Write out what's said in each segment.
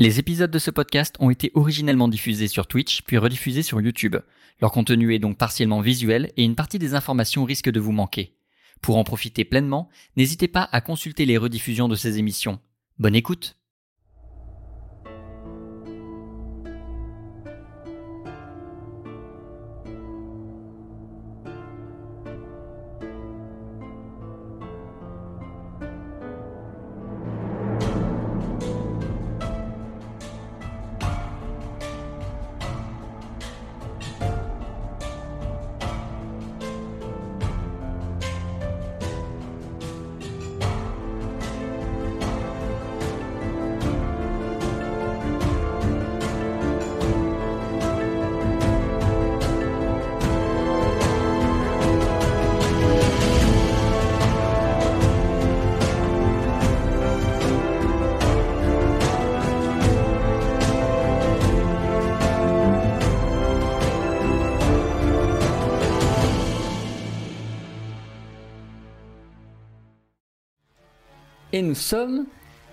Les épisodes de ce podcast ont été originellement diffusés sur Twitch puis rediffusés sur YouTube. Leur contenu est donc partiellement visuel et une partie des informations risque de vous manquer. Pour en profiter pleinement, n'hésitez pas à consulter les rediffusions de ces émissions. Bonne écoute nous sommes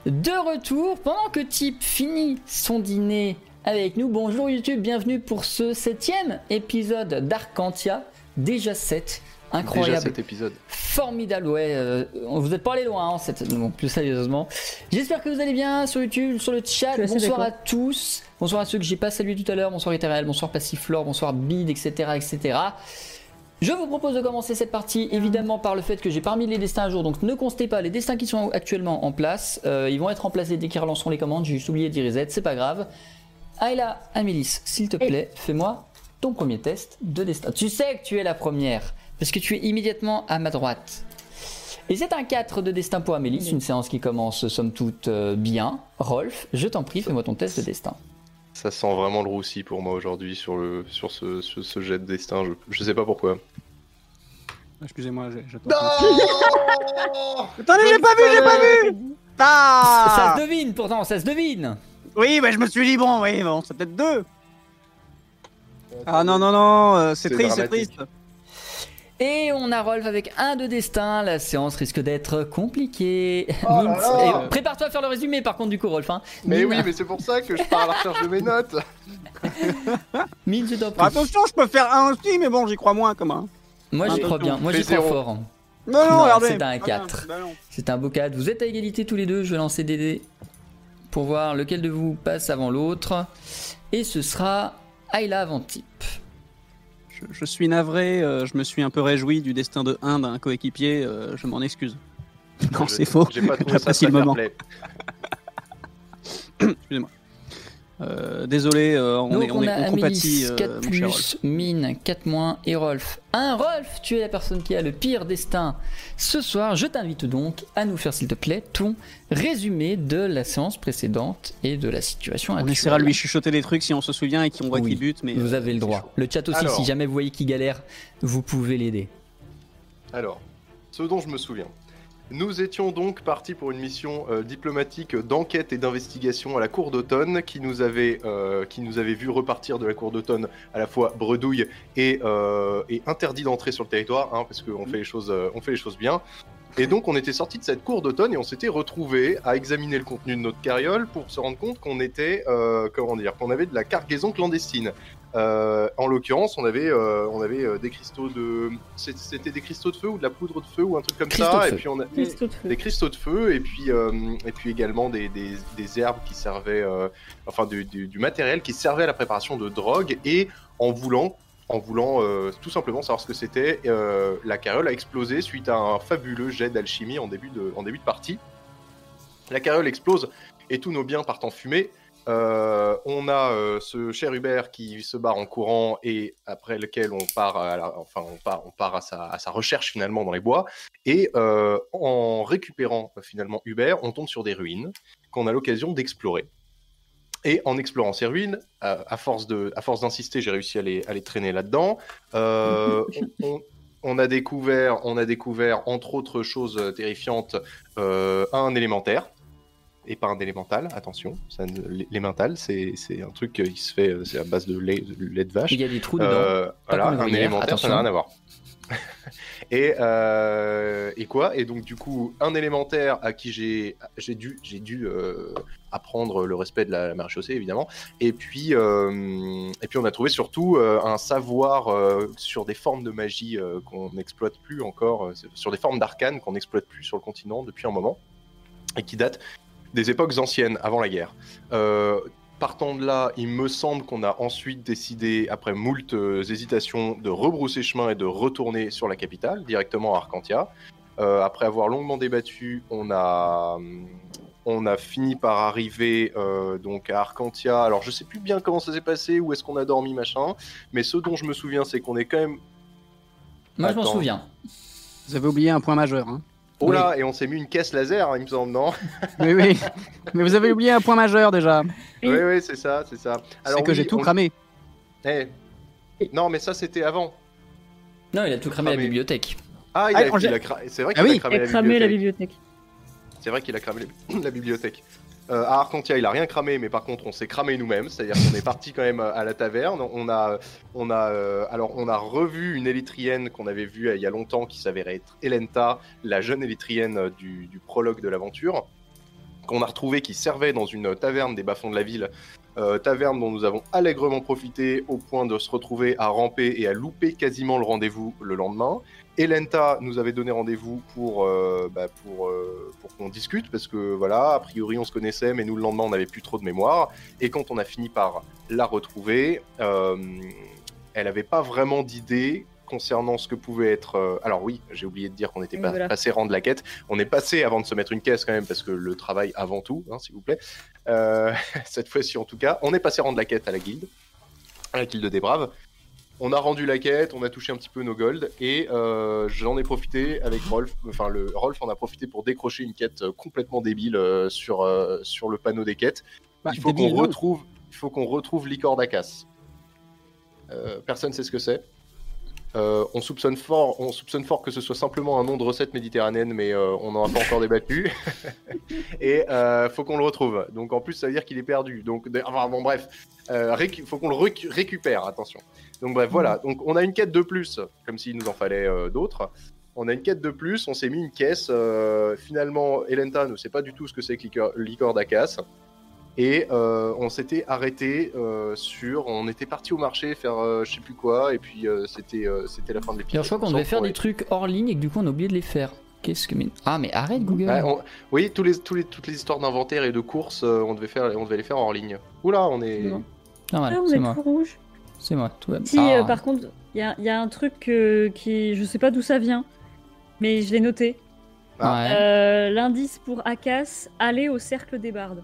de retour pendant que Type finit son dîner avec nous. Bonjour YouTube, bienvenue pour ce septième épisode d'Arcantia. Déjà 7. Incroyable. Déjà cet épisode. Formidable, ouais. euh, vous êtes pas allé loin, hein, cette... bon, plus sérieusement. J'espère que vous allez bien sur YouTube, sur le chat. Je suis assez Bonsoir à d'accord. tous. Bonsoir à ceux que j'ai pas salués tout à l'heure. Bonsoir Ethereal, bonsoir Passiflore, bonsoir Bid, etc., etc. Je vous propose de commencer cette partie évidemment par le fait que j'ai parmi les destins à jour, donc ne constatez pas les destins qui sont actuellement en place, euh, ils vont être remplacés dès qu'ils relanceront les commandes, j'ai juste oublié d'y reset, c'est pas grave. Ayla, Amélis, s'il te plaît, fais-moi ton premier test de destin. Tu sais que tu es la première, parce que tu es immédiatement à ma droite. Et c'est un 4 de destin pour Amélis, une séance qui commence somme toute euh, bien. Rolf, je t'en prie, fais-moi ton test de destin. Ça sent vraiment le roussi pour moi aujourd'hui sur, le, sur ce, ce, ce jet de destin. Je, je sais pas pourquoi. Excusez-moi, j'ai- j'attends. Non Attendez, j'ai pas vu, j'ai pas vu Ça Ah se devine pourtant, ça se devine Oui, bah je me suis dit, bon, oui, bon, c'est peut-être deux Ah non, non, non, euh, c'est triste, c'est triste Et on a Rolf avec un de destin. La séance risque d'être compliquée. Oh là Mint. là. Et prépare-toi à faire le résumé par contre du coup Rolf. Hein. Mais Mine, oui, mais c'est pour ça que je pars à la recherche de mes notes. Mine, je t'en prie. Attention, je peux faire un aussi, mais bon, j'y crois moins, comme un. Moi j'y crois bien. Moi j'y crois fort. Non, non, Non, regardez c'est un Ah, 4. bah non. C'est un beau cadre. Vous êtes à égalité tous les deux. Je vais lancer des dés pour voir lequel de vous passe avant l'autre. Et ce sera Ayla avant type. Je, je suis navré, euh, je me suis un peu réjoui du destin de 1 d'un coéquipier, euh, je m'en excuse. Non, c'est faux. J'ai pas trouvé ça très le moment. Excusez-moi. Euh, désolé, euh, on, Donc est, on, on, est, a on compatit, Amélis euh, 4 mon cher Rolf. plus, Mine 4 moins et Rolf 1. Rolf, tu es la personne qui a le pire destin ce soir. Je t'invite donc à nous faire s'il te plaît ton résumé de la séance précédente et de la situation On actuelle. essaiera de lui chuchoter des trucs si on se souvient et qu'on voit Oui, qui bute, mais Vous euh, avez le c'est droit. chaud. Le chat aussi, Alors. si jamais vous voyez qu'il galère, vous pouvez l'aider. Alors, ce dont je me souviens. Nous étions donc partis pour une mission euh, diplomatique d'enquête et d'investigation à la cour d'automne qui nous avait euh, qui nous avait vu repartir de la cour d'automne à la fois bredouille et, euh, interdit d'entrer sur le territoire hein, parce qu'on fait les choses euh, fait les choses bien. Et donc on était sorti de cette cour d'automne et on s'était retrouvé à examiner le contenu de notre carriole pour se rendre compte qu'on était comment dire qu'on avait de la cargaison clandestine. Euh, en l'occurrence, on avait, euh, on avait euh, des cristaux de, c'était des cristaux de feu ou de la poudre de feu ou un truc comme Cristaux ça. de Et puis on a Cristaux de feu. des cristaux de feu et puis euh, et puis également des, des, des herbes qui servaient, euh, enfin du, du, du matériel qui servait à la préparation de drogue. Et en voulant, en voulant euh, tout simplement savoir ce que c'était, euh, la carriole a explosé suite à un fabuleux jet d'alchimie en début de, en début de partie. La carriole explose et tous nos biens partent en fumée. Euh, on a euh, ce cher Hubert qui se barre en courant et après lequel on part, à la- enfin on part, on part à, sa, à sa recherche finalement dans les bois. Et euh, en récupérant finalement Hubert, on tombe sur des ruines qu'on a l'occasion d'explorer. Et en explorant ces ruines, à force de, à force d'insister, j'ai réussi à les, à les traîner là-dedans. On, on- on a découvert, on a découvert entre autres choses terrifiantes, euh, un élémentaire et pas un élémental. Attention, ça l'élémental, c'est c'est un truc qui se fait, euh, c'est à base de lait, de lait de vache. Il y a des trous dedans. Euh, voilà, un élémentaire, ça n'a rien à voir. et, euh, et quoi? Et donc du coup, un élémentaire à qui j'ai j'ai dû j'ai dû euh, apprendre le respect de la marechaussée évidemment. Et puis euh, et puis on a trouvé surtout euh, un savoir euh, sur des formes de magie euh, qu'on n'exploite plus encore, euh, sur des formes d'arcane qu'on n'exploite plus sur le continent depuis un moment et qui datent des époques anciennes avant la guerre. Euh, Partant de là, il me semble qu'on a ensuite décidé, après moult euh, hésitations, de rebrousser chemin et de retourner sur la capitale, directement à Arcantia. Euh, après avoir longuement débattu, on a, on a fini par arriver euh, donc à Arcantia. Alors je sais plus bien comment ça s'est passé, où est-ce qu'on a dormi, machin. Mais ce dont je me souviens, c'est qu'on est quand même. Moi, je m'en souviens. Vous avez oublié un point majeur. Hein. Oh là, et on s'est mis une caisse laser, hein, il me semble, non oui, oui. Mais vous avez oublié un point majeur déjà. Oui. Oui, c'est ça, c'est ça. C'est que oui, j'ai tout on- cramé. Eh. Non, mais ça c'était avant. Non, il a tout cramé à la Ah, mais- bibliothèque. Ah, il Ah, a, quand j'ai- il a cra- c'est vrai Ah oui. a cramé la la bibliothèque. bibliothèque. C'est vrai qu'il a cramé la, la bibliothèque. Euh, à Arcantia, il a rien cramé, mais par contre, on s'est cramé nous-mêmes. C'est-à-dire qu'on est parti quand même à la taverne. On a, on a, euh, alors, on a revu une élytrienne qu'on avait vue euh, il y a longtemps, qui s'avérait être Elenta, la jeune élytrienne euh, du, du prologue de l'aventure, qu'on a retrouvé qui servait dans une taverne des bas-fonds de la ville. Euh, taverne dont nous avons allègrement profité au point de se retrouver à ramper et à louper quasiment le rendez-vous le lendemain. Elenta nous avait donné rendez-vous pour, euh, bah, pour, euh, pour qu'on discute, parce que voilà, a priori on se connaissait, mais nous le lendemain on n'avait plus trop de mémoire. Et quand on a fini par la retrouver, elle n'avait pas vraiment d'idée concernant ce que pouvait être. euh, Alors oui, j'ai oublié de dire qu'on était Oui, pas voilà. passé rang de la quête. On est passé avant de se mettre une caisse quand même, parce que le travail avant tout, hein, s'il vous plaît. Euh, cette fois-ci en tout cas, on est passé rang de la quête à la guilde, à la guilde des braves. On a rendu la quête, on a touché un petit peu nos golds et euh, j'en ai profité avec Rolf. Enfin, le Rolf en a profité pour décrocher une quête complètement débile euh, sur, euh, sur le panneau des quêtes. Bah, il faut qu'on non. retrouve, il faut qu'on retrouve Licor d'Acas. Euh, personne sait ce que c'est. Euh, on soupçonne fort, on soupçonne fort que ce soit simplement un nom de recette méditerranéenne, mais euh, on n'en a pas encore débattu. et euh, faut qu'on le retrouve. Donc en plus, ça veut dire qu'il est perdu. Donc enfin, bon bref, récu- faut qu'on le récu- récupère. Attention. Donc bref, voilà. Donc on a une quête de plus, comme s'il nous en fallait d'autres. On a une quête de plus. On s'est mis une caisse. finalement, Elenta ne sait pas du tout ce que c'est que Licor, Licor d'Acas. Et euh, on s'était arrêté euh, sur. On était parti au marché faire euh, je sais plus quoi, et puis euh, c'était euh, c'était la fin de l'épisode. Je crois qu'on devait faire des trucs hors ligne et que du coup, on a oublié de les faire. Qu'est-ce que. Ah, mais arrête, Google. Ouais, on- Oui, tous les, tous les, toutes les histoires d'inventaire et de courses, euh, on, devait faire, on devait les faire hors ligne. Oula, on est. Non. Ah, voilà, Ah, on c'est est moi. tout rouge. C'est moi. Tout va Si, Ah. euh, par contre, il y a, il y a un truc euh, qui. Je sais pas d'où ça vient, mais je l'ai noté. Ah. Ouais. L'indice pour Akas, aller au cercle des bardes.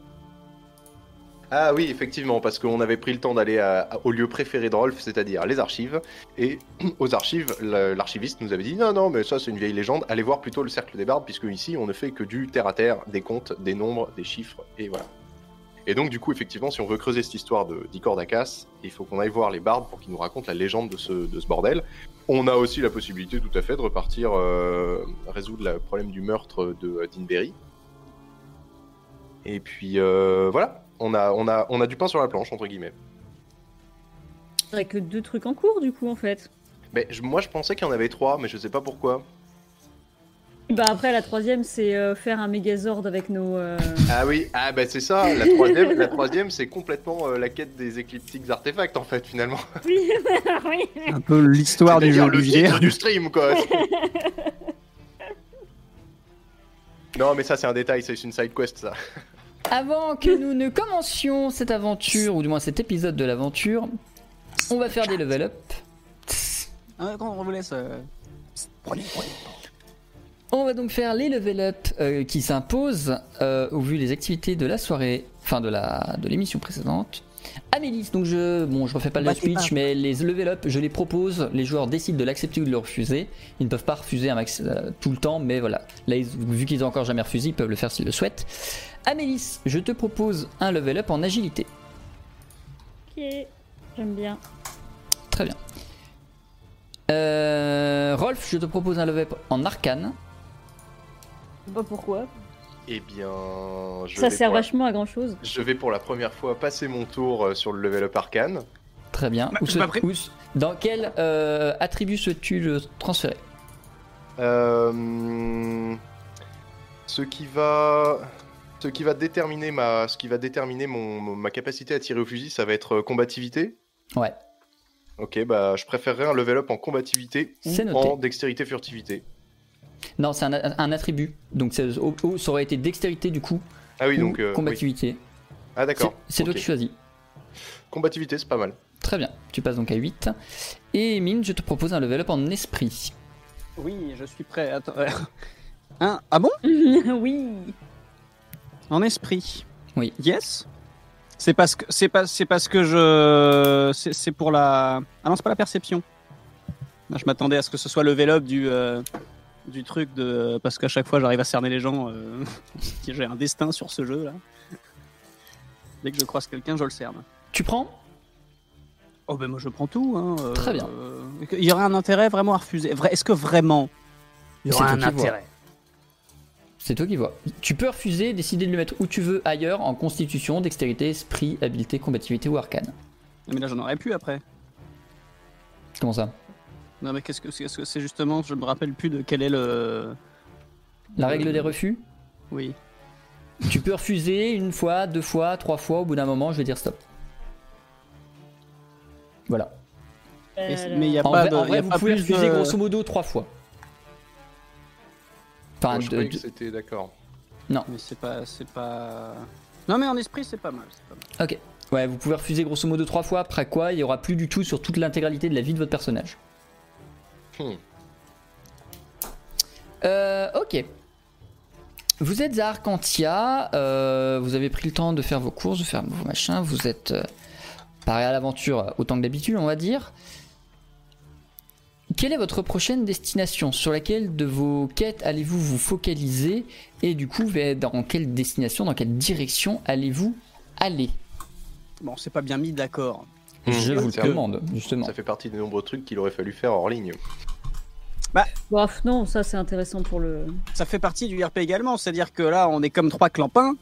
Ah oui, effectivement, parce qu'on avait pris le temps d'aller au lieu préféré de Rolf, c'est-à-dire les archives. Et aux archives, la- l'archiviste nous avait dit non, non, mais ça c'est une vieille légende, allez voir plutôt le cercle des bardes, puisque ici on ne fait que du terre à terre, des comptes, des nombres, des chiffres, et voilà. Et donc, du coup, effectivement, si on veut creuser cette histoire de d'Icor d'Acas, il faut qu'on aille voir les bardes pour qu'ils nous racontent la légende de ce, de ce bordel. On a aussi la possibilité, tout à fait, de repartir euh, résoudre le problème du meurtre de euh, Dinberry. Et puis, euh, voilà, on a, on, a, on a du pain sur la planche, entre guillemets. Il y aurait que deux trucs en cours, du coup, en fait. Mais je- moi, je pensais qu'il y en avait trois, mais je sais pas pourquoi. Bah après, la troisième, c'est euh, faire un Megazord avec nos... euh, Ah oui, ah bah c'est ça, la troisième, la troisième c'est complètement euh, la quête des écliptiques artefacts, en fait, finalement. Oui, oui. Un peu l'histoire du C'est-à-dire jeu le titre du stream, quoi. non, mais ça, c'est un détail, c'est une side quest, ça. Avant que nous ne commencions cette aventure, ou du moins cet épisode de l'aventure, on va faire des level up. Ah, quand on vous laisse. euh, Prenez, prenez. On va donc faire les level up euh, qui s'imposent euh, au vu des activités de la soirée, enfin de la de l'émission précédente. Amélis, donc je bon je refais pas le Bah, speech, pas- mais les level up, je les propose, les joueurs décident de l'accepter ou de le refuser. Ils ne peuvent pas refuser un max euh, tout le temps, mais voilà. Là, ils- vu qu'ils ont encore jamais refusé, ils peuvent le faire s'ils le souhaitent. Amélis, je te propose un level up en agilité. Ok, j'aime bien. Très bien. Euh, Rolf, je te propose un level up en arcane. Je sais pas pourquoi? Eh bien, je Ça vais sert pour la- vachement à grand chose. Je vais pour la première fois passer mon tour euh, sur le level up arcane. Très bien. Bah, Où j'ai se- pas pris. où se- dans quel euh, attribut souhaites-tu le transférer? Euh, ce qui va, ce qui va déterminer ma, ce qui va déterminer mon, mon- ma capacité à tirer au fusil, ça va être combativité. Ouais. Ok, bah je préférerais un level up en combativité ou en dextérité furtivité. Non, c'est un, un attribut. Donc oh, oh, ça aurait été dextérité du coup. Ah oui, ou donc euh, oui. combativité. Ah d'accord. C'est toi qui choisis. Combativité, c'est pas mal. Très bien. Tu passes donc à 8. Et Mine, je te propose un level up en esprit. Oui, je suis prêt. Attends. Hein ah bon? Oui. En esprit. Oui. Yes. C'est parce que c'est pas c'est parce que je c'est c'est pour la ah non c'est pas la perception. Je m'attendais à ce que ce soit level up du euh, du truc de parce qu'à chaque fois j'arrive à cerner les gens. euh, J'ai un destin sur ce jeu là. Dès que je croise quelqu'un, je le cerne. Tu prends? Oh ben moi je prends tout. Hein, euh, Très bien. euh, Il y aurait un intérêt vraiment à refuser. Est-ce que vraiment il y toi un qui vois. intérêt C'est toi qui vois. Tu peux refuser, décider de le mettre où tu veux ailleurs en constitution, dextérité, esprit, habileté, combativité ou arcane. Mais là j'en aurais plus après. Comment ça? Non mais qu'est-ce que c'est -ce que c'est justement Je me rappelle plus de quel est le. La règle des refus Oui. Tu peux refuser une fois, deux fois, trois fois, au bout d'un moment, je vais dire stop. Voilà. Et mais il y a En pas vrai, de. en y vrai, a vous pas pouvez refuser de- grosso modo trois fois. Enfin, Moi, je de- croyais de- que c'était d'accord. Mais c'est pas, c'est pas. Non mais en esprit c'est pas mal. pas mal. Ok. Ouais, vous pouvez refuser grosso modo trois fois, après quoi il y aura plus du tout sur toute l'intégralité de la vie de votre personnage. Hmm. Euh, ok. Vous êtes à Arcantia, euh, vous avez pris le temps de faire vos courses, de faire vos machins, vous êtes euh, paré à l'aventure autant que d'habitude, on va dire. Quelle est votre prochaine destination? Sur laquelle de vos quêtes allez-vous vous focaliser? Et du coup, dans quelle destination, dans quelle direction allez-vous aller? Bon c'est pas bien mis d'accord. Je vous le demande, justement. Ça fait partie des nombreux trucs qu'il aurait fallu faire hors ligne. Bof, non, ça c'est intéressant pour le. Ça fait partie du RP également, c'est-à-dire que là on est comme trois clampins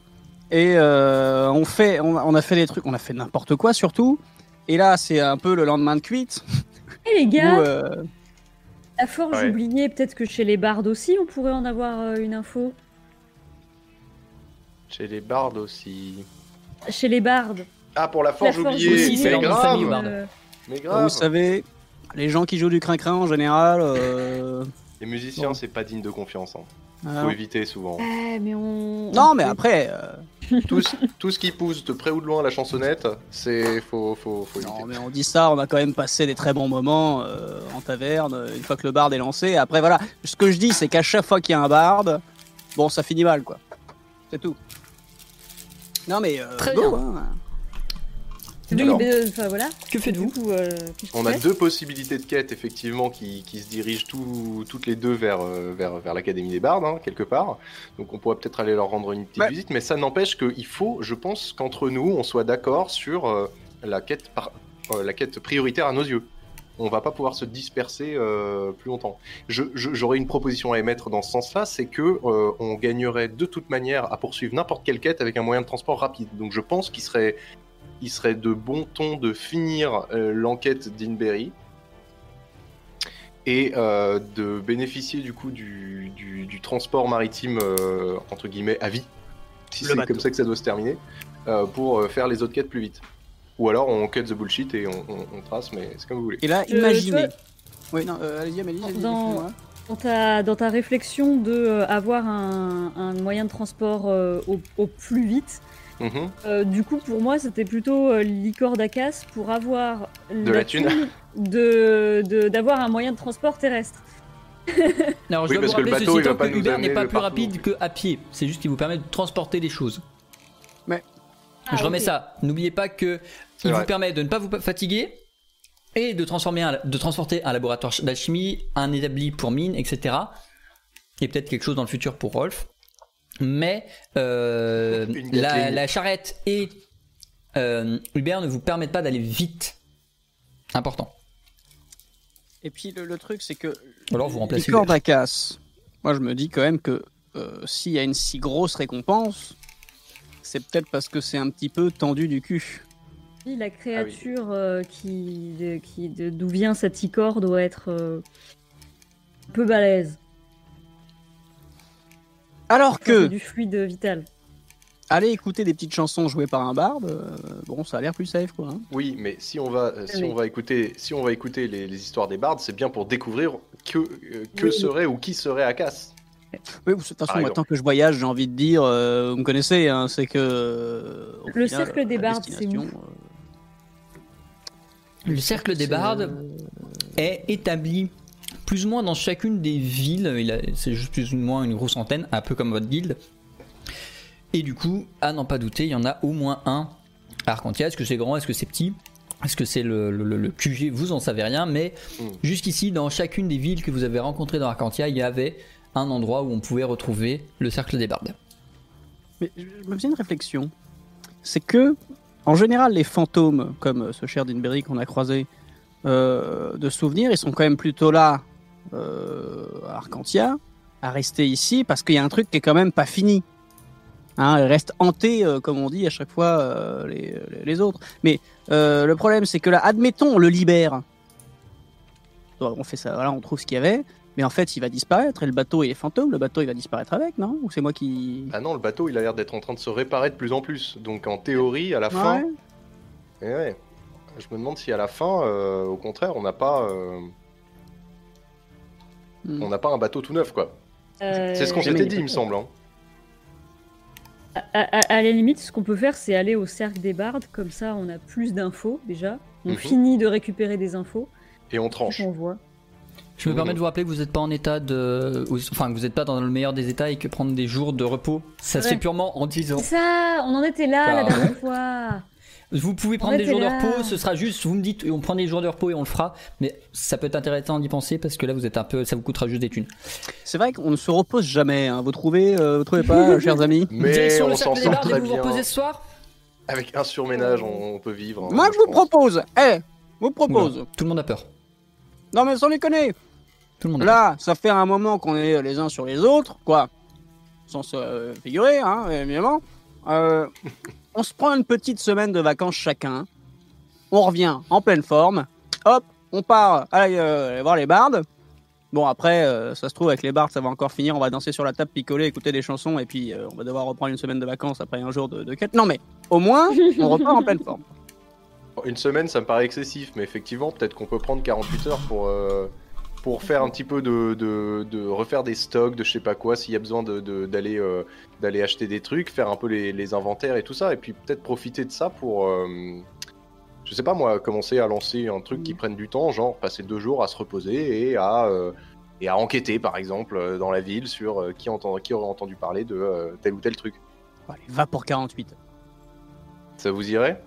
et euh, on fait, on, a- on a fait des trucs, on a fait n'importe quoi surtout. Et là c'est un peu le lendemain de cuite. Eh les où, gars, euh, la forge Ouais. oubliée, peut-être que chez les bardes aussi, on pourrait en avoir euh, une info. Chez les bardes aussi. Chez les bardes. Ah, pour la forge La forge oubliée c'est famille, grave. Euh, Mais grave vous savez, les gens qui jouent du crin-crin en général. euh, Les musiciens, Bon. c'est pas digne de confiance. Hein. voilà. Faut éviter souvent. eh, mais on. Non on mais après. euh, tout, ce, tout ce qui pousse de près ou de loin à la chansonnette, c'est faut, faut, faut éviter. Non, mais on dit ça, on a quand même passé des très bons moments euh, en taverne, une fois que le bard est lancé. Après, voilà, ce que je dis, c'est qu'à chaque fois qu'il y a un bard, bon, ça finit mal, quoi. C'est tout. Non, mais. euh, Très bien. hein. Alors. euh, enfin, voilà. Que faites-vous euh, On a deux possibilités de quête effectivement qui, qui se dirigent tout- toutes les deux vers, euh, vers, vers l'Académie des Bardes, hein, quelque part. Donc on pourrait peut-être aller leur rendre une petite Ouais. visite, mais ça n'empêche qu'il faut, je pense, qu'entre nous, on soit d'accord sur euh, la, quête par- euh, la quête prioritaire à nos yeux. On va pas pouvoir se disperser euh, plus longtemps. J'aurais une proposition à émettre dans ce sens-là, c'est que euh, on gagnerait de toute manière à poursuivre n'importe quelle quête avec un moyen de transport rapide. Donc je pense qu'il serait il serait de bon ton de finir euh, l'enquête d'Inberry et euh, de bénéficier du coup du, du- du transport maritime euh, entre guillemets à vie, si c'est comme ça que ça doit se terminer, euh, pour euh, faire les autres quêtes plus vite. Ou alors on cut the bullshit et on, on- on trace, mais c'est comme vous voulez. Et là, imaginez. toi- Oui, non, euh, allez-y, Amélie, allez-y, Dans- ta, dans ta réflexion de euh, avoir un, un moyen de transport euh, au, au plus vite, Mhm. euh, du coup pour moi c'était plutôt euh, l'icor d'Acas pour avoir De la thune. de de- d'avoir un moyen de transport terrestre. Alors, je Oui, dois parce vous que le rappeler, bateau, ceci il va étant pas que nous Uber amener n'est pas plus partout rapide que à pied. C'est juste qu'il vous permet de transporter des choses. je Ah, remets ok. ça. N'oubliez pas que il vous permet de ne pas vous fatiguer et de transformer, un- de transporter un laboratoire d'alchimie, un établi pour mine, etc. Et peut-être quelque chose dans le futur pour Rolf. Mais euh, la, charrette et euh, Uber ne vous permettent pas d'aller vite. Important. Et puis le, le truc, c'est que. Ou alors vous remplacez L'icor Uber. d'Acas, moi je me dis quand même que euh, s'il y a une si grosse récompense, c'est peut-être parce que c'est un petit peu tendu du cul. La créature euh, qui, de- qui, de- d'où vient cet icor doit être euh, un peu balèze. Alors que, du fluide vital. aller écouter des petites chansons jouées par un barde, euh, bon, ça a l'air plus safe, quoi. hein. Oui, mais si on va, euh, si Oui. on va écouter, si on va écouter les, les histoires des bardes, c'est bien pour découvrir que, euh, que Oui. serait ou qui serait Akas. Oui, de toute façon, Par moi, exemple. tant que je voyage, j'ai envie de dire, euh, vous me connaissez, hein, c'est que. euh, au Le final, cercle des la bardes, c'est destination, où euh, Le cercle des bardes est établi plus ou moins dans chacune des villes. C'est juste plus ou moins une grosse antenne, un peu comme votre guilde. Et du coup, à n'en pas douter, il y en a au moins un à Arcantia. Est-ce que c'est grand Est-ce que c'est petit? Est-ce que c'est le, le- le- le QG? Vous en savez rien, mais Mm. jusqu'ici, dans chacune des villes que vous avez rencontrées dans Arcantia, il y avait un endroit où on pouvait retrouver le cercle des bardes. Mais je me faisais une réflexion. C'est que, en général, les fantômes, comme ce cher Dinberry qu'on a croisé, euh, de souvenirs, ils sont quand même plutôt là, à Arcantia, à rester ici, parce qu'il y a un truc qui est quand même pas fini. Hein, ils restent hantés, euh, comme on dit à chaque fois, euh, les, autres. Mais euh, le problème, c'est que là, admettons, on le libère. On fait ça, voilà, on trouve ce qu'il y avait. Mais en fait, il va disparaître et le bateau il est fantôme. Le bateau il va disparaître avec, non? Ou c'est moi qui. Ah non, le bateau, il a l'air d'être en train de se réparer de plus en plus. Donc en théorie, à la fin, Ouais. Eh ouais. je me demande si à la fin, euh, au contraire, on n'a pas, euh, Hmm. on n'a pas un bateau tout neuf, quoi. C'est ce qu'on Euh, s'était dit, il me semble. hein. À, à- à la limite, ce qu'on peut faire, c'est aller au cercle des bardes, comme ça on a plus d'infos déjà. On Mhm. finit de récupérer des infos, Et on tranche. on voit. Je me permets de vous rappeler que vous n'êtes pas en état de. Enfin, que vous n'êtes pas dans le meilleur des états et que prendre des jours de repos, ça se Ouais. fait purement en 10 ans. C'est ça, on en était là Ah. la dernière fois. Vous pouvez prendre des jours de repos, ce sera juste, vous me dites, on prend des jours de repos et on le fera, mais ça peut être intéressant d'y penser parce que là vous êtes un peu, ça vous coûtera juste des thunes. C'est vrai qu'on ne se repose jamais. hein. Vous trouvez, euh, vous trouvez pas, chers amis Mais Direction on s'en sort très vous vous bien. reposez ce soir? Avec un surménage, on, on peut vivre. hein, Moi, je vous pense. propose. Eh, vous propose. Oula, Tout le monde a peur. Non, mais sans déconner. Tout le monde a peur. Là, ça fait un moment qu'on est les uns sur les autres, quoi. Sans se euh, figurer, hein, évidemment. Euh, on se prend une petite semaine de vacances chacun. On revient en pleine forme. Hop, on part aller euh, voir les bardes. Bon, après, euh, ça se trouve, avec les bardes, ça va encore finir. On va danser sur la table, picoler, écouter des chansons, et puis euh, on va devoir reprendre une semaine de vacances après un jour de, quête. Non, mais au moins, on repart en pleine forme. Une semaine, ça me paraît excessif, mais effectivement, peut-être qu'on peut prendre 48 heures pour, pour faire un petit peu de, de, de refaire des stocks, de je sais pas quoi, s'il y a besoin de- de- d'aller euh, d'aller acheter des trucs, faire un peu les, les inventaires et tout ça, et puis peut-être profiter de ça pour, euh, je sais pas moi, commencer à lancer un truc qui prenne du temps, genre passer deux jours à se reposer et à, euh, et à enquêter, par exemple, dans la ville sur euh, qui, entend, qui aurait entendu parler de euh, tel ou tel truc. Allez, va pour 48. Ça vous irait?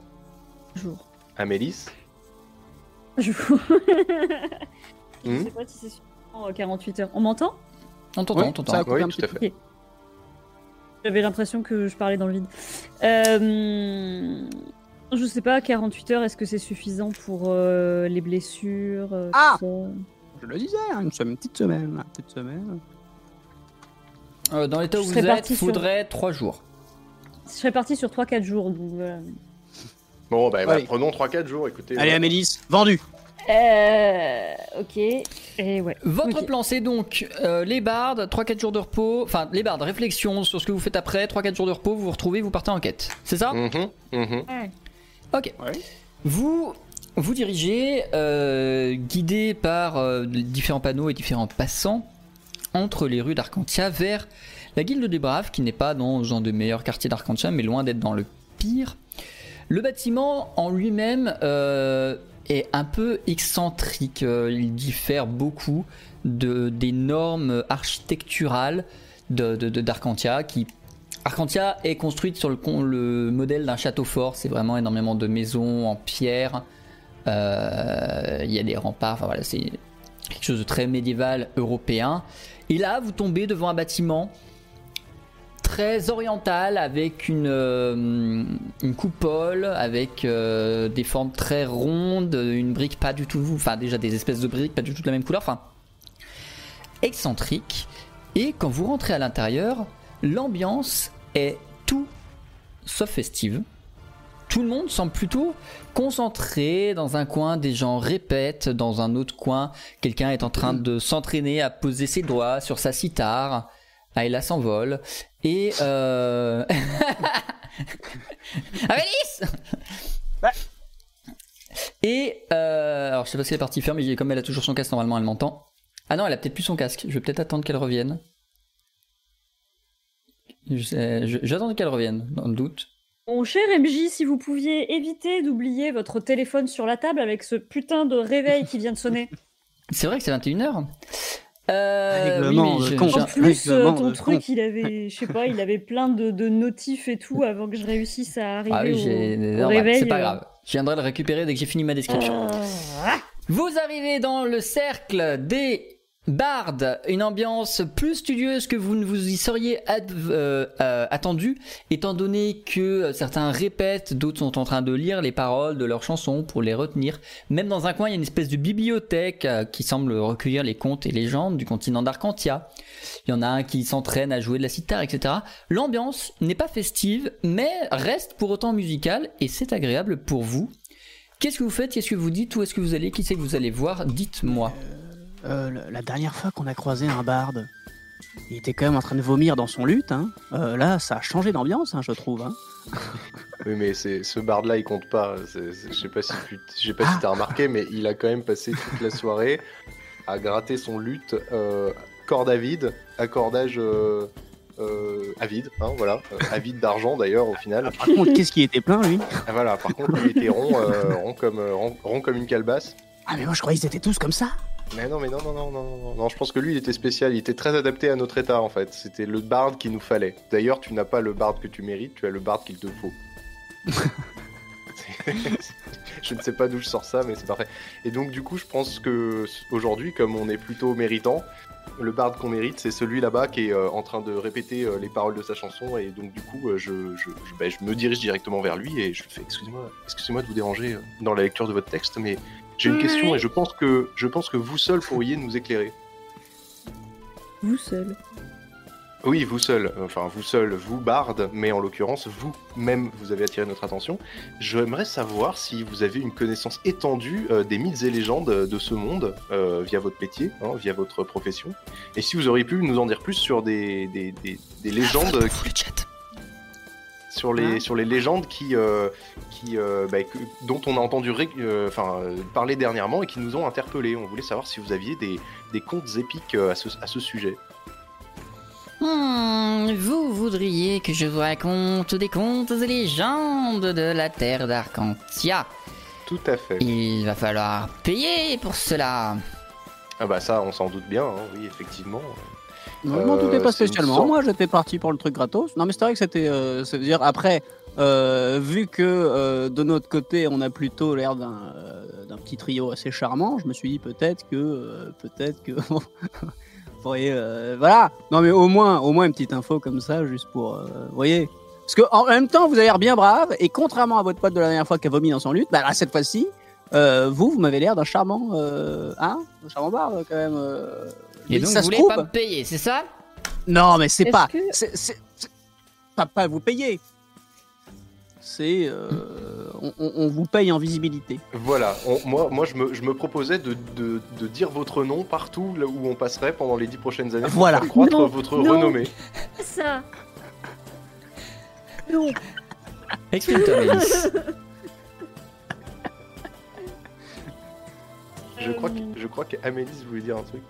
Jour. Amélis? Je Je Hmm sais pas si c'est suffisant, euh, 48 heures. On m'entend? On t'entend, on t'entend. ça a coupé Oui, un tout petit à fait. J'avais l'impression que je parlais dans le vide. Euh, je sais pas, 48 heures, est-ce que c'est suffisant pour euh, les blessures euh, Ah Je le disais, hein, une, semaine- une petite semaine, une petite semaine. Euh, dans l'état où vous êtes, sur- faudrait 3 jours. Je serais parti sur 3-4 jours. donc voilà. Bon, bah, bah, Allez. prenons 3-4 jours, écoutez. Allez, voilà. Amélis, vendu. Euh, ok. Et ouais. Votre plan c'est donc euh, les bardes, 3-4 jours de repos, enfin les bardes, réflexion sur ce que vous faites après, 3-4 jours de repos, vous vous retrouvez, vous partez en quête. C'est ça? Ouais. Ok. Ouais. Vous vous dirigez, euh, guidé par euh, différents panneaux et différents passants, entre les rues d'Arcantia vers la Guilde des Braves, qui n'est pas dans un des meilleurs quartiers d'Arcantia, mais loin d'être dans le pire. Le bâtiment en lui-même euh, est un peu excentrique. euh, il diffère beaucoup de, des normes architecturales de, de- d'Arcantia, qui Arcantia est construite sur le, le modèle d'un château fort. C'est vraiment énormément de maisons en pierre. Euh, Il y a des remparts. Enfin voilà, c'est quelque chose de très médiéval européen. Et là, vous tombez devant un bâtiment très oriental avec une, euh, une coupole, avec euh, des formes très rondes, une brique pas du tout, enfin déjà des espèces de briques pas du tout de la même couleur, enfin excentrique. Et quand vous rentrez à l'intérieur, l'ambiance est tout sauf festive, tout le monde semble plutôt concentré dans un coin, des gens répètent, dans un autre coin, quelqu'un est en train de s'entraîner à poser ses doigts sur sa cithare. Ayla s'envole. Et euh... Amélis Ouais. Et euh... alors je sais pas si elle est partie faire, mais comme elle a toujours son casque, normalement elle m'entend. Ah non, elle a peut-être plus son casque. Je vais peut-être attendre qu'elle revienne. J'attends qu'elle revienne, dans le doute. Mon cher MJ, si vous pouviez éviter d'oublier votre téléphone sur la table avec ce putain de réveil qui vient de sonner. C'est vrai que c'est 21h. Euh, oui, Règlement oui, de je- compte. je- En plus, euh, Règlement ton de truc, il avait, je sais pas, il avait plein de, de notifs et tout avant que je réussisse à arriver Ah oui, au, j'ai. au réveil. c'est pas euh. grave. Je viendrai le récupérer dès que j'ai fini ma description. Ah. Vous arrivez dans le cercle des bardes, une ambiance plus studieuse que vous ne vous y seriez euh, euh, attendu, étant donné que certains répètent, d'autres sont en train de lire les paroles de leurs chansons pour les retenir. Même dans un coin, il y a une espèce de bibliothèque euh, qui semble recueillir les contes et légendes du continent d'Arcantia. Il y en a un qui s'entraîne à jouer de la cithare, etc. L'ambiance n'est pas festive, mais reste pour autant musicale et c'est agréable pour vous. Qu'est-ce que vous faites? Qu'est-ce que vous dites? Où est-ce que vous allez? Qui c'est que vous allez voir? Dites-moi. Euh, la- dernière fois qu'on a croisé un barde, il était quand même en train de vomir dans son luth. Hein. Euh, là, ça a changé d'ambiance, hein, je trouve. Hein. Oui, mais c'est ce bard là, il compte pas. Je sais pas si tu pas Ah. si t'as remarqué, mais il a quand même passé toute la soirée à gratter son luth euh, corde à vide, accordage euh, euh, à vide, hein, voilà, euh, à vide d'argent d'ailleurs au final. Par contre, qu'est-ce qui était plein, lui? Ah, voilà, par contre, il était rond, euh, rond comme euh, rond, rond comme une calebasse. Ah, mais moi, je croyais qu'ils étaient tous comme ça. Mais non, mais non, non, non, non, non, non, je pense que lui, il était spécial, il était très adapté à notre état en fait. C'était le bard qu'il nous fallait. D'ailleurs, tu n'as pas le bard que tu mérites, tu as le bard qu'il te faut. Je ne sais pas d'où je sors ça, mais c'est parfait. Et donc, du coup, je pense que aujourd'hui, comme on est plutôt méritant, le bard qu'on mérite, c'est celui là-bas qui est euh, en train de répéter euh, les paroles de sa chanson. Et donc, du coup, euh, je, je, je- bah, je me dirige directement vers lui et je lui fais Excusez-moi, excusez-moi de vous déranger dans la lecture de votre texte, mais j'ai une question et je pense que je pense que vous seul pourriez nous éclairer. Vous seul. Oui, vous seul, enfin vous seul, vous barde, mais en l'occurrence vous-même vous avez attiré notre attention. J'aimerais savoir si vous avez une connaissance étendue euh, des mythes et légendes de ce monde euh, via votre métier, hein, via votre profession, et si vous auriez pu nous en dire plus sur des, des, des- des légendes, Pour le chat. Sur les Hein sur les légendes qui euh, qui euh, bah, que- dont on a entendu ré- euh, enfin euh, parler dernièrement et qui nous ont interpellés. On voulait savoir si vous aviez des, des contes épiques euh, à ce, à ce sujet. Hmm, vous voudriez que je vous raconte des contes et légendes de la terre d'Arcantia. Tout à fait. Il va falloir payer pour cela. Ah bah ça, on s'en doute bien, hein, oui, effectivement. Non, je m'en doutais Euh, pas spécialement. Moi, j'étais parti pour le truc gratos. Non, mais c'est vrai que c'était. euh, c'est dire après, euh, vu que euh, de notre côté, on a plutôt l'air d'un euh, petit trio assez charmant, je me suis dit peut-être que euh, peut-être que vous euh, voilà. Non, mais au moins, au moins une petite info comme ça, juste pour, euh, vous voyez. Parce que en même temps, vous avez l'air bien brave, et contrairement à votre pote de la dernière fois qui a vomi dans son lutte, bah là, cette fois-ci, euh, vous, vous m'avez l'air d'un charmant, euh, hein, un charmant barbe quand même. Et Mais donc ça vous voulez trouve- pas me payer, c'est ça? Non, mais c'est pas. que- Pas, pas vous payer. C'est. euh, on, vous paye en visibilité. Voilà, on- moi, moi je, me, je me proposais de, de, de dire votre nom partout là où on passerait pendant les dix prochaines années pour Voilà. faire croître Non, votre non. renommée. Ça. Non. Explique-toi. Je crois que- je crois qu'Amélis voulait dire un truc.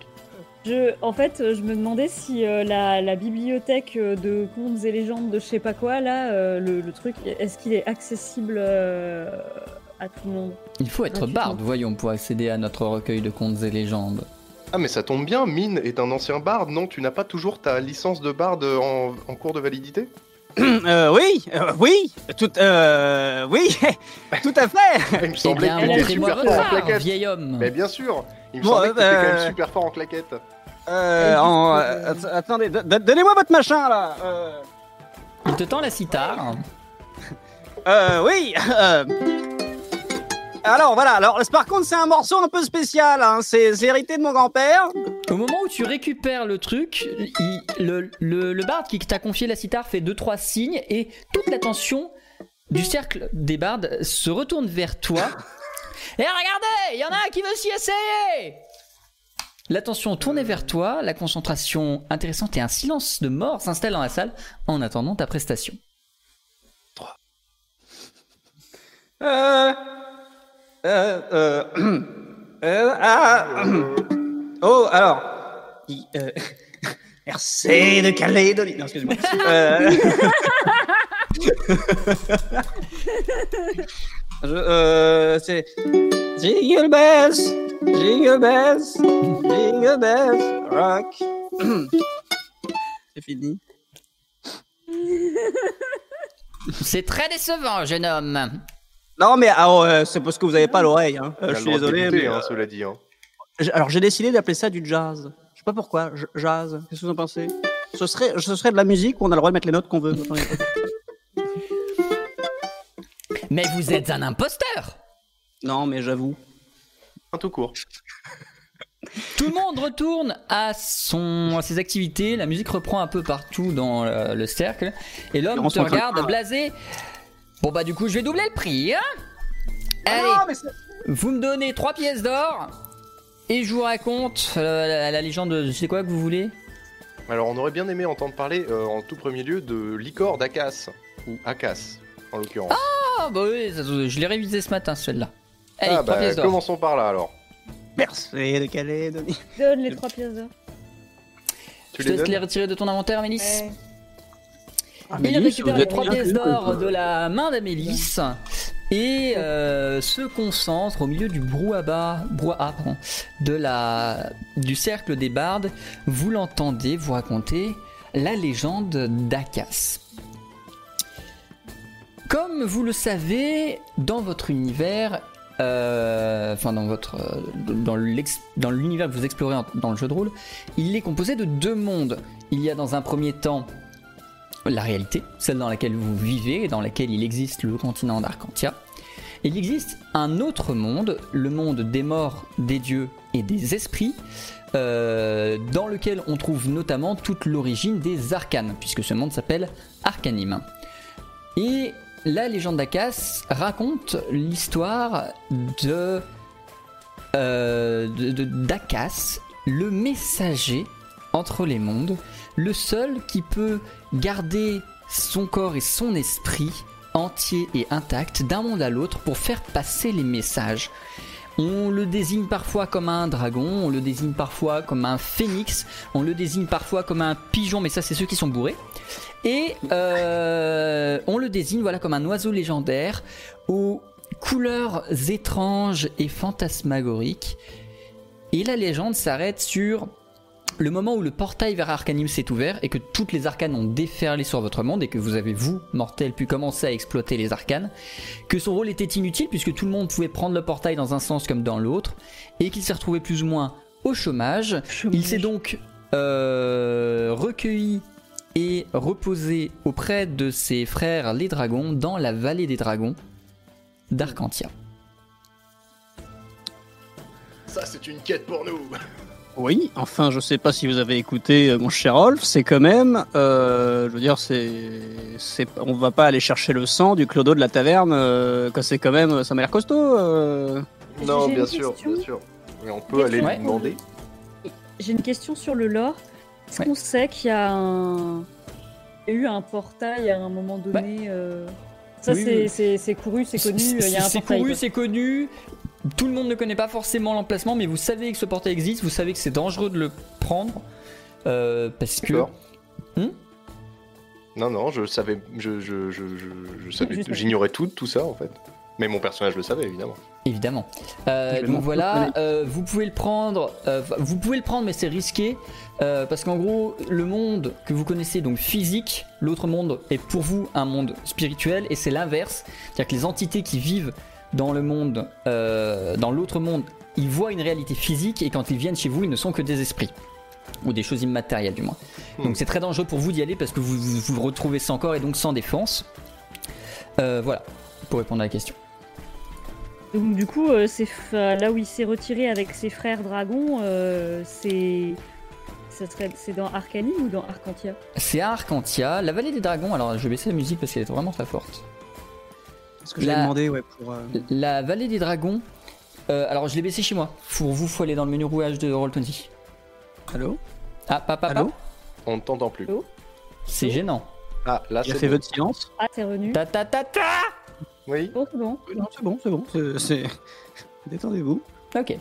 Je, en fait, euh, je me demandais si euh, la, la bibliothèque euh, de contes et légendes de je sais pas quoi, là, euh, le, le truc, est-ce qu'il est accessible euh, à tout le monde? Il faut être barde, voyons, pour accéder à notre recueil de contes et légendes. Ah mais ça tombe bien, Mine est un ancien barde, non? Tu n'as pas toujours ta licence de barde en, en cours de validité? Euh, oui, euh, oui, tout, euh, oui, tout à fait. Il me Eh semblait bien, que tu étais montrez-moi super fort en claquette. vieil homme. Mais bien sûr Il me Bon, semblait que tu étais quand même super fort en claquette. Euh, en- euh, att- attendez, d- d- donnez-moi votre machin là. Euh, Il te tend la cithare. euh, oui. euh. Alors voilà. Alors par contre, c'est un morceau un peu spécial. Hein. C'est c'est hérité de mon grand-père. Au moment où tu récupères le truc, il- le, le, le barde qui t'a confié la cithare fait deux trois signes et toute l'attention du cercle des bardes se retourne vers toi. Et regardez, il y en a un qui veut s'y essayer L'attention tournée vers toi, la concentration intéressante et un silence de mort s'installe dans la salle en attendant ta prestation. Euh, euh, euh, euh, ah, oh, alors. il, euh, RC de Calédonie. Non, excuse-moi. Euh, euh, c'est. Jingle bells, jingle bells, jingle bells, rock. C'est fini. C'est très décevant, jeune homme. Non, mais ah, ouais, c'est parce que vous avez pas l'oreille. Hein. Euh, je suis désolé. débuter, mais, hein, euh, cela dit. hein. Alors j'ai décidé d'appeler ça du jazz. Je sais pas pourquoi. j- jazz. Qu'est-ce que vous en pensez? Ce serait, ce serait de la musique où on a le droit de mettre les notes qu'on veut. Mais vous êtes un imposteur Non, mais j'avoue. Un tout court. Tout le monde retourne à, son, à ses activités, la musique reprend un peu partout dans le cercle, et l'homme te regarde blasé. Bon bah du coup je vais doubler le prix, hein Allez, Ah, mais c'est- vous me donnez 3 pièces d'or, et je vous raconte euh, la, la légende de je sais quoi que vous voulez Alors, on aurait bien aimé entendre parler, euh, en tout premier lieu, de l'icor d'Akas. Ou Akas, en l'occurrence. Ah bah oui, ça- je l'ai révisé ce matin celle-là. Allez, Ah, 3 bah, pièces d'or. commençons par là alors. Percé de Calédonie. Donne les trois pièces d'or. Tu Je te les laisse les donnes retirer de ton inventaire, Mélisse. Ouais. Ah, Il récupère les êtes 3 bien pièces d'or de la main d'Amélis et euh, se concentre au milieu du brouhaha, brouhaha pardon, de la, du cercle des bardes. Vous l'entendez vous raconter la légende d'Akas. Comme vous le savez, dans votre univers, euh, enfin dans votre euh, dans l'univers que vous explorez dans le jeu de rôle, il est composé de deux mondes. Il y a dans un premier temps la réalité, celle dans laquelle vous vivez et dans laquelle il existe le continent d'Arcantia. Il existe un autre monde, le monde des morts, des dieux et des esprits, euh, dans lequel on trouve notamment toute l'origine des arcanes, puisque ce monde s'appelle Arcanim. Et la légende d'Akas raconte l'histoire de euh, d'Akas, le messager entre les mondes, le seul qui peut garder son corps et son esprit entier et intact d'un monde à l'autre pour faire passer les messages. On le désigne parfois comme un dragon, on le désigne parfois comme un phénix, on le désigne parfois comme un pigeon, mais ça c'est ceux qui sont bourrés. Et euh, on le désigne voilà comme un oiseau légendaire aux couleurs étranges et fantasmagoriques. Et la légende s'arrête sur le moment où le portail vers Arcanim s'est ouvert et que toutes les arcanes ont déferlé sur votre monde et que vous avez, vous, mortels, pu commencer à exploiter les arcanes, que son rôle était inutile puisque tout le monde pouvait prendre le portail dans un sens comme dans l'autre et qu'il s'est retrouvé plus ou moins au chômage. Il s'est donc euh, recueilli et reposé auprès de ses frères les dragons dans la vallée des dragons d'Arcantia. Ça, c'est une quête pour nous. Oui, enfin, je sais pas si vous avez écouté euh, mon cher Rolf, c'est quand même, euh, je veux dire, c'est, c'est, on va pas aller chercher le sang du clodo de la taverne, euh, que c'est quand même, ça m'a l'air costaud. euh. Non, bien sûr, question. bien sûr. Mais on peut aller Ouais. lui demander. J'ai une question sur le lore. Est-ce Ouais. qu'on sait qu'il y a un... il y a eu un portail à un moment donné euh, Ça, Oui, c'est couru, c'est connu, C'est couru, c'est connu. Tout le monde ne connaît pas forcément l'emplacement, mais vous savez que ce portail existe, vous savez que c'est dangereux de le prendre. euh, parce que. Hmm non, non, je savais, je, je, je, je, je savais, Juste- j'ignorais tout, tout ça en fait. Mais mon personnage le savait évidemment. Évidemment. Euh, donc voilà, euh, vous pouvez le prendre. euh, vous pouvez le prendre, mais c'est risqué euh, parce qu'en gros, le monde que vous connaissez, donc physique, l'autre monde est pour vous un monde spirituel et c'est l'inverse. C'est-à-dire que les entités qui vivent dans le monde, euh, dans l'autre monde, ils voient une réalité physique et quand ils viennent chez vous, ils ne sont que des esprits ou des choses immatérielles du moins. Hmm. Donc c'est très dangereux pour vous d'y aller parce que vous vous, vous retrouvez sans corps et donc sans défense. Euh, voilà, pour répondre à la question. Donc du coup, euh, c'est f- là où il s'est retiré avec ses frères dragons, euh, c'est c'est dans Arcanim ou dans Arcantia? C'est à Arcantia, la vallée des dragons. Alors je vais baisser la musique parce qu'elle est vraiment très forte. Ce que j'avais La- demandé, ouais, pour. euh, La vallée des dragons. euh, alors je l'ai baissé chez moi. Pour vous, faut aller dans le menu rouage de Roll20. Allô? Ah, papa, Allô? On ne t'entend plus. C'est gênant. Ah, là, Il a c'est fait votre silence? Ah, t'es revenu. Ta ta ta ta Oui. Bon, c'est bon. Non, c'est bon, c'est bon. c'est- C'est. Détendez-vous. Ok.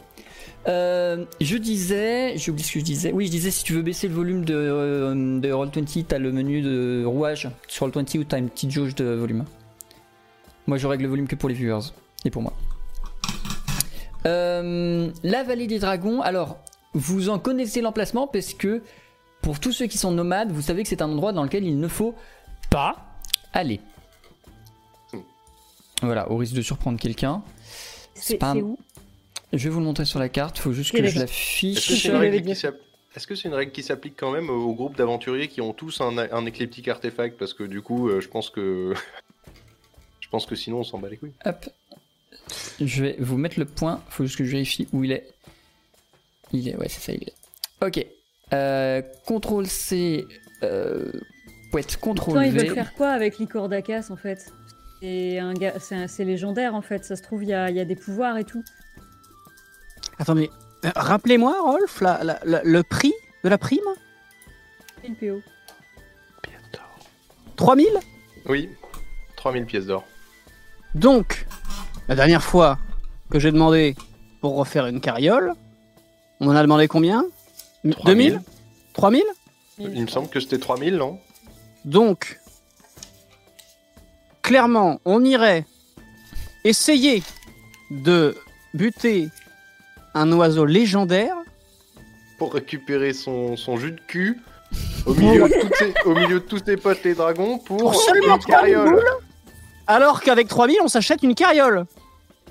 Euh, je disais, j'ai oublié ce que je disais. Oui, je disais si tu veux baisser le volume de, euh, de Roll20, t'as le menu de rouage sur Roll20 où t'as une petite jauge de volume. Moi, je règle le volume que pour les viewers et pour moi. Euh, la vallée des dragons. Alors, vous en connaissez l'emplacement parce que pour tous ceux qui sont nomades, vous savez que c'est un endroit dans lequel il ne faut pas aller. Voilà, au risque de surprendre quelqu'un. C'est pas où? Je vais vous le montrer sur la carte, faut juste que je l'affiche. est-ce que c'est une règle qui s'applique quand même au groupe d'aventuriers qui ont tous un, un artefact? Parce que du coup, euh, je pense que. je pense que sinon, on s'en bat les couilles. Hop. Je vais vous mettre le point. Faut juste que je vérifie où il est. Il est, ouais, c'est ça, il est. Ok. Euh, contrôle C. Euh, ouais, Attends, contrôle ils V. veulent faire quoi avec l'icor d'Akas en fait? C'est un gars, c'est un- c'est légendaire en fait. Ça se trouve, il y a, il y a des pouvoirs et tout. Attends, mais. euh, Rappelez-moi, Rolf, la- la- la- le prix de la prime? Une PO. 3000 Oui, 3000 pièces d'or. Donc, la dernière fois que j'ai demandé pour refaire une carriole, on en a demandé combien? 2000 3000 Il me semble que c'était 3000, non? Donc, clairement, on irait essayer de buter un oiseau légendaire. Pour récupérer son, son jus de cul au milieu, de toutes ses- au milieu de tous ses potes les dragons pour, Pour seulement une 3000 carriole. Alors qu'avec 3000, on s'achète une carriole.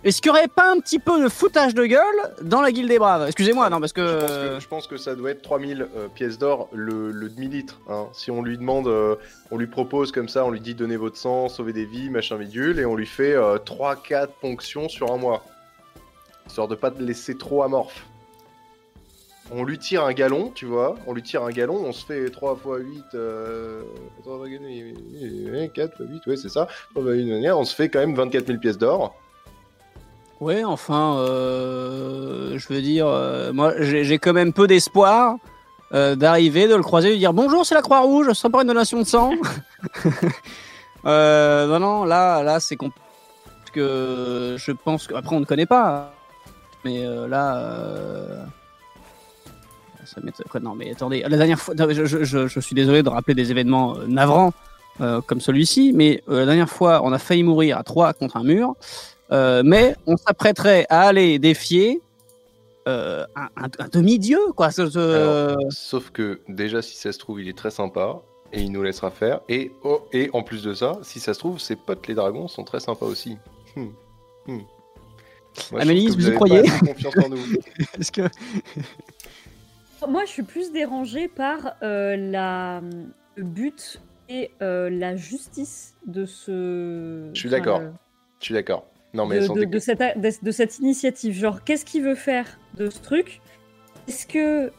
Est-ce qu'il n'y aurait pas un petit peu de foutage de gueule dans la guilde des braves? Excusez-moi, non, parce que. Je pense que, ça doit être 3000 euh, pièces d'or le, demi-litre. hein. Si on lui demande, euh, on lui propose comme ça, on lui dit donnez votre sang, sauvez des vies, machin bidule, et on lui fait 3-4 ponctions sur un mois. Histoire de pas te laisser trop amorphe. On lui tire un galon, tu vois, on lui tire un galon, on se fait 3 x 8, euh, 3 x 4 x 8, ouais c'est ça, 3 x 8, on se fait quand même 24 000 pièces d'or. Ouais, enfin, euh, je veux dire, euh, moi, j'ai quand même peu d'espoir euh, d'arriver, de le croiser, de dire bonjour, c'est la Croix-Rouge, serait pas une donation de sang. non, non, là, là, c'est compliqué. Que je pense que après on ne connaît pas, mais là. Ça non, mais attendez, la dernière fois, je, je- suis désolé de rappeler des événements navrants comme celui-ci, mais la dernière fois, on a failli mourir à trois contre un mur. Euh, mais on s'apprêterait à aller défier euh, un, un- un demi-dieu, quoi. ce- ce- Alors, Sauf que déjà, si ça se trouve, il est très sympa et il nous laissera faire. Et, oh, et en plus de ça, si ça se trouve, ses potes les dragons sont très sympas aussi. Hmm. Hmm. Moi, Amélie, vous y croyez pas assez confiance en nous. Est-ce que Moi, je suis plus dérangée par euh, la, le but et euh, la justice de ce. Je suis d'accord. euh, Je suis d'accord. Non, mais de, cette, de, de cette initiative. Genre, qu'est-ce qu'il veut faire de ce truc? Est-ce que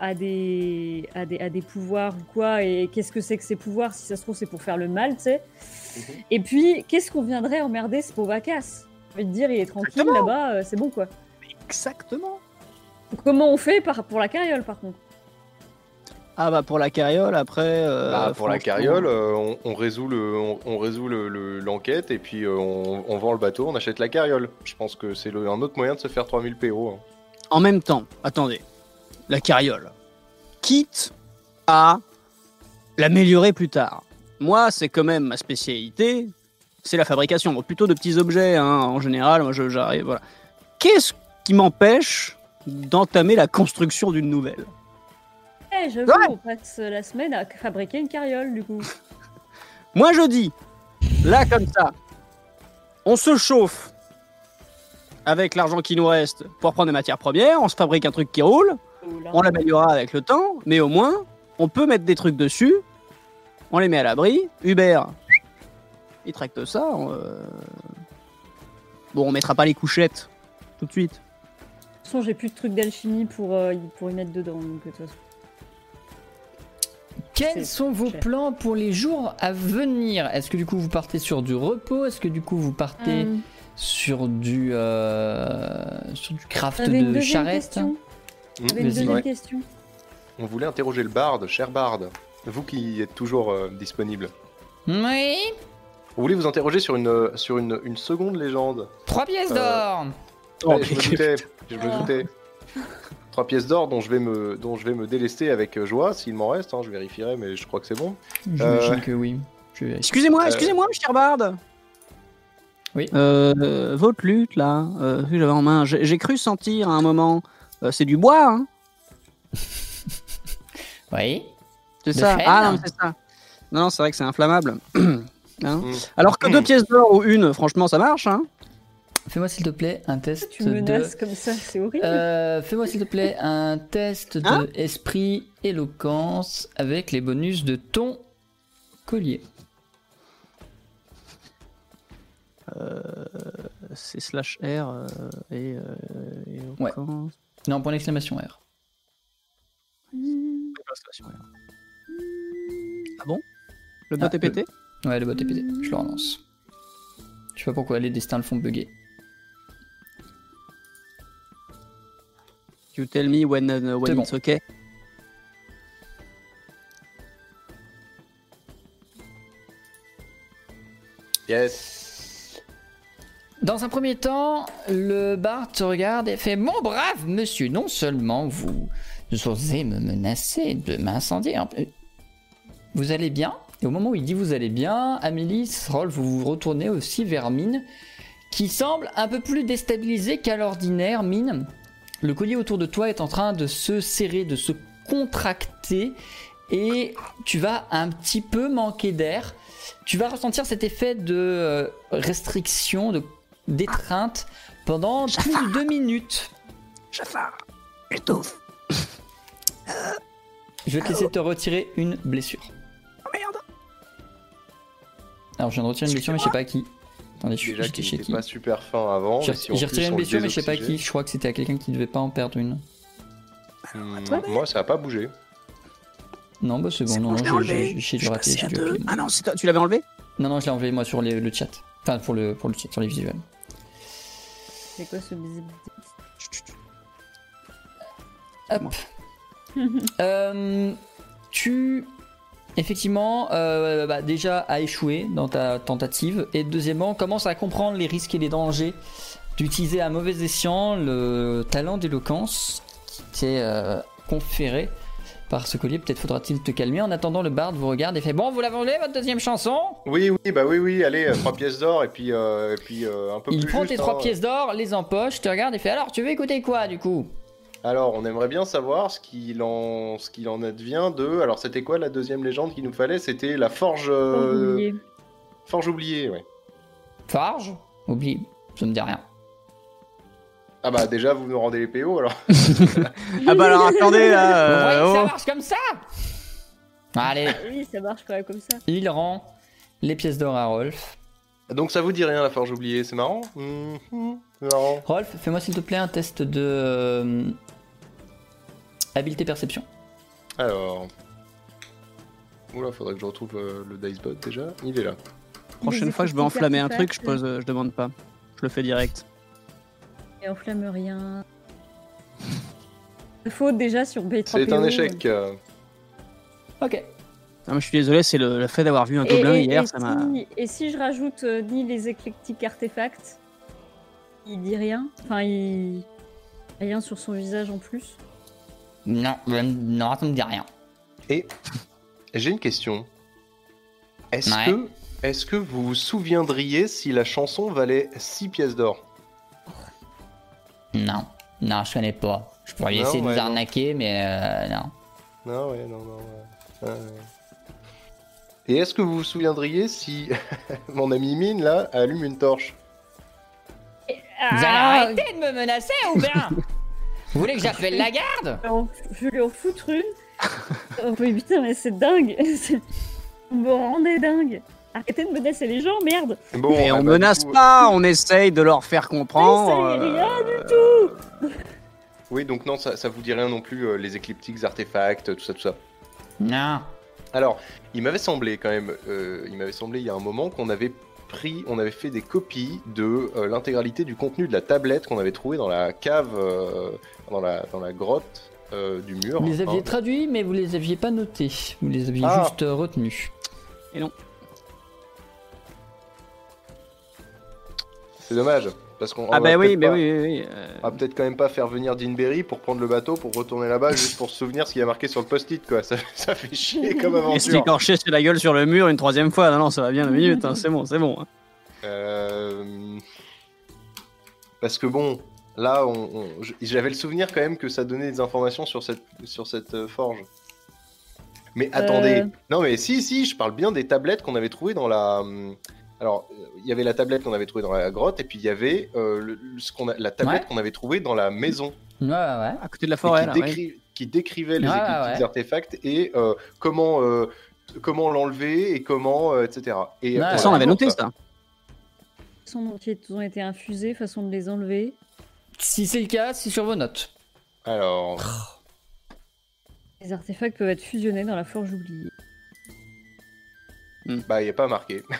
a des, a des, a des pouvoirs ou quoi? Et qu'est-ce que c'est que ces pouvoirs? Si ça se trouve, c'est pour faire le mal, tu sais. Mhm. Et puis, qu'est-ce qu'on viendrait emmerder ce pauvre Acas J'ai envie de dire, il est tranquille Exactement. là-bas, euh, c'est bon quoi. exactement Comment on fait par, pour la carriole par contre? Ah bah pour la carriole après. euh, Bah, pour la carriole, euh, on, on résout le, on, on résout le- le- l'enquête et puis euh, on, on vend le bateau, on achète la carriole. Je pense que c'est un autre moyen de se faire 3000 PO. hein. En même temps, attendez, la carriole, quitte à l'améliorer plus tard. Moi, c'est quand même ma spécialité, c'est la fabrication, Bon, plutôt de petits objets hein, en général. Moi, j'arrive, voilà. Qu'est-ce qui m'empêche d'entamer la construction d'une nouvelle? Eh, j'avoue, Ouais. on passe la semaine à fabriquer une carriole du coup. Moi, je dis, là comme ça, on se chauffe avec l'argent qui nous reste pour prendre des matières premières, on se fabrique un truc qui roule, on l'améliorera avec le temps, mais au moins, on peut mettre des trucs dessus, on les met à l'abri. Hubert, il tracte ça. on, euh, Bon, on mettra pas les couchettes tout de suite. De toute façon, j'ai plus de trucs d'alchimie pour, euh, y- pour y mettre dedans. Donc, de toute façon. Quels sont vos plans pour les jours à venir? Est-ce que du coup vous partez sur du repos? Est-ce que du coup vous partez Euh, sur du euh, sur du craft de charrette une deuxième Ouais. question. On voulait interroger le barde, cher barde. Vous qui êtes toujours euh, disponible. Oui. Vous voulez vous interroger sur une, sur une, une seconde légende Trois pièces Euh, d'or. Oh, je me mais- doutais, je me doutais. Trois pièces d'or dont je vais me dont je vais me délester avec euh, joie s'il m'en reste. hein, je vérifierai, mais je crois que c'est bon. J'imagine euh, que oui. Excusez-moi, Euh, excusez-moi, cher Bard. Oui. Euh, votre lutte, là, euh, que j'avais en main, j'ai j'ai cru sentir à un moment. euh, c'est du bois, hein Oui. C'est ça chêne Ah non, c'est ça. Non, non, c'est vrai que c'est inflammable. Hein Mm. Alors que deux Mm. pièces d'or ou une, franchement, ça marche, hein Fais-moi s'il te plaît un test Tu de. menaces comme ça, c'est horrible. Euh, Fais-moi s'il te plaît un test de Hein esprit éloquence avec les bonus de ton collier. C'est slash R euh, et. Euh, et Ouais. Non, point d'exclamation R. pas slash R. Ah bon? Le bot Ah, est pété? Ouais, le bot est pété. Je le relance. Je sais pas pourquoi les destins le font bugger. You tell me when, uh, when bon. it's okay. Yes. Dans un premier temps, le bar te regarde et fait Mon brave monsieur, non seulement vous osez me menacer de m'incendier, en plus- vous allez bien? Et au moment où il dit vous allez bien, Amélie, Rolf, vous vous retournez aussi vers Mine, qui semble un peu plus déstabilisée qu'à l'ordinaire. Mine, le collier autour de toi est en train de se serrer, de se contracter, et tu vas un petit peu manquer d'air. Tu vas ressentir cet effet de euh, restriction, de d'étreinte pendant plus de deux minutes. Jafar, étouffe. Je vais te laisser te retirer une blessure. Oh merde Alors je viens de retirer une blessure mais je sais pas à qui. Attendez, je Déjà n'était qui pas super fin avant. J'ai si retiré une blessure mais je sais pas à qui. Je crois que c'était à quelqu'un qui devait pas en perdre une. hmm, moi, ça a pas bougé. Non bah c'est bon, C'est non, non, j'ai- dû suis rater. Ah non, c'est toi- tu l'avais enlevé? Non, non, je l'ai enlevé moi sur les- le chat. Enfin pour le, pour le chat, sur les visuels. C'est quoi ce Hop. Euh, tu effectivement euh, bah, déjà a échoué dans ta tentative et deuxièmement commence à comprendre les risques et les dangers d'utiliser à mauvais escient le talent d'éloquence qui t'est euh, conféré par ce collier. Peut-être faudra-t-il te calmer. En attendant, le barde vous regarde et fait Bon, vous l'avez enlevé votre deuxième chanson? Oui, oui, bah oui, oui. Allez, euh, trois pièces d'or et puis, euh, et puis un peu Il plus. prend juste, tes trois hein. pièces d'or, les empoche, te regarde et fait Alors, tu veux écouter quoi du coup? Alors, on aimerait bien savoir ce qu'il en, ce qu'il en advient de. Alors, c'était quoi la deuxième légende qu'il nous fallait? C'était la forge. euh, Oublié. Forge oubliée, ouais. Farge Oublie, ça me dit rien. Ah bah déjà, vous nous rendez les PO alors. Ah bah alors attendez Vous là voyez euh, que ça oh. marche comme ça Allez, Oui, ça marche quand même comme ça. il rend les pièces d'or à Rolf. Donc, ça vous dit rien la forge oubliée, c'est marrant? Mhm, c'est marrant. Rolf, fais-moi s'il te plaît un test de euh, habileté perception. Alors. Oula, faudrait que je retrouve euh, le dicebot déjà. Il est là. Prochaine fois que je veux enflammer un truc, je pose, euh, je demande pas. Je le fais direct. Et enflamme rien. Faute déjà sur B3PO. C'est un échec. euh, Ok. Non, mais je suis désolé, c'est le, le fait d'avoir vu un gobelin et- hier, et ça m'a. si, et si je rajoute euh, ni les éclectiques artefacts, il dit rien Enfin, il. Rien sur son visage en plus Non, je- non, ça me dit rien. Et j'ai une question. Est-ce Ouais. que, est-ce que vous vous souviendriez si la chanson valait 6 pièces d'or? Non, non, je connais pas. Je pourrais Non, essayer de vous non. arnaquer, mais euh, non. Non, ouais, non, non. ouais. Et est-ce que vous vous souviendriez si mon ami Mine là allume une torche? Vous allez Ah arrêter de me menacer ou bien Vous voulez que j'appelle la garde? Je vais lui en foutre une. oh, mais putain, mais c'est dingue Vous me rendez dingue Arrêtez de menacer les gens, merde Bon, Mais on bah, menace du coup, pas, on essaye de leur faire comprendre. Mais ça y est, rien euh, Oui, donc non, ça, ça vous dit rien non plus, euh, les écliptiques, artefacts, tout ça, tout ça. Non. Alors, il m'avait semblé quand même, euh, il m'avait semblé il y a un moment qu'on avait pris, on avait fait des copies de euh, l'intégralité du contenu de la tablette qu'on avait trouvé dans la cave, euh, dans, la, dans la grotte euh, du mur. Vous les aviez hein. traduits, mais vous les aviez pas notés. Vous les aviez Ah. juste euh, retenus. C'est dommage, parce qu'on Ah bah oui, bah pas- oui, oui, oui. euh, On va peut-être quand même pas faire venir Deanberry pour prendre le bateau, pour retourner là-bas, juste pour se souvenir ce qu'il y a marqué sur le post-it, quoi. Ça, ça fait chier comme Et se aventure. écorcher sur la gueule sur le mur une troisième fois. Non, non, ça va bien, la minute, hein, c'est bon, c'est bon. hein. Euh, Parce que bon, là, on- on- j'avais le souvenir quand même que ça donnait des informations sur cette, sur cette euh, forge. Mais attendez, Euh. non mais si, si, je parle bien des tablettes qu'on avait trouvées dans la... hum, Alors, euh, il y avait la tablette qu'on avait trouvée dans la grotte, et puis il y avait euh, le- le- ce qu'on a- la tablette Ouais. qu'on avait trouvée dans la maison. Ouais, ouais, ouais. À côté de la forêt, qui, là. ouais. qui décrivait les Ouais, équipes ouais. des artefacts et euh, comment, euh, comment l'enlever et comment, euh, etc. Et, Ouais, euh, Ça, on avait noté ça. façon ils ont été infusés, façon de les enlever. Si c'est le cas, c'est sur vos notes. Alors, Les artefacts peuvent être fusionnés dans la forge oubliée. bah, il n'y a pas marqué.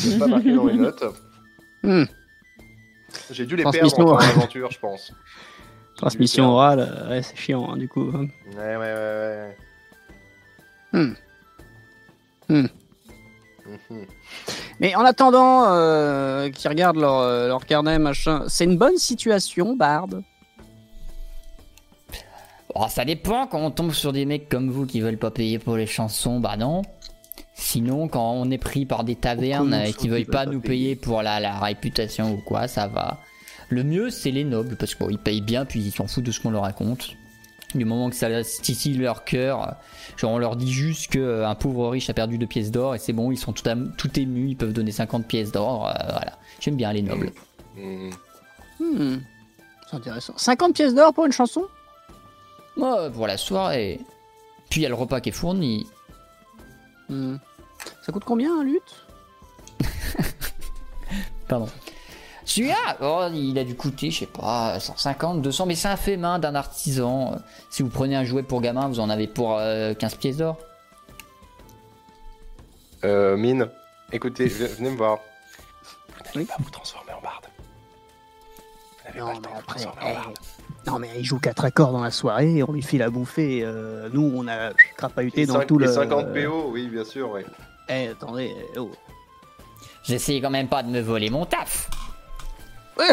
Il n'y a pas marqué dans les notes. Hmm. J'ai dû les perdre Transmission. en aventure, je pense. Transmission orale, euh, ouais, c'est chiant, hein, du coup. Ouais, ouais, ouais, ouais. Hmm. Hmm. Mhm. Mais en attendant euh, qu'ils regardent leur, euh, leur carnet, machin, c'est une bonne situation, Bard. Oh, ça dépend quand on tombe sur des mecs comme vous qui veulent pas payer pour les chansons, bah non. Sinon, quand on est pris par des tavernes et qui qu'ils veulent veulent pas pas nous payer payer pour la, la réputation ou quoi, ça va. Le mieux, c'est les nobles, parce qu'ils payent bien, puis ils s'en foutent de ce qu'on leur raconte. Du moment que ça titille leur cœur, genre on leur dit juste qu'un pauvre riche a perdu deux pièces d'or et c'est bon, ils sont tout, tout émus, ils peuvent donner 50 pièces d'or, euh, voilà. J'aime bien les nobles. Mhm. Hmm. C'est intéressant. 50 pièces d'or pour une chanson? Ouais, pour la soirée. Puis il y a le repas qui est fourni. Hmm. Ça coûte combien un lutte Pardon. Celui-là, oh, il a dû coûter, je sais pas, 150, 200, mais c'est un fait main d'un artisan. Euh, Si vous prenez un jouet pour gamin, vous en avez pour euh, 15 pièces d'or. Euh, Mine, écoutez, venez me voir. Vous n'allez pas vous transformer en barde. Vous n'avez Non, pas le mais temps de vous après, transformer en barde. Non, mais il joue 4 accords dans la soirée, on lui file à bouffer. euh, nous, on a crapahuté Et dans cinq- tout et le. 50 PO, oui, bien sûr, oui. Eh, attendez, eh, oh. J'essaye quand même pas de me voler mon taf. Ouais,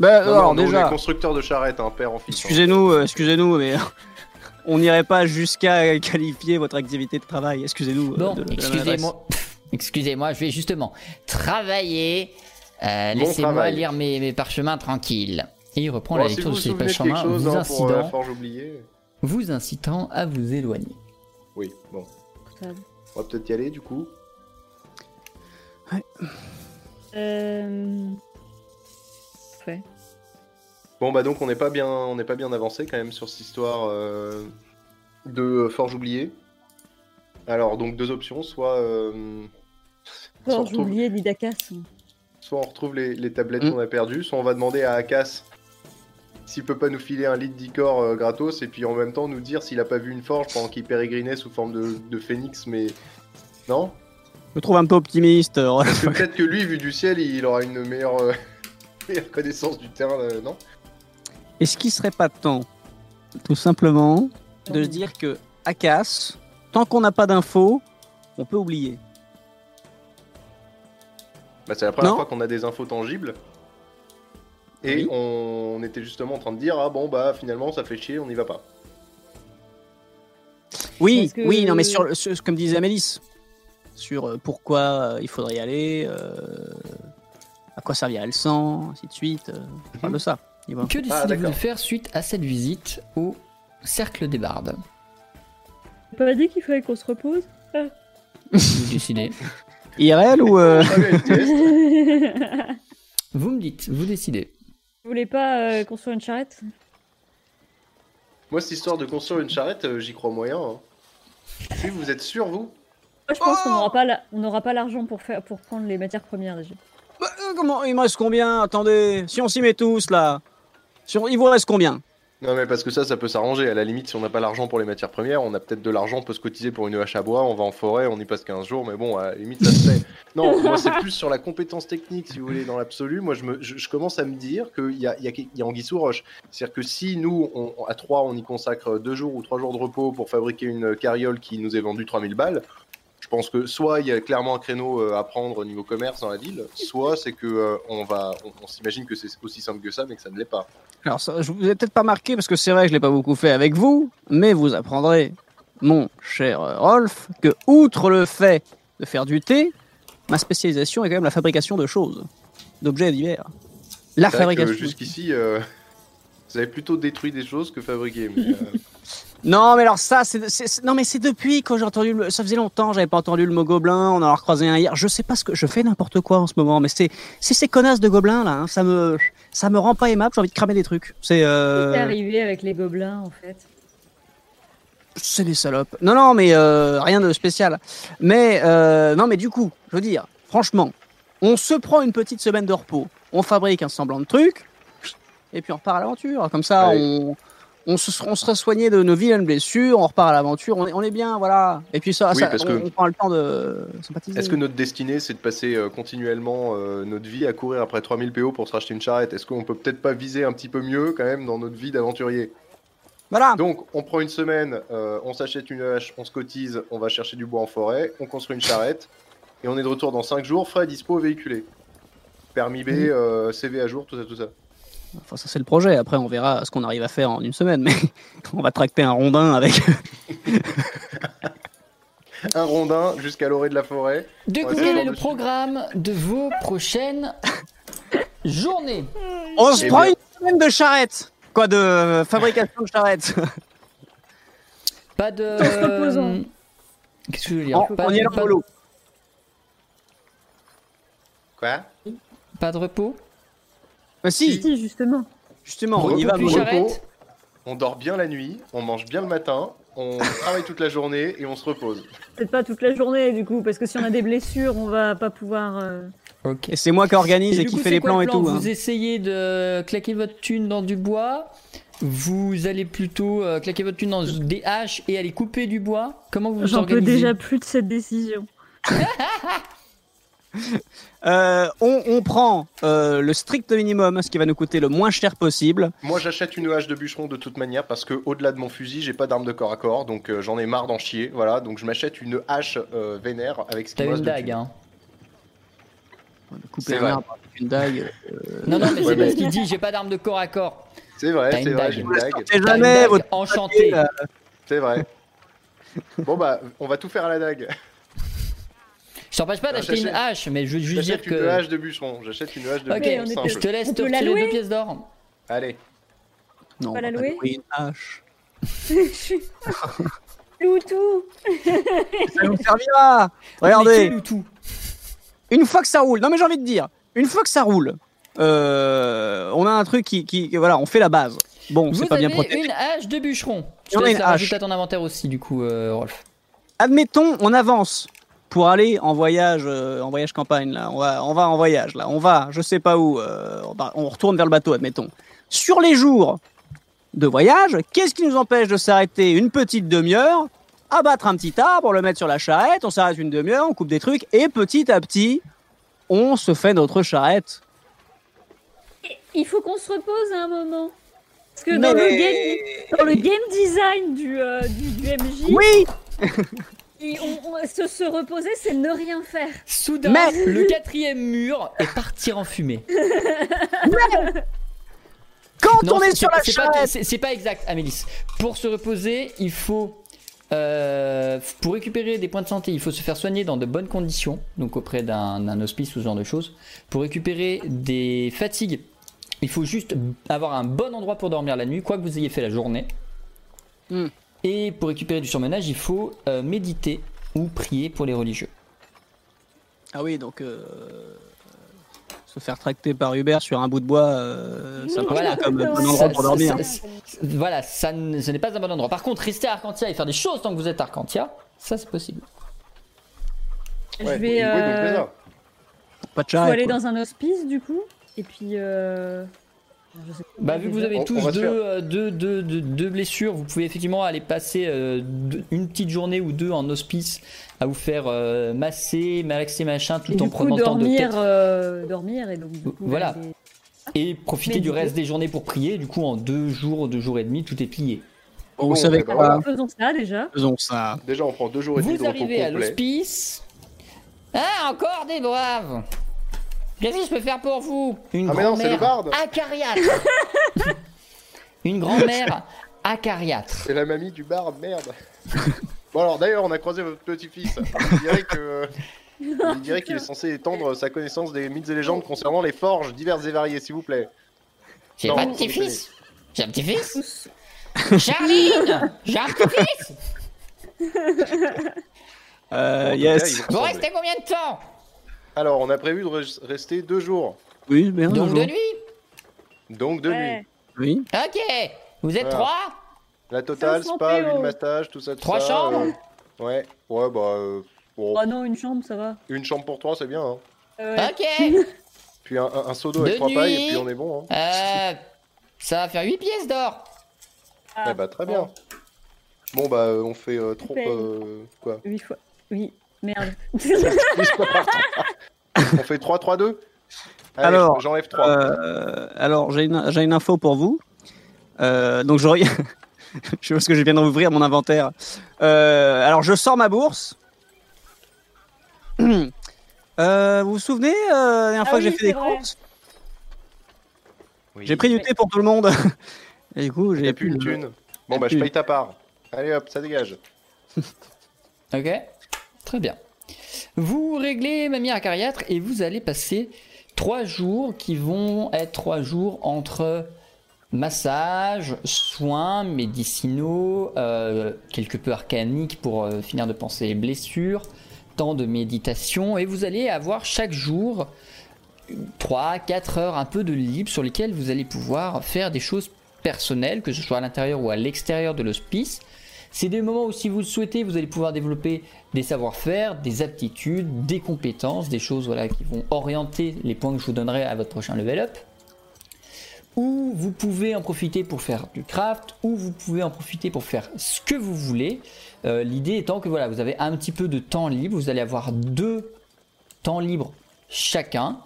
bah, Non, alors non, nous, on déjà, est constructeur de charrettes, hein, père en fils. hein. excusez-nous, euh, excusez-nous, mais on n'irait pas jusqu'à qualifier votre activité de travail. Excusez-nous. euh, Bon, excusez-moi. Excusez-moi, je vais justement travailler. Euh, Bon Laissez-moi lire mes, mes parchemins tranquilles. Et il reprend Bon, la si lecture vous de ses parchemins, chose vous, hein, incitant, vous incitant à vous éloigner. Oui, bon. On va peut-être y aller, du coup. Euh... Parfait. Bon, bah donc, on n'est pas bien, on n'est pas bien avancé quand même sur cette histoire euh, de forge oubliée. Alors, donc, deux options. Soit, euh, Forge retrouve, oubliée d'Idakas. soit on retrouve les, les tablettes Mm. qu'on a perdues, soit on va demander à Akas s'il peut pas nous filer un litre d'icor euh, gratos et puis en même temps nous dire s'il a pas vu une forge pendant qu'il pérégrinait sous forme de, de phénix, mais non? Je me trouve un peu optimiste. Parce que peut-être que lui, vu du ciel, il aura une meilleure, euh, meilleure connaissance du terrain, euh, non Est-ce qu'il serait pas temps, tout simplement, de se dire que Akas, tant qu'on n'a pas d'infos, on peut oublier bah, C'est la première Non. fois qu'on a des infos tangibles. Et Oui. on était justement en train de dire ah bon bah finalement ça fait chier on n'y va pas. Oui, que- oui, non, mais sur, le- sur- comme disait Amélis, sur euh, pourquoi euh, il faudrait y aller, euh, à quoi servirait le sang, ainsi de suite. euh, on parle de ça. Il va. Que décidez-vous Ah, d'accord. de faire suite à cette visite au Cercle des Bardes T'as pas dit qu'il fallait qu'on se repose Vous décidez. IRL ou euh, Ah. Vous me dites, vous décidez. Vous voulez pas euh, construire une charrette? Moi cette histoire de construire une charrette, euh, j'y crois moyen. hein. Vous êtes sûr vous? Moi, je pense qu'on n'aura pas la- on n'aura pas l'argent pour faire pour prendre les matières premières déjà. Bah, euh, comment Il me reste combien? Attendez, si on s'y met tous là, il vous reste combien? Non mais parce que ça, ça peut s'arranger. À la limite, si on n'a pas l'argent pour les matières premières, on a peut-être de l'argent, on peut se cotiser pour une hache à bois, on va en forêt, on y passe 15 jours, mais bon, à la limite, ça se fait. Non, moi c'est plus sur la compétence technique, si vous voulez, dans l'absolu. Moi, je, me, je, je commence à me dire qu'il y a, y, a, il y a anguille sous roche. C'est-à-dire que si nous, on, à 3, on y consacre 2 jours ou 3 jours de repos pour fabriquer une carriole qui nous est vendue 3000 balles, pense que soit il y a clairement un créneau euh, à prendre au niveau commerce dans la ville, soit c'est que euh, on va, on, on s'imagine que c'est aussi simple que ça, mais que ça ne l'est pas. Alors, ça, je vous ai peut-être pas marqué parce que c'est vrai que je l'ai pas beaucoup fait avec vous, mais vous apprendrez, mon cher euh, Rolf, que outre le fait de faire du thé, ma spécialisation est quand même la fabrication de choses, d'objets divers. La fabrication. Jusqu'ici, euh, vous avez plutôt détruit des choses que fabriqué. mais, euh, Non, mais alors ça, c'est, c'est- c'est- non, mais c'est depuis que j'ai entendu. Le... Ça faisait longtemps, j'avais pas entendu le mot gobelin. On en a recroisé un hier. Je sais pas ce que je fais n'importe quoi en ce moment, mais c'est, c'est ces connasses de gobelins là. hein, Ça me, ça me rend pas aimable. J'ai envie de cramer des trucs. C'est, euh, arrivé avec les gobelins en fait? c'est des salopes. Non, non, mais euh, rien de spécial. Mais euh, non, mais du coup, je veux dire, franchement, on se prend une petite semaine de repos. On fabrique un semblant de truc, et puis on repart à l'aventure. Comme ça, Ouais. on, on se, on sera soigné de nos vilaines blessures. On repart à l'aventure. On est, on est bien, voilà. Et puis ça, Oui, ça parce on, que- on prend le temps de sympathiser. Est-ce que notre destinée, c'est de passer euh, continuellement euh, notre vie à courir après 3000 PO pour se racheter une charrette? Est-ce qu'on peut peut-être pas viser un petit peu mieux quand même dans notre vie d'aventurier? Voilà. Donc, on prend une semaine, euh, on s'achète une hache, on se cotise, on va chercher du bois en forêt, on construit une charrette, et on est de retour dans 5 jours, frais, dispo, véhiculé. Permis B, euh, CV à jour, tout ça, tout ça. Enfin, ça c'est le projet. Après, on verra ce qu'on arrive à faire en une semaine. Mais on va tracter un rondin avec. Un rondin jusqu'à l'orée de la forêt. Du Ouais, coup, c'est quel le est le dessus. programme de vos prochaines journées On se Eh prend bien- une semaine de charrette. Quoi de euh, fabrication de charrette. Pas de. Reposant. Qu'est-ce que je veux dire On, pas, on y est de, mollo. Quoi? Pas de repos? Bah si, Si, justement. justement, on y va. On dort bien la nuit, on mange bien le matin, on travaille toute la journée et on se repose. Peut-être pas toute la journée du coup, parce que si on a des blessures, on va pas pouvoir. euh, Ok. C'est moi qui organise et, qui coup, fait les plans le et tout. hein. Vous essayez de claquer votre thune dans du bois. Vous allez plutôt euh, claquer votre thune dans des haches et aller couper du bois. Comment vous vous J'en peux déjà plus de cette décision. Euh, on, on prend euh, le strict minimum, ce qui va nous coûter le moins cher possible. Moi j'achète une hache de bûcheron de toute manière parce que au-delà de mon fusil, j'ai pas d'arme de corps à corps, donc euh, j'en ai marre d'en chier. Voilà, donc je m'achète une hache euh, vénère avec ce qui T'as me une dague, hein. Couper avec une dague. Non, non, mais c'est parce qu'il dit j'ai pas d'arme de corps à corps. C'est vrai, c'est vrai, j'ai une dague. Jamais dague votre enchantée. euh, C'est vrai. Bon bah, on va tout faire à la dague. Je t'empêche pas d'acheter une hache, mais je veux juste dire J'achète une que. hache de bûcheron. J'achète une hache de Ok, bûcheron on est- simple. je te laisse On te la retirer louer deux pièces d'or. Allez. Non, la on va louer louer une hache. Loutou Ça nous servira. Regardez, quel ou tout? Une fois que ça roule. Non mais j'ai envie de dire, une fois que ça roule, euh, on a un truc qui, qui, voilà, on fait la base. Bon, c'est pas bien avez protégé. une hache de bûcheron. Je On a une la rajouter hache. à ton inventaire aussi, du coup, euh, Rolf. Admettons, on avance pour aller en voyage, euh, en voyage campagne là. On va, on va en voyage là. On va, je sais pas où. euh, on, retourne vers le bateau, admettons. Sur les jours de voyage, qu'est-ce qui nous empêche de s'arrêter une petite demi-heure, abattre un petit arbre, le mettre sur la charrette, on s'arrête une demi-heure, on coupe des trucs et petit à petit, on se fait notre charrette. Il faut qu'on se repose à un moment. Parce que Mais- dans, le game, dans le game design du, euh, du, du MJ, Oui, on- on- se, se reposer, c'est ne rien faire. Soudain, Mais- le quatrième mur est partir en fumée. quand Non, on est c'est- sur la charrette, c'est- pas exact, Amélis. Pour se reposer, il faut. euh, pour récupérer des points de santé, il faut se faire soigner dans de bonnes conditions, donc auprès d'un d'un hospice ou ce genre de choses. Pour récupérer des fatigues, il faut juste avoir un bon endroit pour dormir la nuit, quoi que vous ayez fait la journée. Hmm. Et pour récupérer du surmenage, il faut euh, méditer ou prier pour les religieux. Ah oui, donc euh, se faire tracter par Uber sur un bout de bois, euh, ça marche Voilà. pas comme bon Ça- endroit pour dormir. ça- ça- Voilà, ça, ne- ce n'est pas un bon endroit. Par contre, rester à Arcantia et faire des choses tant que vous êtes à Arcantia, ça c'est possible. Je vais oui, donc euh, c'est. Pas de faut charrette, aller quoi. dans un hospice du coup. Et puis. Bah, vu que vous avez On- on tous deux, euh, deux, deux- deux- deux blessures, vous pouvez effectivement aller passer euh, une petite journée ou deux en hospice à vous faire euh, masser, malaxer machin, tout Et en du coup, prenant le temps de euh, dormir et donc du coup, Voilà. aller- et profiter du reste des journées pour prier. Du coup, en deux jours, deux jours et demi, tout est plié. Bon, vous savez ben quoi voilà. Faisons ça déjà. Faisons ça. Déjà, on prend deux jours et demi de Vous arrivez à l'hospice. Ah, encore des braves. Qu'est-ce que je peux faire pour vous? Une Ah, grand-mère acariâtre. Une grand-mère acariâtre. C'est la mamie du barde, merde. bon alors d'ailleurs, on a croisé votre petit-fils. Il dirait que il dirait qu'il est censé étendre sa connaissance des mythes et légendes concernant les forges diverses et variées, s'il vous plaît. J'ai pas de petit-fils. J'ai un petit-fils. Charline J'ai un petit-fils. Euh, yes. vous restez combien de temps? Alors, on a prévu de re- rester deux jours, Oui, bien. Donc de nuit donc deux nuits. Ouais. Oui. Ok. Vous êtes Voilà. trois La totale, 500 spa, PO. huile massage, tout ça, tout Trois ça. chambres euh, Ouais, ouais, bah euh, bon, Oh non, une chambre, ça va. une chambre pour trois, c'est bien. Hein. Euh, ouais. Ok. Puis un, un, un seau d'eau avec De trois pailles, nuit. et puis on est bon. Hein. Euh, ça va faire 8 pièces d'or. Ah, eh bah très bien. Bon bah euh, on fait euh, trop... euh, quoi Huit fois. Oui, merde. On fait 3-3-2 Allez, Alors, j'enlève 3. Euh, alors, j'ai une, j'ai une info pour vous. Euh, donc, je regarde. je pense que je viens d'ouvrir mon inventaire. Euh, alors, je sors ma bourse. Euh, vous vous souvenez, euh, la dernière Ah fois que j'ai fait des vrai. courses J'ai pris du thé pour tout le monde. Et du coup, j'ai plus une thune. Bon bah je paye ta part. Allez hop, ça dégage. Ok. Très bien. Vous réglez Mamie Acariâtre et vous allez passer trois jours qui vont être trois jours entre massage, soins médicinaux, euh, quelque peu arcaniques pour euh, finir de penser les blessures, temps de méditation et vous allez avoir chaque jour 3, 4 heures un peu de libre sur lesquelles vous allez pouvoir faire des choses personnelles, que ce soit à l'intérieur ou à l'extérieur de l'hospice. C'est des moments où si vous le souhaitez, vous allez pouvoir développer des savoir-faire, des aptitudes, des compétences, des choses voilà, qui vont orienter les points que je vous donnerai à votre prochain level up. Ou vous pouvez en profiter pour faire du craft, ou vous pouvez en profiter pour faire ce que vous voulez. Euh, L'idée étant que voilà, vous avez un petit peu de temps libre, vous allez avoir deux temps libres chacun.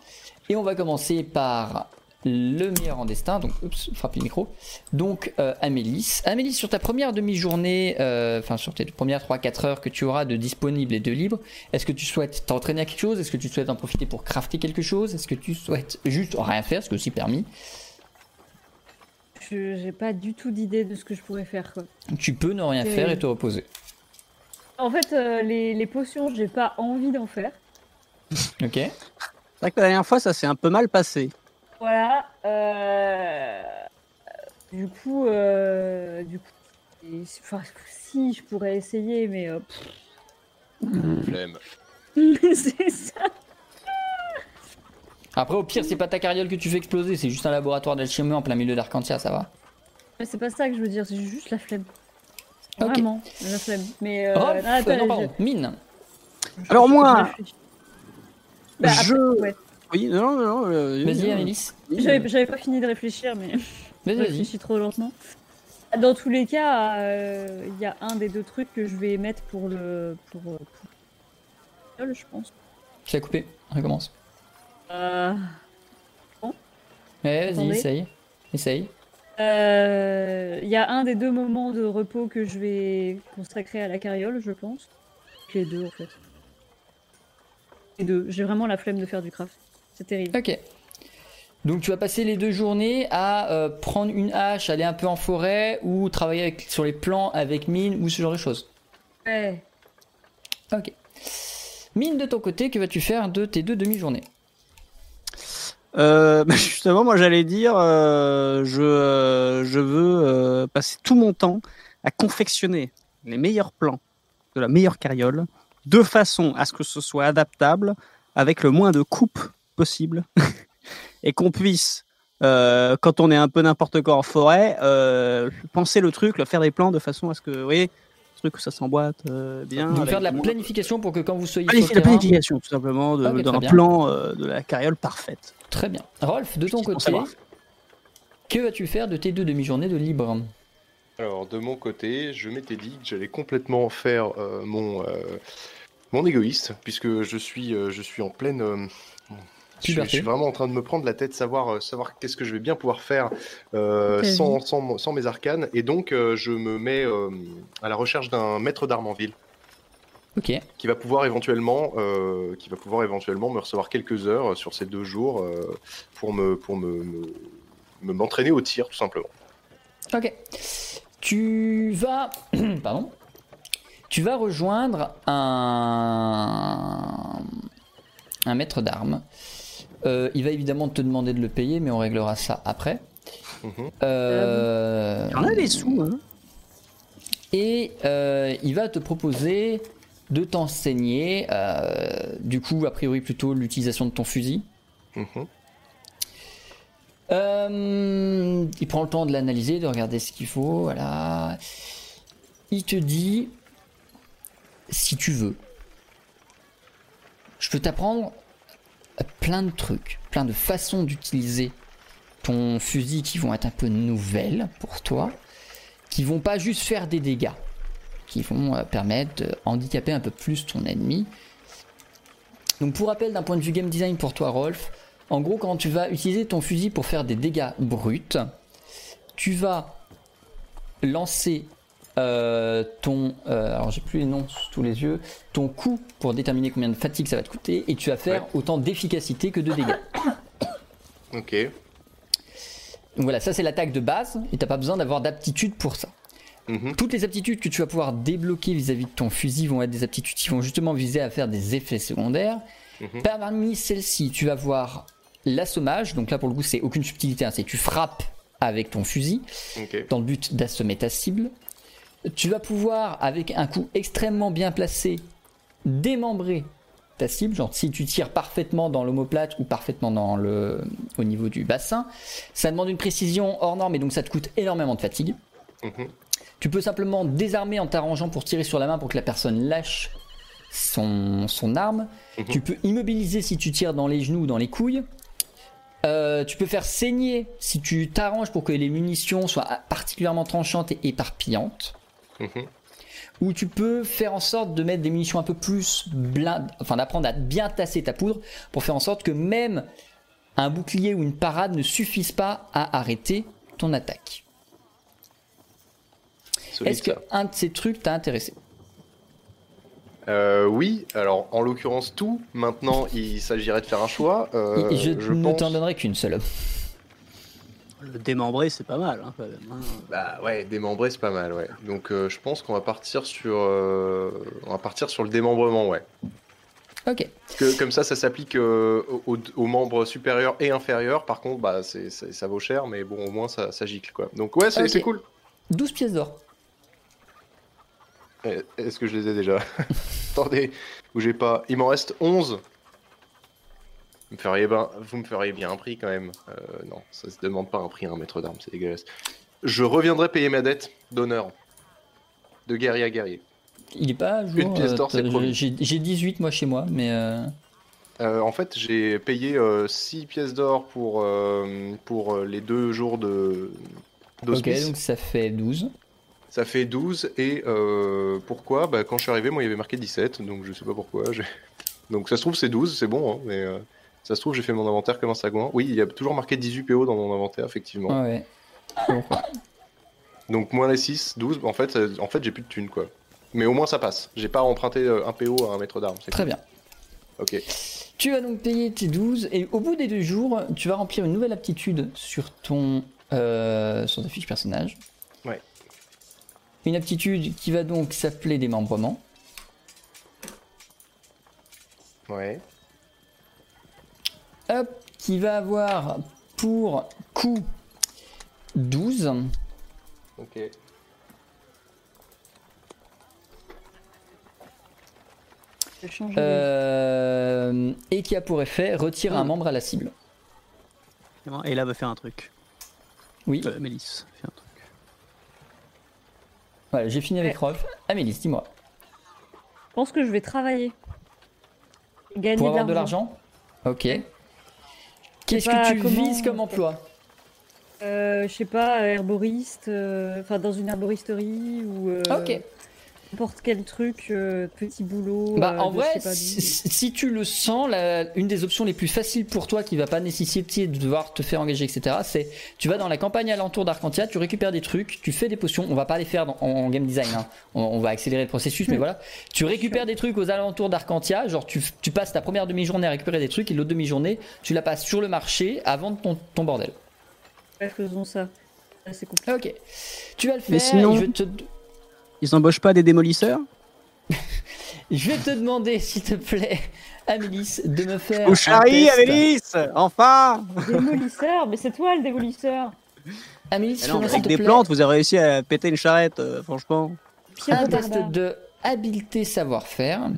Et on va commencer par le meilleur en destin. Donc, oups, frappez le micro. Donc, euh, Amélis. Amélis, sur ta première demi-journée, euh, enfin, sur tes premières 3-4 heures que tu auras de disponible et de libre, est-ce que tu souhaites t'entraîner à quelque chose? Est-ce que tu souhaites en profiter pour crafter quelque chose? Est-ce que tu souhaites juste rien faire Ce que aussi permis? Je j'ai pas du tout d'idée de ce que je pourrais faire. Quoi. Tu peux ne rien faire et te reposer. En fait, euh, les, les potions, j'ai pas envie d'en faire. Ok C'est vrai que la dernière fois, ça s'est un peu mal passé. Voilà. euh, Du coup, euh, du coup, enfin, si je pourrais essayer, mais euh, Flemme. c'est ça. Après, au pire, c'est pas ta carriole que tu fais exploser, c'est juste un laboratoire d'alchimie en plein milieu d'Arcantia, ça va. Mais c'est pas ça que je veux dire, c'est juste la flemme. Ok. Vraiment, la flemme. Mais euh, non, attends, euh, je- pardon, mine. Alors moi, je. Bah, après, je- ouais. Oui, non, non, non. euh, Vas-y, Amélis. J'avais j'avais pas fini de réfléchir, mais Vas-y, je vas-y. réfléchis trop lentement. Dans tous les cas, euh, il y a un des deux trucs que je vais mettre pour le. pour. euh, pour... je pense. Tu as coupé, recommence. Euh, Ouais, vas-y, Attendez. essaye. Essaye. euh, Il y a un des deux moments de repos que je vais consacrer à la carriole, je pense. Les deux, en fait. Les deux. J'ai vraiment la flemme de faire du craft. C'est terrible. Ok. Donc tu vas passer les deux journées à euh, prendre une hache, aller un peu en forêt ou travailler avec- sur les plans avec mine ou ce genre de choses. Ouais. Ok. Mine de ton côté, que vas-tu faire de tes deux demi-journées? Euh, bah, justement, moi j'allais dire, euh, je, euh, je veux euh, passer tout mon temps à confectionner les meilleurs plans de la meilleure carriole, de façon à ce que ce soit adaptable, avec le moins de coupes possible, et qu'on puisse, euh, quand on est un peu n'importe quoi en forêt, euh, penser le truc, le faire des plans de façon à ce que, vous voyez, ce truc que ça s'emboîte euh, bien. Donc faire de la planification pour que quand vous soyez Planifi- sur la terrain... planification, tout simplement, d'un bien. plan euh, de la carriole parfaite. Très bien. Rolf, de ton côté, savoir. Que vas-tu faire de tes deux demi-journées de libre? Alors, de mon côté, je m'étais dit que j'allais complètement faire euh, mon, euh, mon égoïste, puisque je suis, euh, je suis en pleine. Je, suis- je Puberté. suis vraiment en train de me prendre la tête, savoir, euh, savoir qu'est-ce que je vais bien pouvoir faire euh, sans, sans, mes arcanes. Et donc, euh, je me mets euh, à la recherche d'un maître d'armes en ville Ok. qui va pouvoir éventuellement, qui va pouvoir éventuellement me recevoir quelques heures sur ces deux jours pour me, pour me, me- me- m'entraîner au tir, tout simplement. Ok. Tu vas. Pardon. Tu vas rejoindre un. Un maître d'armes. Euh, il va évidemment te demander de le payer, mais on réglera ça après. Mhm. Euh, Il y en a des sous, hein. Et euh, il va te proposer de t'enseigner, euh, du coup, a priori plutôt l'utilisation de ton fusil. Mhm. Euh, il prend le temps de l'analyser, de regarder ce qu'il faut, voilà. Il te dit, si tu veux, je peux t'apprendre plein de trucs, plein de façons d'utiliser ton fusil qui vont être un peu nouvelles pour toi, qui vont pas juste faire des dégâts, qui vont euh, permettre de handicaper un peu plus ton ennemi. Donc pour rappel, d'un point de vue game design pour toi, Rolf, en gros, quand tu vas utiliser ton fusil pour faire des dégâts bruts, tu vas lancer euh, ton. euh, alors, j'ai plus les noms sous les yeux. Ton coup pour déterminer combien de fatigue ça va te coûter, et tu vas faire Ouais. autant d'efficacité que de dégâts. Ok. Donc voilà, ça c'est l'attaque de base, et t'as pas besoin d'avoir d'aptitude pour ça. Mhm. Toutes les aptitudes que tu vas pouvoir débloquer vis-à-vis de ton fusil vont être des aptitudes qui vont justement viser à faire des effets secondaires. Mhm. Parmi celles-ci, tu vas voir l'assommage. Donc là, pour le coup, c'est aucune subtilité. hein, c'est tu frappes avec ton fusil dans le but d'assommer ta cible. Tu vas pouvoir, avec un coup extrêmement bien placé, démembrer ta cible. Genre, si tu tires parfaitement dans l'omoplate ou parfaitement dans le, au niveau du bassin, ça demande une précision hors norme et donc ça te coûte énormément de fatigue. Mhm. Tu peux simplement désarmer en t'arrangeant pour tirer sur la main pour que la personne lâche son, son arme. Mhm. Tu peux immobiliser si tu tires dans les genoux ou dans les couilles. Euh, tu peux faire saigner si tu t'arranges pour que les munitions soient particulièrement tranchantes et éparpillantes. Mhm. Ou tu peux faire en sorte de mettre des munitions un peu plus blindées, enfin d'apprendre à bien tasser ta poudre pour faire en sorte que même un bouclier ou une parade ne suffisent pas à arrêter ton attaque. Est-ce que ça. un de ces trucs t'a intéressé? Euh, oui, alors en l'occurrence tout. Maintenant, il s'agirait de faire un choix. Euh, Je, ne pense- t'en donnerai qu'une seule. Le démembrer, c'est pas mal. Hein, quand même, hein. Bah ouais, démembrer c'est pas mal, ouais. Donc euh, je pense qu'on va partir sur, euh, on va partir sur le démembrement, ouais. Ok. Parce que comme ça, ça s'applique euh, aux, aux membres supérieurs et inférieurs. Par contre, bah c'est, c'est- ça vaut cher, mais bon, au moins ça, ça gicle quoi. Donc ouais, c'est, c'est cool. 12 pièces d'or. Eh, Est-ce que je les ai déjà? Attendez, bougez pas. Il m'en reste 11. Vous me feriez bien, vous me feriez bien un prix quand même. Euh, non, ça se demande pas un prix à un maître d'armes, c'est dégueulasse. Je reviendrai payer ma dette d'honneur. De guerrier à guerrier. Il est pas à jour. Une pièce d'or, c'est t'as- promis. J'ai j'ai 18 moi chez moi, mais euh, Euh, en fait, j'ai payé 6 pièces d'or pour, euh, pour euh, les deux jours de ok, donc ça fait 12. Ça fait 12 et euh, pourquoi? Bah, Quand je suis arrivé, moi il y avait marqué 17, donc je sais pas pourquoi. Donc ça se trouve c'est 12, c'est bon, hein, mais euh, ça se trouve j'ai fait mon inventaire comme un sagouin. Oui, il y a toujours marqué 18 PO dans mon inventaire, effectivement. Ah ouais. Donc moins les 6, 12, en fait, euh, en fait j'ai plus de thunes quoi. Mais au moins ça passe. J'ai pas emprunté euh, un PO à un maître d'armes. Très cool. bien. Ok. Tu vas donc payer tes 12 et au bout des deux jours, tu vas remplir une nouvelle aptitude sur ton euh, sur ta fiche personnage. Ouais. Une aptitude qui va donc s'appeler démembrement. Ouais. Hop, qui va avoir pour coût 12. Ok. Euh, et qui a pour effet retirer un Hmm. membre à la cible. Et là, va faire un truc. Oui, Euh, Mélisse, fais un truc. voilà, j'ai fini avec Ouais. Rolf. Amélie, dis-moi. Je pense que je vais travailler. Gagner Pour avoir de l'argent Ok. Qu'est-ce que tu comment- vises comme emploi Euh, je sais pas, herboriste, euh, enfin dans une herboristerie ou euh, Ok. N'importe quel truc, euh, petit boulot. Bah, euh, en vrai, pas si, tu le sens, la- une des options les plus faciles pour toi qui va pas nécessiter de devoir te faire engager, etc., c'est tu vas dans la campagne alentour d'Arcantia, tu récupères des trucs, tu fais des potions. On va pas les faire dans- en, en game design, hein. on, on va accélérer le processus, mais voilà. Tu récupères des trucs aux alentours d'Arcantia, genre tu, tu passes ta première demi-journée à récupérer des trucs et l'autre demi-journée, tu la passes sur le marché à vendre ton, ton bordel. Ouais, faisons ça. Ah, C'est compliqué. Ok. Tu vas le faire. Mais sinon- et je, vais te, Ils embauchent pas des démolisseurs je vais te demander, s'il te plaît, Amélis, de me faire. Au test. Amélis Enfin Démolisseur, mais c'est toi le démolisseur. Amélis, non, Avec des plaît, plantes, vous avez réussi à péter une charrette, euh, franchement. Pierre un de test de habileté savoir-faire.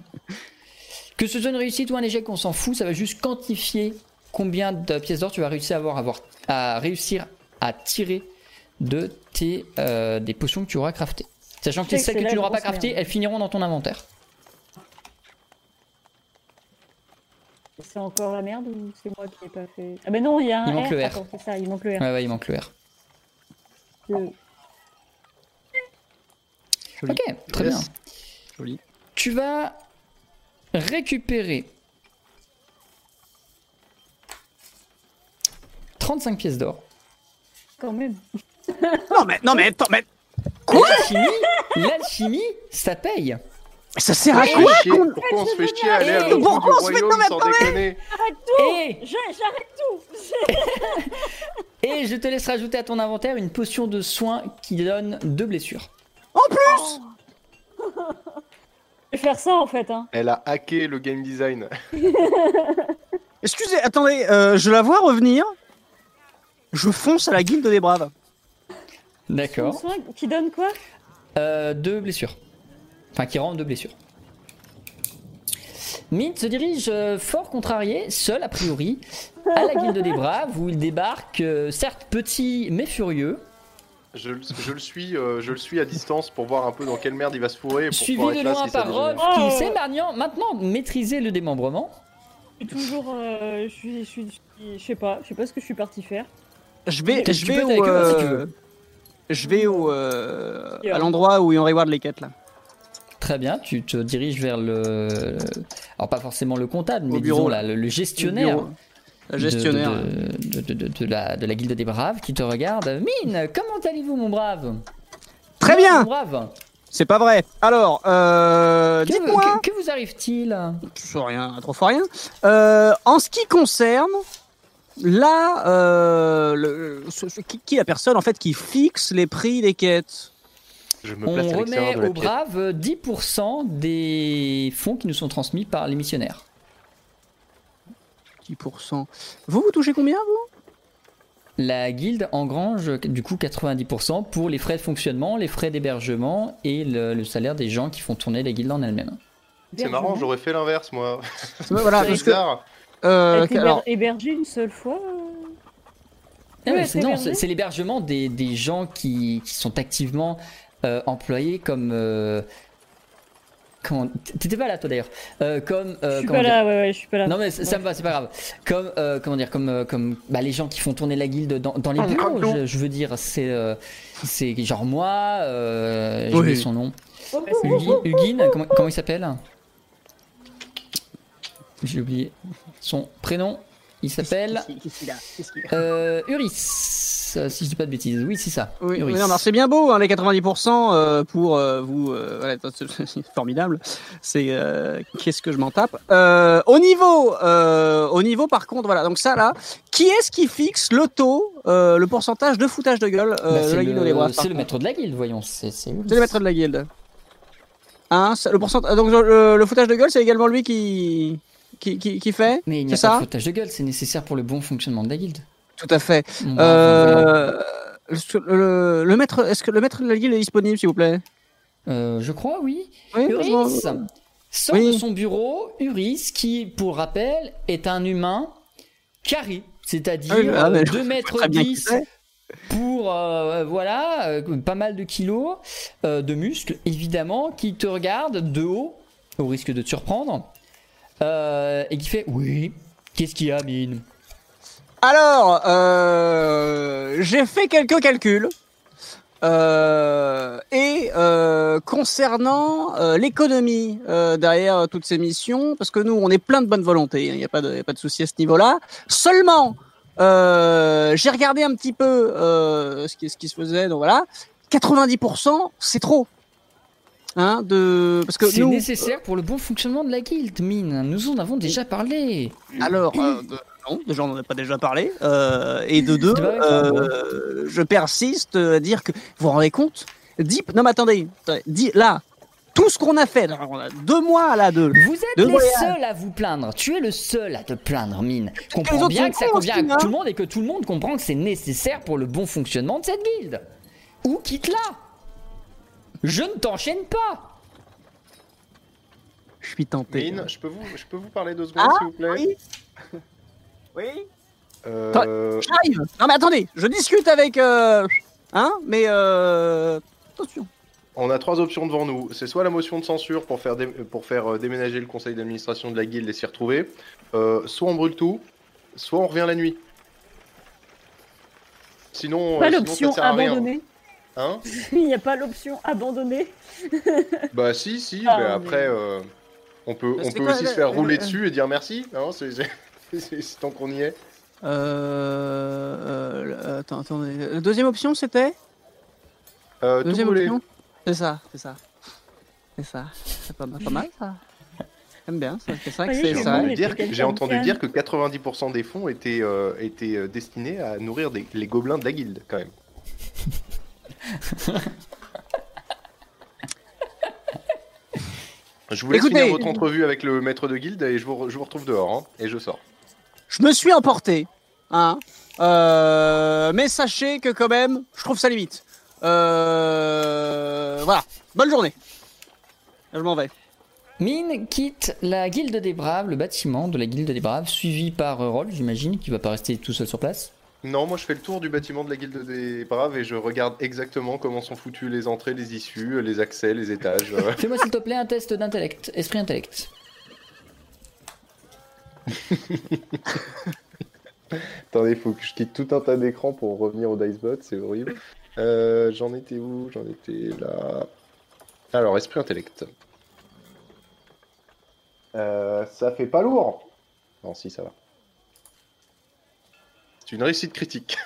Que ce soit une réussite ou un échec, on s'en fout, ça va juste quantifier combien de pièces d'or tu vas réussir à avoir, avoir- à réussir à tirer de tes euh, des potions que tu auras craftées. Sachant que celles que tu n'auras pas craftées, merde. elles finiront dans ton inventaire. C'est encore la merde ou c'est moi qui n'ai pas fait? Ah mais non, il y a un Il manque R. le R. Attends, c'est ça, il manque le R. Ouais, ouais, il manque le R. Le- Joli. Ok, très Yes. bien. Joli. Tu vas récupérer 35 pièces d'or. Quand même. Non mais, non mais, attends, mais L'alchimie, l'alchimie, ça paye. ça sert à Pourquoi quoi on se fait chier- qu'on- Pourquoi on se fait chier à aller à l'autre bout du royaume sans déconner Et, Je- J'arrête tout et je te laisse rajouter à ton inventaire une potion de soin qui donne deux blessures. En plus Je vais faire ça en fait. Hein. Elle a hacké le game design. Excusez, attendez, euh, je la vois revenir. Je fonce à la guilde des braves. D'accord. Soin Qui donne quoi? Euh, deux blessures. Enfin, qui rend deux blessures. Mint se dirige euh, fort contrarié, seul a priori, à la guilde des braves où il débarque, euh, certes petit mais furieux, Je, le- je le suis, euh, je le suis à distance pour voir un peu dans quelle merde il va se fourrer. Pour suivi de loin si par. Rolf qui Oh. sait maintenant, maintenant maîtriser le démembrement. Je suis toujours. euh, je suis. Je suis. je suis- je sais pas. Je sais pas ce que je suis parti faire. Je vais, je vais être au, avec eux, si tu veux? Je vais au, euh, à l'endroit où on reward les quêtes là. Très bien, tu te diriges vers le. Alors, pas forcément le comptable, mais bureau, disons là. le, le Le gestionnaire. de- gestionnaire. De, de- la, de la guilde des braves qui te regarde. Mine, comment allez-vous, mon brave? Très bien. brave? C'est pas vrai. Alors, euh, dites-moi. que- que vous arrive-t-il? Trop rien, trop fort rien. Euh, en ce qui concerne là, euh, le- ce- ce- qui, qui est la personne en fait qui fixe les prix des quêtes Je me On place remet aux braves 10% des fonds qui nous sont transmis par les missionnaires. 10%. Vous, vous touchez combien vous? La guilde engrange du coup 90% pour les frais de fonctionnement, les frais d'hébergement et le, le salaire des gens qui font tourner la guilde en elle-même. C'est marrant, j'aurais fait l'inverse moi. Voilà, que. Euh, alors, hébergé une seule fois euh Ah, Ouais, c'est- non, c'est l'hébergement des, des gens qui, qui sont activement euh, employés comme. euh, comment T'étais pas là toi d'ailleurs. Euh, comme. euh, Je suis pas dire là, ouais, ouais, je suis pas là. Non mais ça, ça me va, c'est pas grave. Comme euh, comment dire, comme comme bah, les gens qui font tourner la guilde dans, dans les Ah, bureaux. Je, je veux dire, c'est euh, c'est genre moi. Euh, J'ai Oui. oublié son nom. Oh, Hugi- Hugin, comment, comment il s'appelle? J'ai oublié son prénom. Il s'appelle euh, Uris. euh, Si je dis pas de bêtises, oui c'est ça. Oui, Uris. c'est bien beau, hein, les 90% euh, pour euh, vous. euh, voilà, c'est formidable. C'est qu'est-ce que je m'en tape. Au niveau, au niveau, par contre, voilà. Donc ça là, qui est-ce qui fixe le taux, le pourcentage de foutage de gueule Bah, c'est le, le contre maître de la guilde, voyons. C'est le maître de la guilde. Hein, le pourcentage. Donc le, le foutage de gueule, c'est également lui qui qui, qui, qui fait. Mais il n'y a C'est pas ça de foutage de gueule, c'est nécessaire pour le bon fonctionnement de la guilde. Tout à fait. Euh, le, le- le maître, est-ce que le maître de la guilde est disponible, s'il vous plaît? Euh, je crois, oui. Oui, Uris sort Oui. de son bureau. Uris, qui, pour rappel, est un humain carré, c'est-à-dire Ah oui, ah, mais je 2 vois mètres très bien qui 10 c'est. pour euh, voilà euh, pas mal de kilos euh, de muscles évidemment qui te regarde de haut au risque de te surprendre euh, et qui fait oui qu'est-ce qu'il y a mine? Alors, euh, j'ai fait quelques calculs. Euh, et concernant l'économie derrière toutes ces missions, parce que nous, on est plein de bonne volonté, il n'y a pas de, souci à ce niveau-là. Seulement, j'ai regardé un petit peu ce qui se faisait, donc voilà, 90%, c'est trop. Hein, de parce que C'est nous, nécessaire pour le bon fonctionnement de la guilde, mine. Nous en avons déjà parlé. Alors, euh, de- non, déjà on n'en a pas déjà parlé. Euh, et de deux, euh, je persiste à dire que vous vous rendez compte Deep, non mais attendez, dis- là, tout ce qu'on a fait, on a deux mois là de. Vous êtes les voyage. seuls à vous plaindre. Tu es le seul à te plaindre, mine. Comprends bien que ça convient à tout le monde et que tout le monde comprend que c'est nécessaire pour le bon fonctionnement de cette guilde. Ou quitte-la. Je ne t'enchaîne pas. Je suis tenté. Mine, je peux vous, je peux vous parler deux secondes, Ah, s'il vous plaît oui. Oui. Euh, J'arrive. Non mais attendez, je discute avec. Euh, hein, mais euh, attention. On a trois options devant nous. C'est soit la motion de censure pour faire, dé- pour faire euh, déménager le conseil d'administration de la guilde et s'y retrouver, euh, soit on brûle tout, soit on revient la nuit. Sinon, Pas euh, sinon, l'option ça sert à rien. Hein Il n'y a pas l'option abandonner. bah si, si, Ah, mais mais- après, euh, on peut, on peut quoi, aussi se faire le- rouler le- dessus et dire merci. Non, c'est tant qu'on y est. Euh, euh, attends, attendez. La deuxième option c'était? Euh, Deuxième option? C'est ça, c'est ça. C'est ça. C'est pas mal, pas mal ça. J'aime bien, c'est ça que c'est ça. J'ai entendu dire que 90% des fonds étaient, euh, étaient euh, destinés à nourrir des- les gobelins de la guilde, quand même. Je vous laisse Écoutez. finir votre entrevue avec le maître de guilde et je vous, re- je vous retrouve dehors, hein, et je sors. Je me suis emporté, hein. Euh, mais sachez que quand même, je trouve ça limite. Euh, voilà. Bonne journée. Je m'en vais. Mine quitte la guilde des braves, le bâtiment de la guilde des braves, suivi par euh, Roll, j'imagine, qui va pas rester tout seul sur place. Non, moi je fais le tour du bâtiment de la guilde des braves et je regarde exactement comment sont foutues les entrées, les issues, les accès, les étages. Fais-moi s'il te plaît un test d'intellect, esprit intellect. Attendez, il faut que je quitte tout un tas d'écrans pour revenir au Dicebot, c'est horrible. Euh, J'en étais où? J'en étais là. Alors, esprit intellect. Euh, ça fait pas lourd Non, si, ça va. C'est une réussite critique.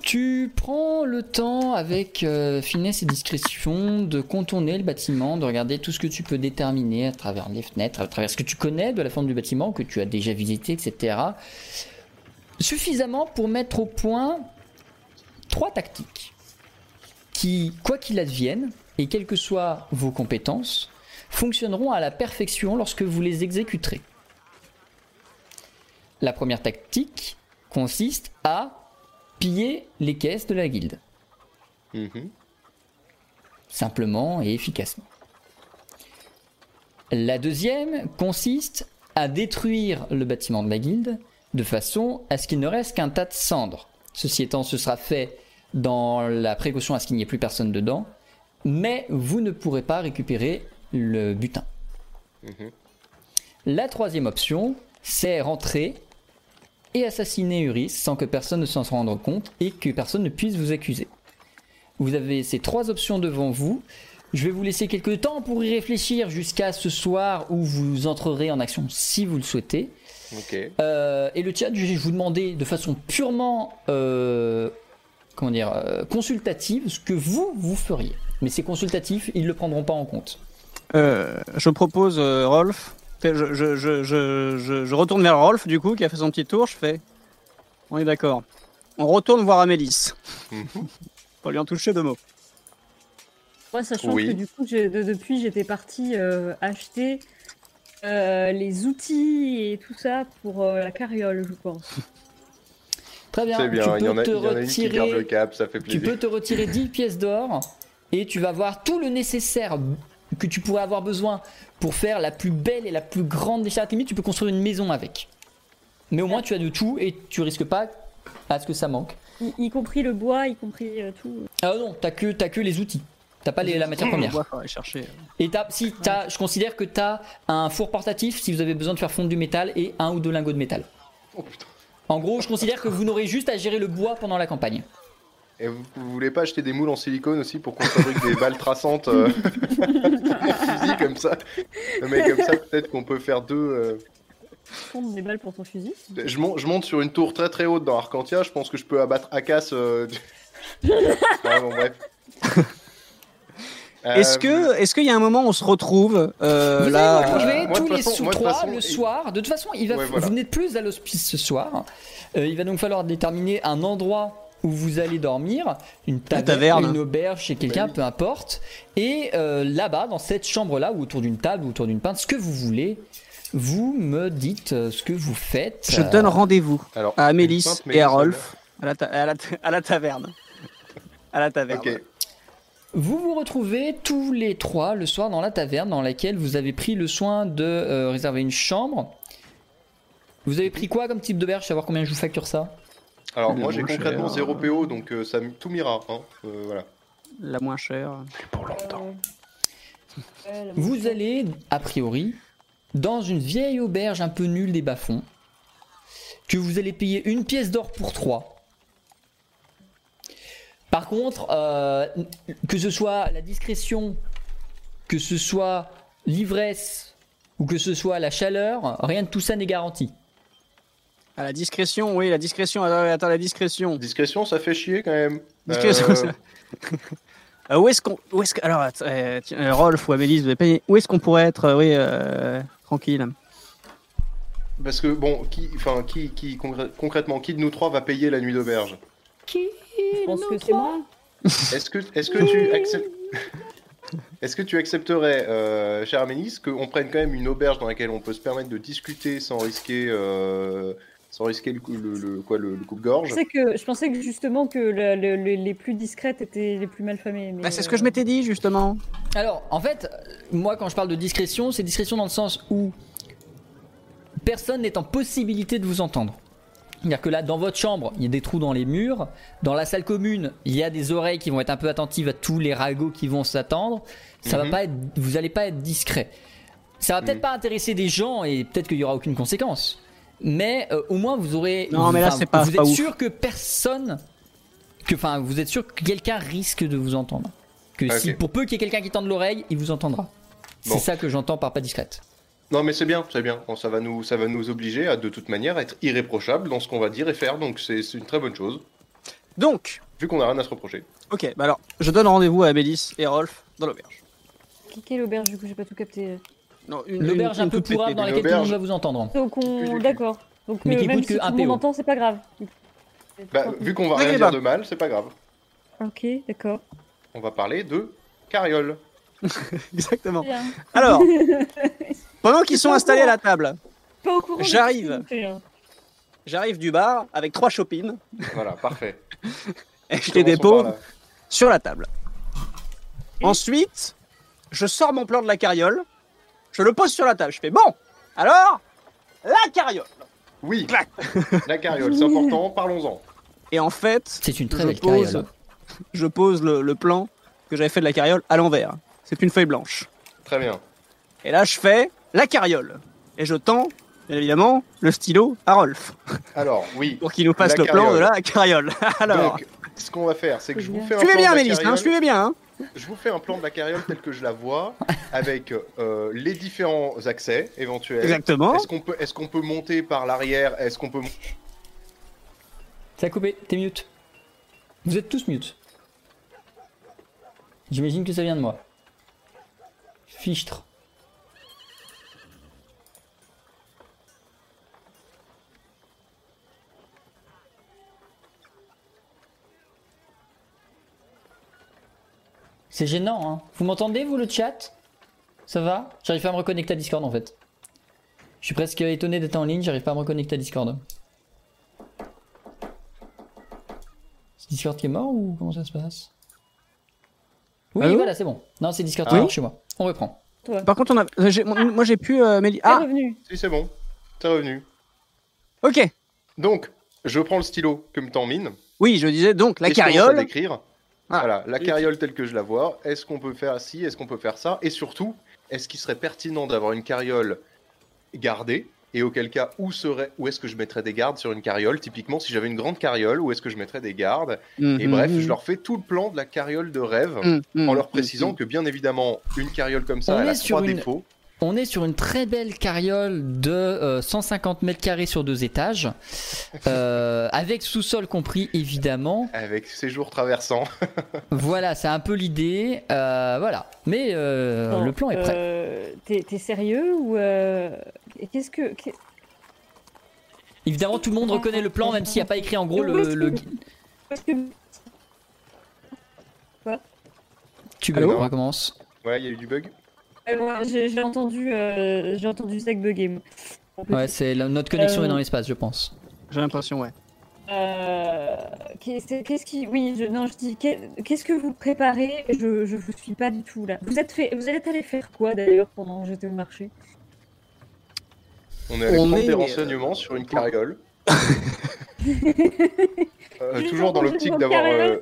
Tu prends le temps avec euh, finesse et discrétion de contourner le bâtiment, de regarder tout ce que tu peux déterminer à travers les fenêtres, à travers ce que tu connais de la forme du bâtiment, que tu as déjà visité, etc. Suffisamment pour mettre au point trois tactiques qui, quoi qu'il advienne, et quelles que soient vos compétences, fonctionneront à la perfection lorsque vous les exécuterez. La première tactique consiste à piller les caisses de la guilde, Mhm. simplement et efficacement. La deuxième consiste à détruire le bâtiment de la guilde de façon à ce qu'il ne reste qu'un tas de cendres. Ceci étant, ce sera fait dans la précaution à ce qu'il n'y ait plus personne dedans, mais vous ne pourrez pas récupérer le butin. Mhm. La troisième option, c'est rentrer et assassiner Uris sans que personne ne s'en rende compte et que personne ne puisse vous accuser. Vous avez ces trois options devant vous. Je vais vous laisser quelques temps pour y réfléchir jusqu'à ce soir où vous entrerez en action si vous le souhaitez. Ok. Euh, et le chat, je vais vous demander de façon purement euh, comment dire, euh, consultative ce que vous, vous feriez. Mais c'est consultatif, ils ne le prendront pas en compte. Euh, je propose euh, Rolf. Je, je, je, je, je, je retourne vers Rolf, du coup, qui a fait son petit tour. Je fais. On est d'accord. On retourne voir Amélis. Mhm. Pour lui en toucher deux mots. Moi, sachant Oui. que du coup, de- depuis, j'étais partie euh, acheter euh, les outils et tout ça pour euh, la carriole, je pense. Très bien, tu il y, peux en a, te il y en a retirer cap, ça fait Tu peux te retirer 10 pièces d'or et tu vas voir tout le nécessaire que tu pourrais avoir besoin pour faire la plus belle et la plus grande des charrettes. Limite, tu peux construire une maison avec. Mais au moins, tu as de tout et tu risques pas à ce que ça manque. Y, y compris le bois, y compris euh, tout. Ah non, t'as que, t'as que les outils. T'as pas les, la matière Le première. bois, faudrait chercher. Et t'as, si, t'as, je considère que t'as un four portatif si vous avez besoin de faire fondre du métal et un ou deux lingots de métal. Oh putain. En gros, je considère que vous n'aurez juste à gérer le bois pendant la campagne. Et vous, vous voulez pas acheter des moules en silicone aussi pour qu'on fabrique des balles traçantes euh, fusil comme ça? Mais comme ça, peut-être qu'on peut faire deux. euh, Prendre des balles pour ton fusil. Je, monte, je monte sur une tour très très haute dans Arcantia, je pense que je peux abattre Akas. Euh... Ouais, bon, bref. Est-ce Euh, que, est-ce qu'il y a un moment où on se retrouve euh, vous là allez vous retrouver moi, tous les façon- sous moi, de toute trois façon, le soir. De toute façon, il va, Ouais, voilà. vous n'êtes plus à l'hospice ce soir. Euh, il va donc falloir déterminer un endroit où vous allez dormir, une taverne, taverne. une auberge chez quelqu'un, Bah oui. peu importe. Et euh, là-bas, dans cette chambre-là, ou autour d'une table, ou autour d'une pinte, ce que vous voulez, vous me dites euh, ce que vous faites. Je Euh, donne rendez-vous à Amélis et à Rolf à la, ta- à la, ta- à la taverne. À la taverne. Vous vous retrouvez tous les trois le soir dans la taverne dans laquelle vous avez pris le soin de euh, réserver une chambre. Vous avez pris quoi comme type d'auberge? Savoir combien je vous facture ça? Alors, moi j'ai concrètement cher. 0 PO, donc euh, ça m- tout m'ira. Hein. Euh, voilà. La moins chère. Pour longtemps. Euh, Vous allez, a priori, dans une vieille auberge un peu nulle des bas-fonds, que vous allez payer une pièce d'or pour trois. Par contre, euh, que ce soit la discrétion, que ce soit l'ivresse ou que ce soit la chaleur, rien de tout ça n'est garanti. À la discrétion, oui, la discrétion. Attends, attends, la discrétion. Discrétion, ça fait chier quand même. Discrétion, Euh, ça- Euh, où est-ce qu'on, où est-ce que, alors, euh, tiens, euh, Rolf ou Amélis, vous avez où est-ce qu'on pourrait être, euh, oui, euh, tranquille? Parce que bon, qui, enfin, qui, qui concrè- concrètement, qui de nous trois va payer la nuit d'auberge? Qui Je pense que c'est moi. Est-ce que, est-ce que tu acceptes Est-ce que tu accepterais, euh, cher Amélis, qu'on prenne quand même une auberge dans laquelle on peut se permettre de discuter sans risquer, euh, sans risquer le, coup- le, le- quoi, le, le coupe-gorge Je pensais que, je pensais que justement que le- le- le- les plus discrètes étaient les plus mal famées. mais, Bah, c'est ce euh, que je m'étais dit justement. Alors, en fait, euh, moi, quand je parle de discrétion, c'est discrétion dans le sens où personne n'est en possibilité de vous entendre. C'est-à-dire que là, dans votre chambre, il y a des trous dans les murs. Dans la salle commune, il y a des oreilles qui vont être un peu attentives à tous les ragots qui vont s'attendre. Ça va Mhm. pas être, vous allez pas être discret. Ça va peut-être pas intéresser des gens et peut-être qu'il y aura aucune conséquence. Mais euh, au moins, vous aurez. Non, mais là, c'est pas- Vous pas êtes ouf. sûr que personne, que, enfin, vous êtes sûr que quelqu'un risque de vous entendre. Que Ok. si, pour peu qu'il y ait quelqu'un qui tende l'oreille, il vous entendra. C'est ça que j'entends par pas discrète. Non, mais c'est bien, c'est bien. Bon, ça va nous, ça va nous obliger à de toute manière être irréprochable dans ce qu'on va dire et faire. Donc c'est une très bonne chose, Donc, vu qu'on a rien à se reprocher. ok, bah alors, je donne rendez-vous à Amélis et Rolf dans l'auberge. Quelle auberge du coup j'ai pas tout capté. Non, une- L'auberge un peu pourrave dans laquelle tout le monde va vous entendre. Donc on d'accord. Donc Mais euh, qui même coûte si que tout un le monde PO. entend, c'est pas grave. Bah, vu qu'on va rien bah. dire de mal, c'est pas grave. Ok, d'accord. On va parler de carriole. Exactement. Bien. Alors, pendant qu'ils sont installés à la table, J'arrive. hein. j'arrive du bar avec trois chopines Voilà, parfait. et je les dépose sur la table. Ensuite, je sors mon plan de la carriole, je le pose sur la table. Je fais bon, alors, la carriole. Oui, Clac. la carriole, c'est important, parlons-en. Et en fait, C'est une très je belle pose, carriole. je pose le, le plan que j'avais fait de la carriole à l'envers. C'est une feuille blanche. Très bien. Et là, je fais la carriole. Et je tends, bien évidemment, le stylo à Rolf Alors, oui. pour qu'il nous fasse La le plan de la carriole. Alors, Donc, ce qu'on va faire, c'est que je vous fais un suivez plan bien, Mélisse, hein, suivez bien. hein. Je vous fais un plan de la carriole tel que je la vois, avec euh, les différents accès éventuels. Exactement. Est-ce qu'on peut, est-ce qu'on peut monter par l'arrière? Est-ce qu'on peut Ça a coupé, t'es mute. Vous êtes tous mute. J'imagine que ça vient de moi. Fichtre. C'est gênant, hein. Vous m'entendez, vous, le chat? Ça va? J'arrive pas à me reconnecter à Discord, en fait. Je suis presque étonné d'être en ligne, j'arrive pas à me reconnecter à Discord. C'est Discord qui est mort ou comment ça se passe? Oui, Allô? voilà, c'est bon. Non, c'est Discord qui Ah. est mort chez moi. On reprend. Toi. Par contre, on a, j'ai- moi j'ai pu. euh, Méli- T'es Ah, revenu. Si c'est bon, c'est revenu. ok. Donc, je prends le stylo que me tend mine. Oui, je disais donc la carriole. décrire. Ah. Voilà, la carriole telle que je la vois. Est-ce qu'on peut faire ci Est-ce qu'on peut faire ça Et surtout, est-ce qu'il serait pertinent d'avoir une carriole gardée Et auquel cas, où, serait, où est-ce que je mettrais des gardes sur une carriole Typiquement, si j'avais une grande carriole, où est-ce que je mettrais des gardes Et Mhm. bref, je leur fais tout le plan de la carriole de rêve, Mhm, en leur mhm, précisant que bien évidemment, une carriole comme ça, On elle a trois une- défauts. On est sur une très belle carriole de euh, 150 mètres carrés sur deux étages, euh, avec sous-sol compris évidemment. Avec séjour traversant. Voilà, c'est un peu l'idée. euh, voilà, mais euh, Bon, le plan est prêt. euh, T'es t'es sérieux ou euh, qu'est-ce que qu'est- Évidemment, tout le monde reconnaît le plan, même s'il n'y a pas écrit en gros le. le- parce que Tu Allô on recommence. Ouais, il y a eu du bug. Euh, ouais, j'ai entendu euh, j'ai entendu Zach bugger. Ouais, c'est notre connexion Euh, est dans l'espace, je pense. J'ai l'impression, ouais. Euh, qu'est-ce qui oui je, non je dis qu'est- qu'est-ce que vous préparez? Je je vous suis pas du tout là vous êtes fait vous êtes allé faire quoi d'ailleurs pendant que j'étais au marché? On est allé prendre est, des euh, renseignements sur une carriole. Euh, toujours dans l'optique d'avoir. euh,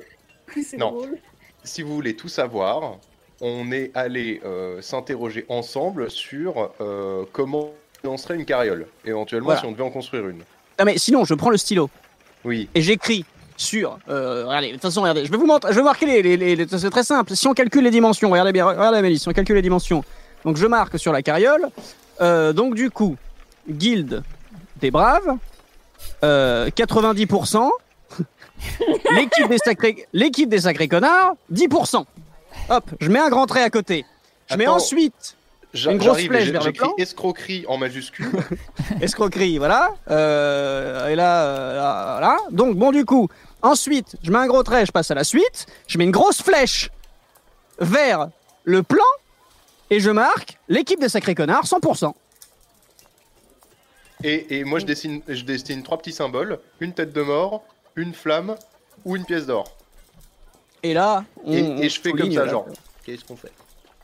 Non. drôle si vous voulez tout savoir, on est allé euh, s'interroger ensemble sur euh, comment on lancerait une carriole. Éventuellement, Voilà. si on devait en construire une. Ah, mais sinon, je prends le stylo Oui. et j'écris sur. Euh, regardez, de toute façon, regardez, je vais vous montrer, je vais marquer les. les- les- les- c'est très simple. Si on calcule les dimensions, regardez bien, regardez Amélie, si on calcule les dimensions. Donc je marque sur la carriole. Donc du coup, guilde des braves, euh, 90%. L'équipe des sacrés, l'équipe des sacrés connards, 10%. Hop, je mets un grand trait à côté. Je mets ensuite Une grosse flèche vers le plan. escroquerie en majuscule. escroquerie, voilà. Euh, et là, euh, là, voilà. Donc, bon, du coup, ensuite, je mets un gros trait, je passe à la suite. Je mets une grosse flèche vers le plan et je marque l'équipe des sacrés connards, 100%. et, et moi, je dessine, je dessine trois petits symboles une tête de mort, une flamme ou une pièce d'or. Et là, on, Et, on et je fais comme ça, genre. Qu'est-ce qu'on fait?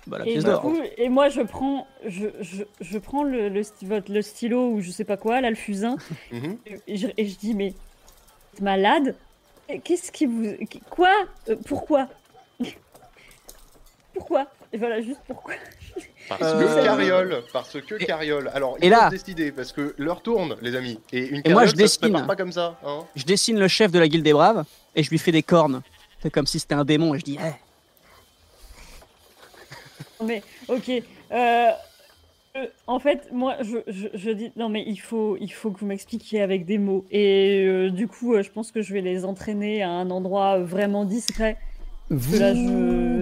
Bah, la Et, pièce coup, et moi je prends je, je, je prends le, le, stylo ou je sais pas quoi là le fusain Mhm. et je, et je dis mais vous êtes malade? Et qu'est-ce qui vous quoi? Euh, pourquoi? Pourquoi? Et voilà juste pourquoi Parce Euh, que carriole, parce que et- carriole. Alors, et il là- faut se décider, parce que l'heure tourne, les amis. Et une Et moi, carriole, je ça se dessine. prépare pas comme ça. Hein Je dessine le chef de la guilde des braves et je lui fais des cornes. C'est comme si c'était un démon. Et je dis, Eh, mais ok euh, euh, en fait moi je, je, je dis non mais il faut il faut que vous m'expliquiez avec des mots. Et euh, du coup euh, je pense que je vais les entraîner à un endroit vraiment discret. Vous que là, je,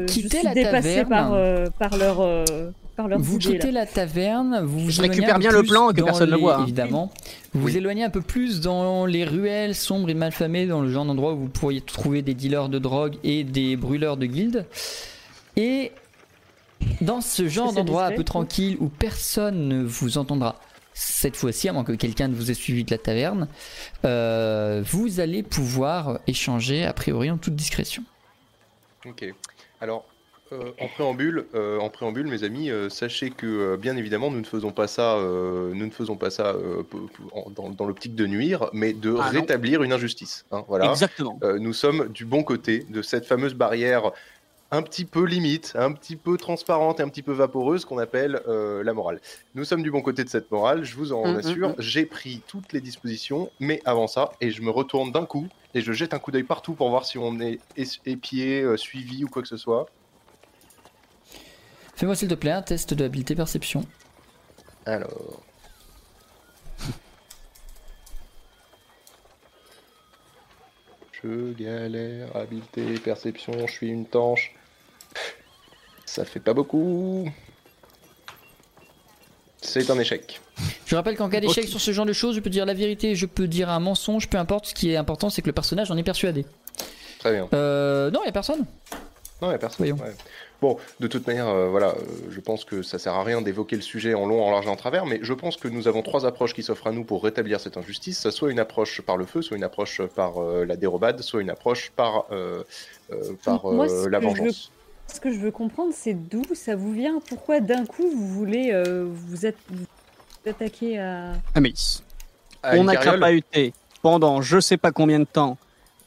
je quittez suis la dépassée taverne. par, euh, par leur, euh, par Vous quittez là. la taverne, vous vous Je éloignez récupère un peu bien le plus plan et que dans personne ne les- voit, hein. Évidemment. Vous Oui. vous éloignez un peu plus dans les ruelles sombres et malfamées, dans le genre d'endroit où vous pourriez trouver des dealers de drogue et des brûleurs de guildes. Et dans ce genre c'est d'endroit un discret, peu tranquille où personne ne vous entendra, cette fois-ci, à moins que quelqu'un ne vous ait suivi de la taverne, euh, vous allez pouvoir échanger a priori en toute discrétion. Ok. Alors, euh, en préambule, euh, en préambule, mes amis, euh, sachez que bien évidemment, nous ne faisons pas ça, nous ne faisons pas ça en- dans, dans l'optique de nuire, mais de Ah non. rétablir une injustice. hein, voilà. Exactement. Nous sommes du bon côté de cette fameuse barrière un petit peu limite, un petit peu transparente et un petit peu vaporeuse qu'on appelle euh, la morale. Nous sommes du bon côté de cette morale, je vous en Mm, mm, assure. mm. J'ai pris toutes les dispositions, mais avant ça, et je me retourne d'un coup et je jette un coup d'œil partout pour voir si on est es- épié, euh, suivi ou quoi que ce soit. Fais-moi s'il te plaît un test de habileté perception. Alors. Je galère, habileté, perception, je suis une tanche. Ça fait pas beaucoup. C'est un échec. Je rappelle qu'en cas d'échec sur ce genre de choses, je peux dire la vérité, je peux dire un mensonge, peu importe. Ce qui est important, c'est que le personnage en est persuadé. Très bien. Euh, non, il a personne. Non, il y a personne. Voyons. ouais. Bon, de toute manière, euh, voilà, euh, je pense que ça sert à rien d'évoquer le sujet en long, en large et en travers, mais je pense que nous avons trois approches qui s'offrent à nous pour rétablir cette injustice. Soit une approche par le feu, soit une approche par euh, la dérobade, soit une approche par, euh, euh, par Moi, euh, ce la que je veux- vengeance. Ce que je veux comprendre, c'est d'où ça vous vient? Pourquoi d'un coup vous voulez euh, vous, attaquer à. Amélis. À on a crapahuté pendant je sais pas combien de temps.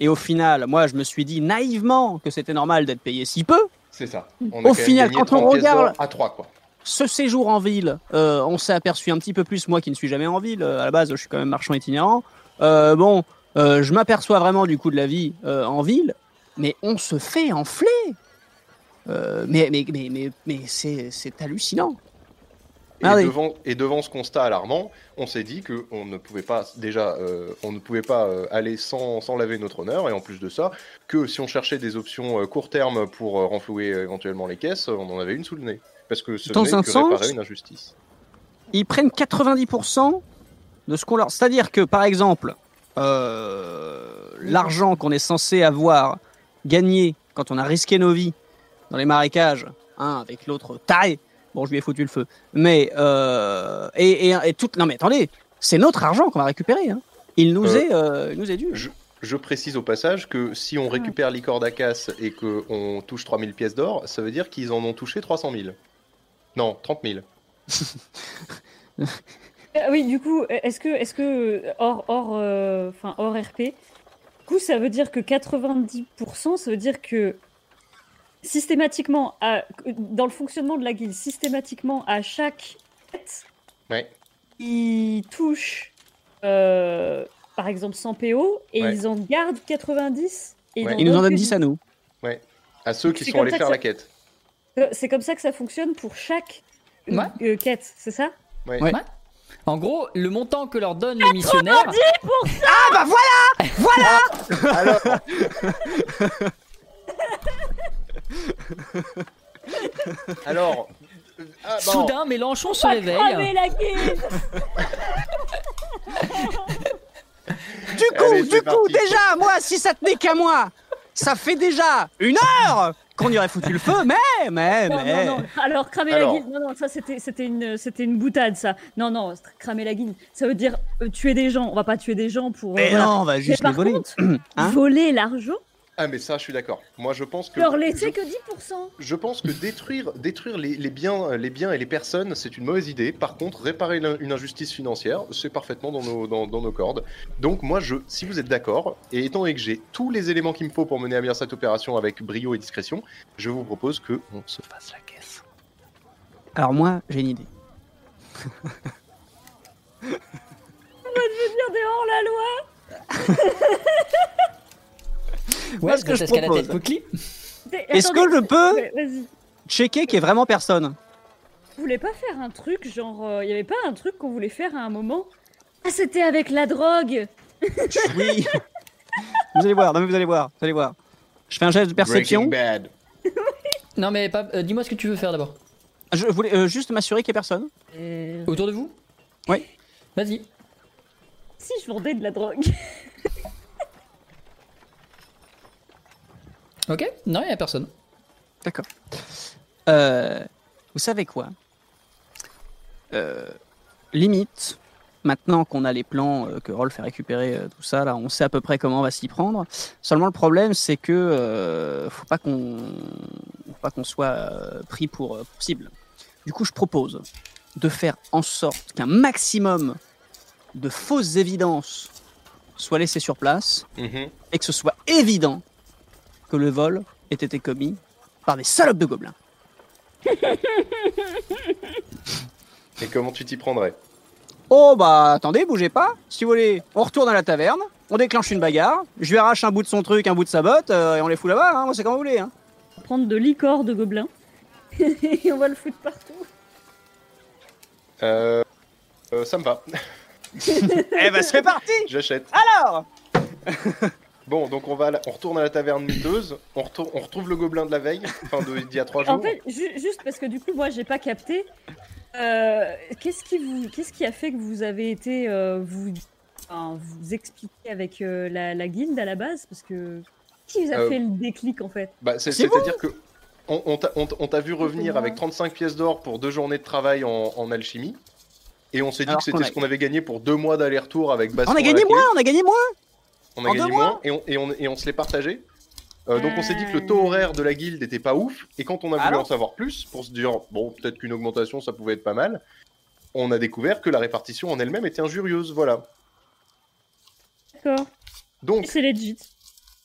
Et au final, moi, je me suis dit naïvement que c'était normal d'être payé si peu. C'est ça. On a Au final, quand on 30 pièces regarde- à 3, quoi. ce séjour en ville, euh, on s'est aperçu un petit peu plus, moi qui ne suis jamais en ville, euh, à la base je suis quand même marchand itinérant, euh, bon, euh, je m'aperçois vraiment du coup de la vie en ville, mais on se fait enfler. Mais mais, mais, mais, mais c'est c'est Et, Ah oui. devant, et devant ce constat alarmant, on s'est dit que on ne pouvait pas déjà, euh, on ne pouvait pas euh, aller sans, sans laver notre honneur, et en plus de ça, que si on cherchait des options euh, court terme pour euh, renflouer éventuellement les caisses, on en avait une sous le nez, parce que ce Dans un que sens- réparer une injustice. Ils prennent 90% de ce qu'on leur... C'est-à-dire que, par exemple, l'argent qu'on est censé avoir gagné quand on a risqué nos vies dans les marécages, hein, avec l'autre taille, bon, je lui ai foutu le feu, mais... Euh, et, et, et tout... Non mais attendez, c'est notre argent qu'on va récupérer. Hein. Il nous Euh, est, euh, il nous est dû. Je, je précise au passage que si on récupère l'icor d'Acas et qu'on touche 3000 pièces d'or, ça veut dire qu'ils en ont touché 300 000. Non, 30 000. Ah oui, du coup, est-ce que, est-ce que hors, hors, euh, enfin, hors RP, du coup, ça veut dire que 90%, ça veut dire que systématiquement, à- dans le fonctionnement de la guilde, systématiquement, à chaque quête, Ouais. ils touchent, euh, par exemple, 100 PO et Ouais. ils en gardent 90 et Ouais. Ils nous en donnent 10 à nous. À ceux qui sont allés faire ça- la quête. Euh, C'est comme ça que ça fonctionne pour chaque euh, Ouais. euh, quête, c'est ça? Ouais. Ouais. En gros, le montant que leur donnent les missionnaires. Ah bah voilà Alors, Alors, euh, ah, bon, Soudain, Mélenchon se réveille. la Du coup, Allez, du coup, parti. déjà, moi, si ça tenait qu'à moi, ça fait déjà une heure qu'on y aurait foutu le feu, mais, mais, Non, mais... non, non. Alors, cramer Alors. la guilde, non, non, ça c'était, c'était, une, c'était une boutade, ça. Non, non, cramer la guilde, ça veut dire euh, tuer des gens. On va pas tuer des gens pour. euh, Mais voilà. non, on va Mais juste les par voler. contre, Hein? voler l'argent, Ah mais ça, je suis d'accord. Moi, je pense que leur laisser je, que 10%. je pense que détruire, détruire les, les biens, les biens et les personnes, c'est une mauvaise idée. Par contre, réparer une, une injustice financière, c'est parfaitement dans nos, dans, dans nos cordes. Donc moi, je, si vous êtes d'accord, et étant donné que j'ai tous les éléments qu'il me faut pour mener à bien cette opération avec brio et discrétion, je vous propose que on se fasse la caisse. Alors moi, j'ai une idée. Dire des hors la loi. Ouais, ce que je propose. Est-ce que je peux checker qu'il n'y ait vraiment personne? Vous voulez pas faire un truc, genre, il y avait pas un truc qu'on voulait faire à un moment? Ah, c'était avec la drogue Oui. vous allez voir, non mais vous allez voir, vous allez voir. Je fais un geste de perception. Bad. Non, mais pas- euh, dis-moi ce que tu veux faire d'abord. Je voulais euh, juste m'assurer qu'il n'y ait personne. Euh, Autour de vous? Oui. Vas-y. Si je vendais de la drogue. Ok Non, il n'y a personne. D'accord. Euh, vous savez quoi? Euh, Limite, maintenant qu'on a les plans, euh, que Rolf fait récupérer euh, tout ça, là, on sait à peu près comment on va s'y prendre. Seulement le problème, c'est que euh, faut pas qu'on, faut pas qu'on soit euh, pris pour, euh, pour cible. Du coup, je propose de faire en sorte qu'un maximum de fausses évidences soient laissées sur place Mhm. et que ce soit évident que le vol ait été commis par des salopes de gobelins. Et comment tu t'y prendrais? Oh bah attendez, bougez pas. Si vous voulez, on retourne à la taverne, on déclenche une bagarre, je lui arrache un bout de son truc, un bout de sa botte, euh, et on les fout là-bas, hein, moi c'est comme vous voulez. Hein. Prendre de licor de gobelin. et on va le foutre partout. euh, euh, Ça me va. eh bah c'est parti J'achète. Alors Bon, donc on va, la- on retourne à la taverne miteuse. On, retourne- on retrouve le gobelin de la veille, enfin de d'il y a trois jours. En fait, ju- juste parce que du coup, moi, j'ai pas capté. euh, qu'est-ce qui vous, qu'est-ce qui a fait que vous avez été euh, vous, enfin, vous expliquer avec euh, la, la guilde à la base? Parce que qui vous a Euh, fait le déclic en fait? Bah, c'est- C'est C'est-à-dire que on, on t'a- vu revenir avec 35 pièces d'or pour deux journées de travail en, en alchimie. Et on s'est dit Alors que c'était a- ce qu'on avait gagné pour deux mois d'aller-retour avec Baston On a gagné moins, on a gagné moins On a en gagné moins et on, et on, et on se l'est partagé. Euh, donc on s'est dit que le taux horaire de la guilde était pas ouf. Et quand on a voulu Alors en savoir plus, pour se dire, bon, peut-être qu'une augmentation, ça pouvait être pas mal, on a découvert que la répartition en elle-même était injurieuse. Voilà. D'accord. Donc, C'est legit.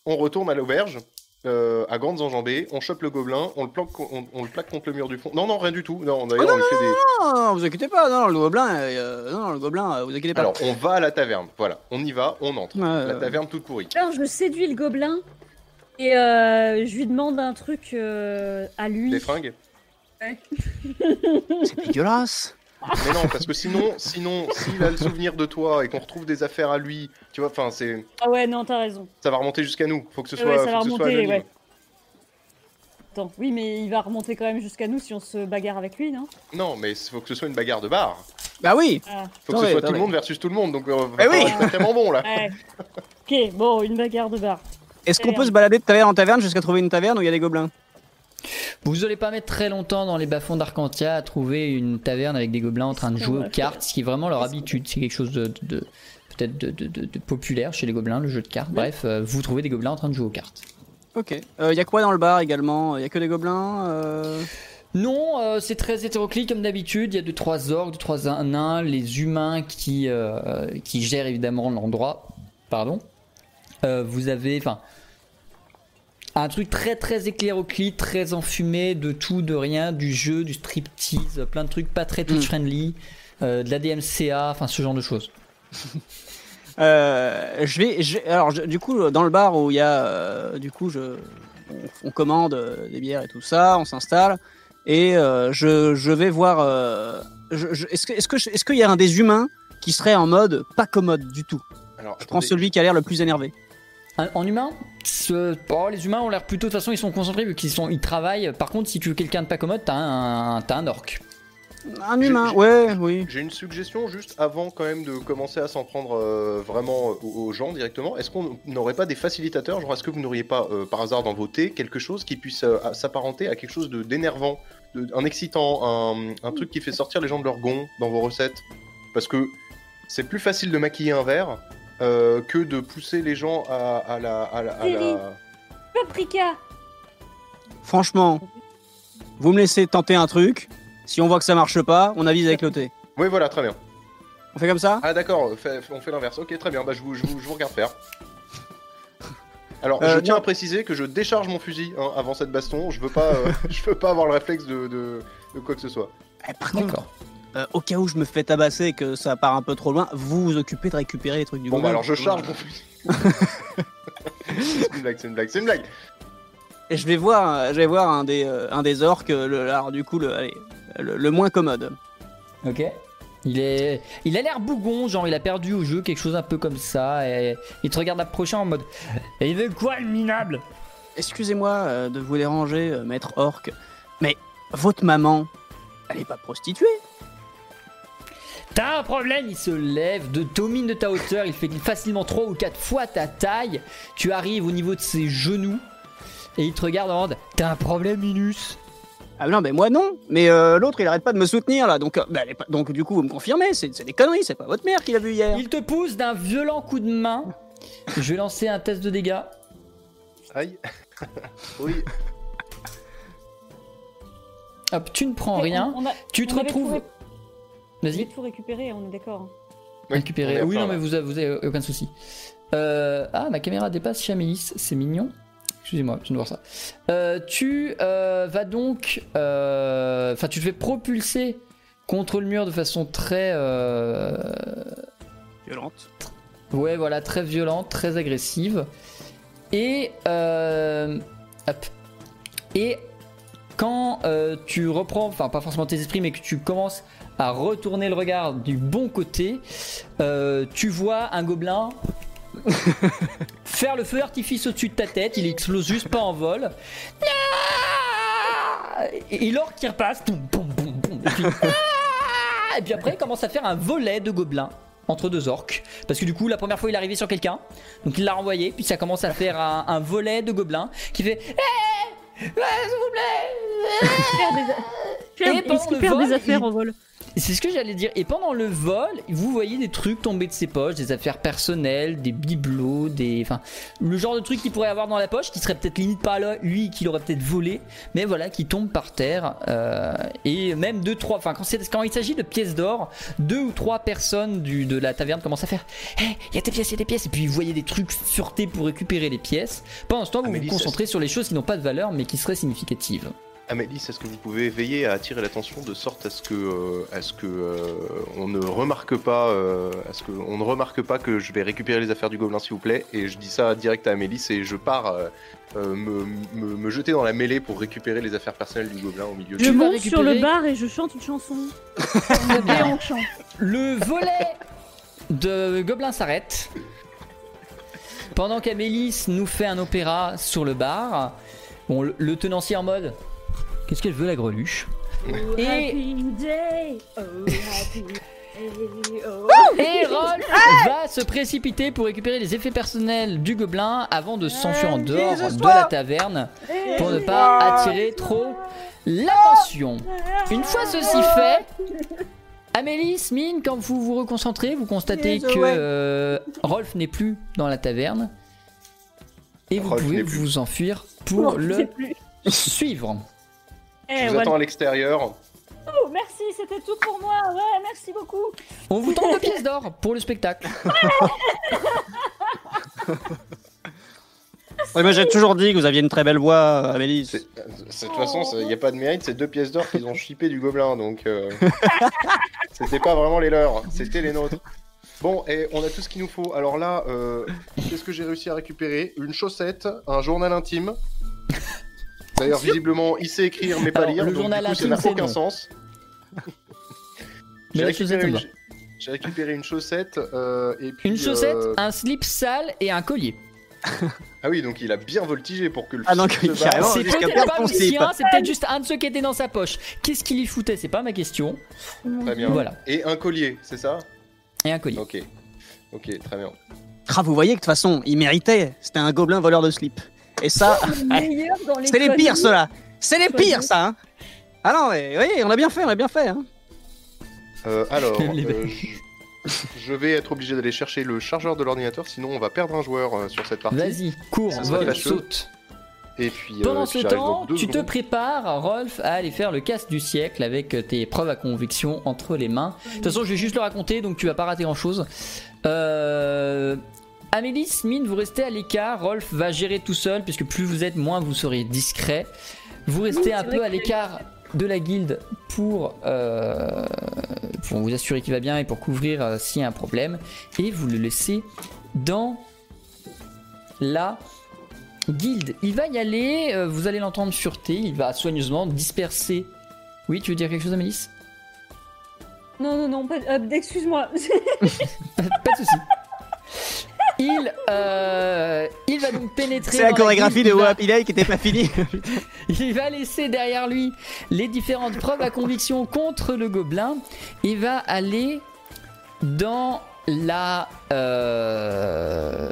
on retourne à l'auberge euh, à grandes enjambées, on chope le gobelin, on le, planque, on, on le plaque contre le mur du fond. Non, non, rien du tout. Non, d'ailleurs, on lui fait des. Non, non, vous inquiétez pas, non, le gobelin, euh, non, le gobelin, euh, vous inquiétez pas. Alors, on va à la taverne. Voilà, on y va, on entre. Ouais, La euh, taverne toute pourrie. Alors, je séduis le gobelin et euh, je lui demande un truc euh, à lui. Des fringues c'est dégueulasse. Mais non, parce que sinon, sinon, s'il a le souvenir de toi et qu'on retrouve des affaires à lui, tu vois, enfin, c'est, Ah ouais, non, t'as raison. ça va remonter jusqu'à nous. Faut que ce soit, ouais, ça faut va que ce soit remonter, ouais. Attends, oui, mais il va remonter quand même jusqu'à nous si on se bagarre avec lui, non? Non, mais il faut que ce soit une bagarre de bar. Bah oui. Ah, Faut que ce soit tout le monde versus tout le monde, donc euh, Eh va oui. être sacrément bon là. ouais. ok, bon, une bagarre de bar. Est-ce qu'on peut se balader de taverne en taverne jusqu'à trouver une taverne où il y a des gobelins? Vous allez pas mettre très longtemps dans les bas-fonds d'Arcantia à trouver une taverne avec des gobelins en train de jouer aux cartes, ce qui est vraiment leur habitude. C'est quelque chose de, peut-être de, de- de- de populaire chez les gobelins, le jeu de cartes. Bref, euh, vous trouvez des gobelins en train de jouer aux cartes. Ok. Il y a quoi dans le bar également? Il y a que des gobelins euh, Non, euh, c'est très hétéroclite comme d'habitude. Il y a deux trois orques, deux trois nains, les humains qui euh, qui gèrent évidemment l'endroit. Pardon. Euh, vous avez, enfin, un truc très très éclairoclite, très enfumé, de tout, de rien, du jeu, du striptease, plein de trucs pas très touch friendly, euh, de la DMCA, enfin ce genre de choses. Euh, je vais, je alors je- du coup dans le bar où il y a, euh, du coup je, on, on commande des bières et tout ça, on s'installe et euh, je, je vais voir. euh, est-ce que, est-ce que, je- est-ce qu'il y a un des humains qui serait en mode pas commode du tout? Alors, Je prends celui qui a l'air le plus énervé. Un- En humain, ce- oh, les humains ont l'air plutôt de toute façon ils sont concentrés vu qu'ils sont ils travaillent. Par contre, si tu veux quelqu'un de pas commode, t'as un t'as un orc. Un humain, ouais, oui. J'ai une suggestion juste avant quand même de commencer à s'en prendre euh, vraiment aux, aux gens directement. Est-ce qu'on n'aurait pas des facilitateurs? Genre, est-ce que vous n'auriez pas euh, par hasard dans vos thés quelque chose qui puisse euh, s'apparenter à quelque chose de d'énervant, de- un excitant, un, un truc qui fait sortir les gens de leur gond dans vos recettes? Parce que c'est plus facile de maquiller un verre euh, que de pousser les gens à, à la, à la- à Céline. la- Paprika Franchement, vous me laissez tenter un truc. Si on voit que ça marche pas, on avise avec le thé. Oui, voilà, très bien. On fait comme ça? Ah d'accord, fait- on fait l'inverse. Ok, très bien, bah, je, vous, je, vous, je vous regarde faire. Alors, Euh, je tiens non. à préciser que je décharge mon fusil hein, avant cette baston. Je veux pas, euh, je veux pas avoir le réflexe de, de, de quoi que ce soit. Eh, Par contre, D'accord. Euh, au cas où je me fais tabasser et que ça part un peu trop loin, vous vous occupez de récupérer les trucs du Bon, bah alors je charge mon fusil. c'est une blague, c'est une blague, c'est une blague. Et je vais voir, je vais voir un des, euh, un des orques, le, alors du coup, le, allez, le, le moins commode. Ok. Il est, il a l'air bougon, genre il a perdu au jeu quelque chose un peu comme ça, et il te regarde approcher en mode. Et il veut quoi le minable? Excusez-moi euh, de vous déranger, euh, maître orc, mais votre maman, elle est pas prostituée T'as un problème, il se lève de domine de ta hauteur, il fait facilement 3 ou 4 fois ta taille. Tu arrives au niveau de ses genoux et il te regarde en mode T'as un problème, Minus Ah non, mais moi non. Mais euh, l'autre, il arrête pas de me soutenir là, donc, euh, bah, elle est pas- donc du coup, vous me confirmez, c'est c'est des conneries, c'est pas votre mère qui l'a vu hier. Il te pousse d'un violent coup de main. Je vais lancer un test de dégâts. Aïe. oui. Hop, tu ne prends rien. on a- Tu te retrouves. Vas-y, tout récupéré, on est d'accord. hein. Oui, récupérer. Oui, non, mais vous avez, vous avez aucun souci. Euh, ah, ma caméra dépasse Chamélis, c'est mignon. Excusez-moi, je viens de voir ça. Euh, tu euh, vas donc. euh, Enfin, tu te fais propulser contre le mur de façon très. euh, Violente. Ouais, voilà, très violente, très agressive. Et. euh, hop. Et quand euh, tu reprends, enfin pas forcément tes esprits, mais que tu commences à retourner le regard du bon côté, euh, tu vois un gobelin faire le feu d'artifice au-dessus de ta tête, il explose juste pas en vol. Et l'orque qui repasse, boum, boum, boum, boum, et puis, et puis après il commence à faire un volet de gobelins entre deux orques. Parce que du coup, la première fois, il est arrivé sur quelqu'un. Donc il l'a renvoyé. Puis ça commence à faire un, un volet de gobelins qui fait Eh Ouais, S'il vous plaît Faire des Est-ce qu'il perd des affaires il- en vol? C'est ce que j'allais dire. Et pendant le vol, vous voyez des trucs tomber de ses poches, des affaires personnelles, des bibelots, des, enfin, le genre de trucs qu'il pourrait avoir dans la poche, qui serait peut-être limite pas là, lui, qu'il aurait peut-être volé, mais voilà, qui tombe par terre. euh, et même deux, trois, enfin, quand, il s'agit de pièces d'or, deux ou trois personnes du, de la taverne commencent à faire, hé, il y a des pièces, il y a des pièces, et puis vous voyez des trucs sûreté pour récupérer les pièces. Pendant ce temps, vous Amélie, vous concentrez sur les choses qui n'ont pas de valeur, mais qui seraient significatives. Amélie, est-ce que vous pouvez veiller à attirer l'attention de sorte à ce que, euh, à ce que euh, on ne remarque pas, euh, à ce que on ne remarque pas que je vais récupérer les affaires du gobelin, s'il vous plaît. Et je dis ça direct à Amélie, et je pars me, me- me jeter dans la mêlée pour récupérer les affaires personnelles du gobelin au milieu. Je monte sur le bar et je chante une chanson. Le volet de Gobelin s'arrête. Pendant qu'Amélis nous fait un opéra sur le bar, bon, le, le tenancier en mode Qu'est-ce qu'elle veut la greluche? Et- Happy day, oh, happy day, oh. Et Rolf va se précipiter pour récupérer les effets personnels du gobelin avant de s'enfuir en dehors de la taverne pour ne pas attirer trop l'attention. Une fois ceci fait, Amélis, Mine, quand vous vous reconcentrez, vous constatez que euh, Rolf n'est plus dans la taverne et vous Rolf pouvez vous enfuir pour Non, le suivre. Eh, Je vous voilà. attends à l'extérieur. Oh, merci, c'était tout pour moi. Ouais, merci beaucoup. On vous tente deux pièces d'or pour le spectacle. Ouais, moi j'ai toujours dit que vous aviez une très belle voix, Amélie. C'est- c'est- De toute façon, il n'y a pas de mérite, c'est deux pièces d'or qu'ils ont chippé du gobelin, donc euh, c'était pas vraiment les leurs, c'était les nôtres. Bon, et on a tout ce qu'il nous faut. Alors là, euh, qu'est-ce que j'ai réussi à récupérer? Une chaussette, un journal intime. D'ailleurs, visiblement, il sait écrire mais pas Alors, lire, le donc journal du coup, ça n'a aucun non. sens. J'ai récupéré, une... récupéré chaussette euh, et puis. Une chaussette, euh, un slip sale et un collier. Ah oui, donc il a bien voltigé pour que le Ah, barre. C'est peut-être pas sien, c'est peut-être juste un de ceux qui était dans sa poche. Qu'est-ce qu'il y foutait? C'est pas ma question. Très bien. Voilà. Et un collier, c'est ça? Et un collier. Ok. Ok, très bien. Ah, vous voyez que de toute façon, il méritait. C'était un gobelin voleur de slip. Et ça, c'est les pires, ceux-là. C'est les pires, ça. Hein. Ah non, mais oui, on a bien fait, on a bien fait. Hein. Euh, alors, euh, je... vais être obligé d'aller chercher le chargeur de l'ordinateur, sinon on va perdre un joueur euh, sur cette partie. Vas-y, cours, vole, saute. Et puis, Pendant ce temps, tu te prépares, Rolf, à aller faire le casse du siècle avec tes preuves à conviction entre les mains. De toute façon, je vais juste le raconter, donc tu vas pas rater grand-chose. Euh... Amélie, Mine, vous restez à l'écart. Rolf va gérer tout seul, puisque plus vous êtes, moins vous serez discret. Vous restez Oui, un peu à l'écart de la guilde pour, euh, pour vous assurer qu'il va bien et pour couvrir euh, s'il y a un problème. Et vous le laissez dans la guilde. Il va y aller, euh, vous allez l'entendre fureter, il va soigneusement disperser. Oui, tu veux dire quelque chose, Amélis Non, non, non, pas... excuse-moi. Pas de soucis. Il, euh, il va donc pénétrer. C'est la chorégraphie guilde, de Day qui était pas finie. Il va laisser derrière lui les différentes preuves à conviction contre le gobelin et va aller dans la. Euh,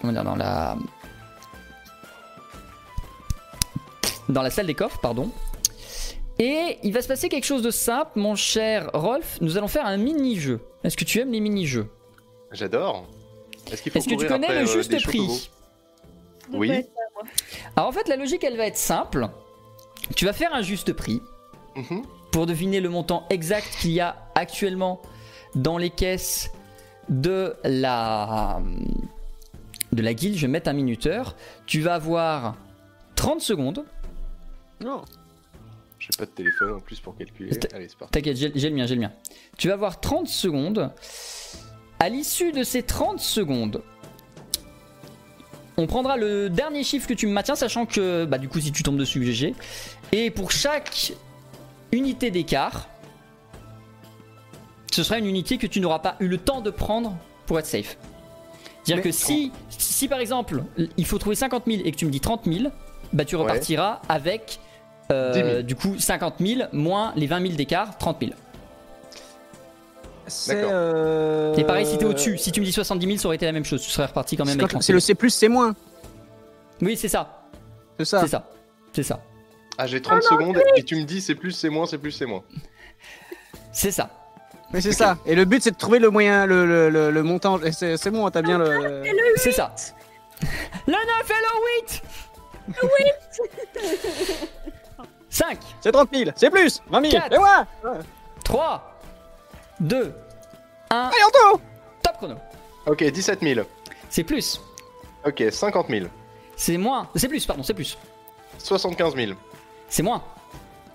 comment dire Dans la. Dans la salle des coffres, pardon. Et il va se passer quelque chose de simple, mon cher Rolf. Nous allons faire un mini-jeu. Est-ce que tu aimes les mini-jeux? J'adore. Est-ce qu'il faut Est-ce que tu connais après, le euh, juste prix Oui. Alors en fait, la logique, elle va être simple. Tu vas faire un juste prix. Mhm. pour deviner le montant exact qu'il y a actuellement dans les caisses de la de la guilde, je vais mettre un minuteur. Tu vas avoir 30 secondes. Non. J'ai pas de téléphone en plus pour calculer. T'as- Allez, c'est parti. T'inquiète, j'ai le mien, j'ai le mien. Tu vas avoir 30 secondes. À l'issue de ces 30 secondes, on prendra le dernier chiffre que tu me maintiens, sachant que bah, du coup, si tu tombes dessus, GG. Et pour chaque unité d'écart, ce sera une unité que tu n'auras pas eu le temps de prendre pour être safe. C'est-à-dire que si, si par exemple, il faut trouver 50 000 et que tu me dis 30 000, bah tu Ouais. repartiras avec euh, 10 000. du coup 50 000 moins les 20 000 d'écart, 30 000. C'est D'accord. euh... Et pareil si t'es au-dessus, si tu me dis 70 000, ça aurait été la même chose, tu serais reparti quand même C'est avec quand- 30 C'est 000. le C plus, C moins. Oui, c'est ça, C'est ça. c'est ça, c'est ça. Ah, j'ai 30 secondes et tu me dis c'est plus, c'est moins, c'est plus, c'est moins. C'est ça. Mais c'est ça. Et le but, c'est de trouver le moyen, le, le, le, le montant. Et c'est c'est bon, t'as bien le. C'est ça. Le 9 et le 8 5, C'est 30 000, c'est plus 20 000 Quatre. Et moi 3, 2, 1, Allez, Anto top chrono. Ok, 17 000. C'est plus. Ok, 50 000. C'est moins. C'est plus, pardon, c'est plus. 75 000. C'est moins.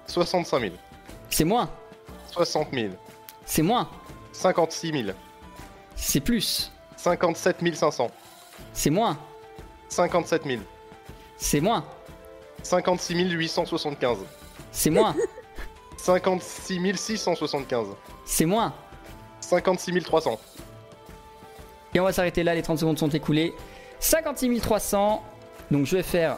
65 000. C'est moins. 60 000. C'est moins. 56 000. C'est plus. 57 500. C'est moins. 57 000. C'est moins. 56 875. C'est moins. 56 675. C'est moins. 56 300. Et on va s'arrêter là, les 30 secondes sont écoulées. 56 300. Donc je vais faire.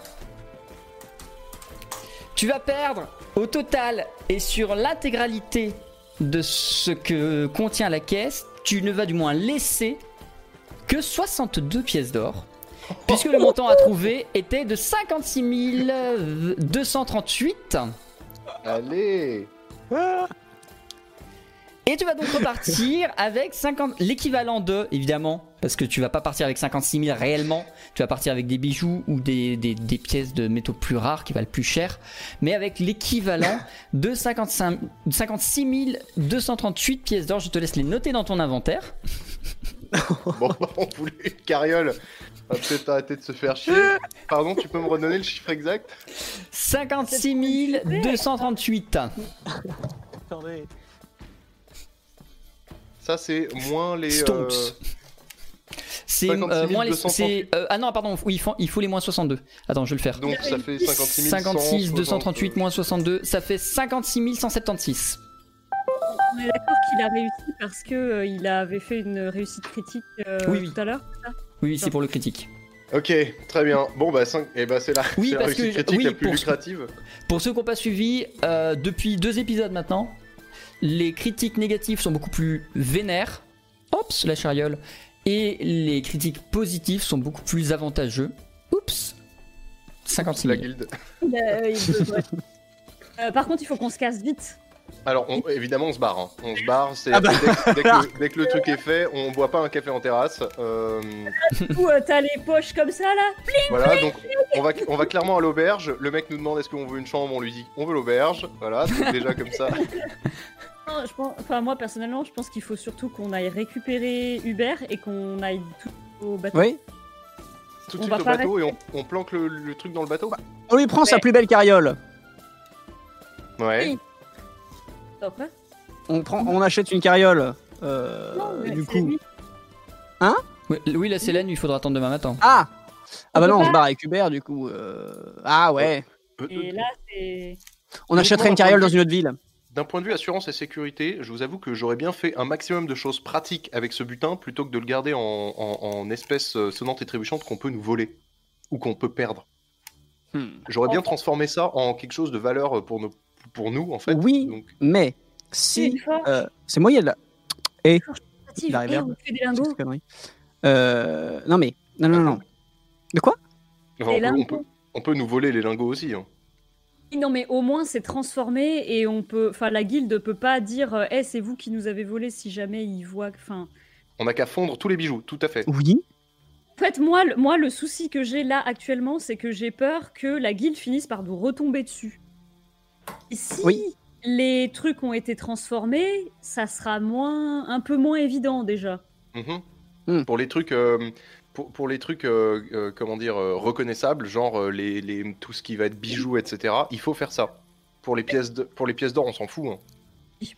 Tu vas perdre au total et sur l'intégralité de ce que contient la caisse, tu ne vas du moins laisser que 62 pièces d'or. Puisque le montant à trouver était de 56 238. Allez Et tu vas donc repartir avec 50 l'équivalent de, évidemment, parce que tu vas pas partir avec 56 000 réellement, tu vas partir avec des bijoux ou des, des- des pièces de métaux plus rares qui valent plus cher, mais avec l'équivalent de 55, 56 238 pièces d'or. Je te laisse les noter dans ton inventaire. Bon, on voulait une carriole. On va peut-être arrêter de se faire chier. Pardon, tu peux me redonner le chiffre exact? 56 238. Attendez. Ça, c'est moins les. Stonks. euh, C'est 56 euh, moins les. 238. c'est, euh, ah non, pardon, oui, il faut, il faut les moins 62. Attends, je vais le faire. Donc ça fait 56 100, 56 238 60, moins 62, ça fait 56 176. On est d'accord qu'il a réussi parce que euh, il avait fait une réussite critique euh, Oui, oui. tout à l'heure. Oui, oui, c'est pour le critique. Ok, très bien. Bon, bah, 5... eh bah c'est la, Oui, c'est la parce que- réussite critique oui, la plus pour- lucrative. Pour ceux qui n'ont pas suivi, euh, depuis deux épisodes maintenant, les critiques négatives sont beaucoup plus vénères. Oups, la chariole. Et les critiques positives sont beaucoup plus avantageux. Oups. 56 La 000. guilde. Euh, par contre, il faut qu'on se casse vite. Alors, on- évidemment, on se barre. hein. On se barre. C'est Ah bah. dès, dès que le, dès que le truc est fait, on boit pas un café en terrasse. Euh, Ou euh, t'as les poches comme ça là? Voilà, donc on va, on va clairement à l'auberge. Le mec nous demande est-ce qu'on veut une chambre, on lui dit on veut l'auberge. Voilà, donc déjà comme ça. Non, je pense, enfin moi personnellement, je pense qu'il faut surtout qu'on aille récupérer Hubert et qu'on aille tout au bateau. Oui Tout de On suite va au pas bateau et on, on planque le, le truc dans le bateau. On lui prend sa plus belle carriole. Ouais. Oui. Hein On, prend, on achète une carriole. Euh, Non, mais du coup. lui. Oui, oui, la Célène, il faudra attendre demain matin. Ah Ah bah non, on se barre avec Hubert du coup. euh, Ah ouais. Et là, c'est. On Donc, achèterait une carriole d'un dans une autre ville. D'un point de vue assurance et sécurité, je vous avoue que j'aurais bien fait un maximum de choses pratiques avec ce butin plutôt que de le garder en, en, en espèces euh, sonnantes et trébuchantes qu'on peut nous voler ou qu'on peut perdre. Hmm. J'aurais bien transformé ça en quelque chose de valeur pour, nos, pour nous, en fait. Oui. Donc, Mais si. euh, C'est moyen de la. créative. il arrive Et là. on fait des lingots. cette connerie. Euh, Non mais. Non, non, non. De quoi? Enfin, on, peut, on, lingots. peut, on peut nous voler les lingots aussi. hein. Non, mais au moins c'est transformé et on peut. Enfin, la guilde peut pas dire euh, Eh, c'est vous qui nous avez volé si jamais ils voient. Enfin. On n'a qu'à fondre tous les bijoux, tout à fait. Oui. En fait, moi, le- moi, le souci que j'ai là actuellement, c'est que j'ai peur que la guilde finisse par nous retomber dessus. Si Oui. les trucs ont été transformés, ça sera moins, un peu moins évident déjà. Mhm. Hmm. Pour les trucs, euh, pour, pour les trucs, euh, euh, comment dire, euh, reconnaissables, genre euh, les, les, tout ce qui va être bijoux, etc. Il faut faire ça. Pour les pièces, de- pour les pièces d'or, on s'en fout. hein.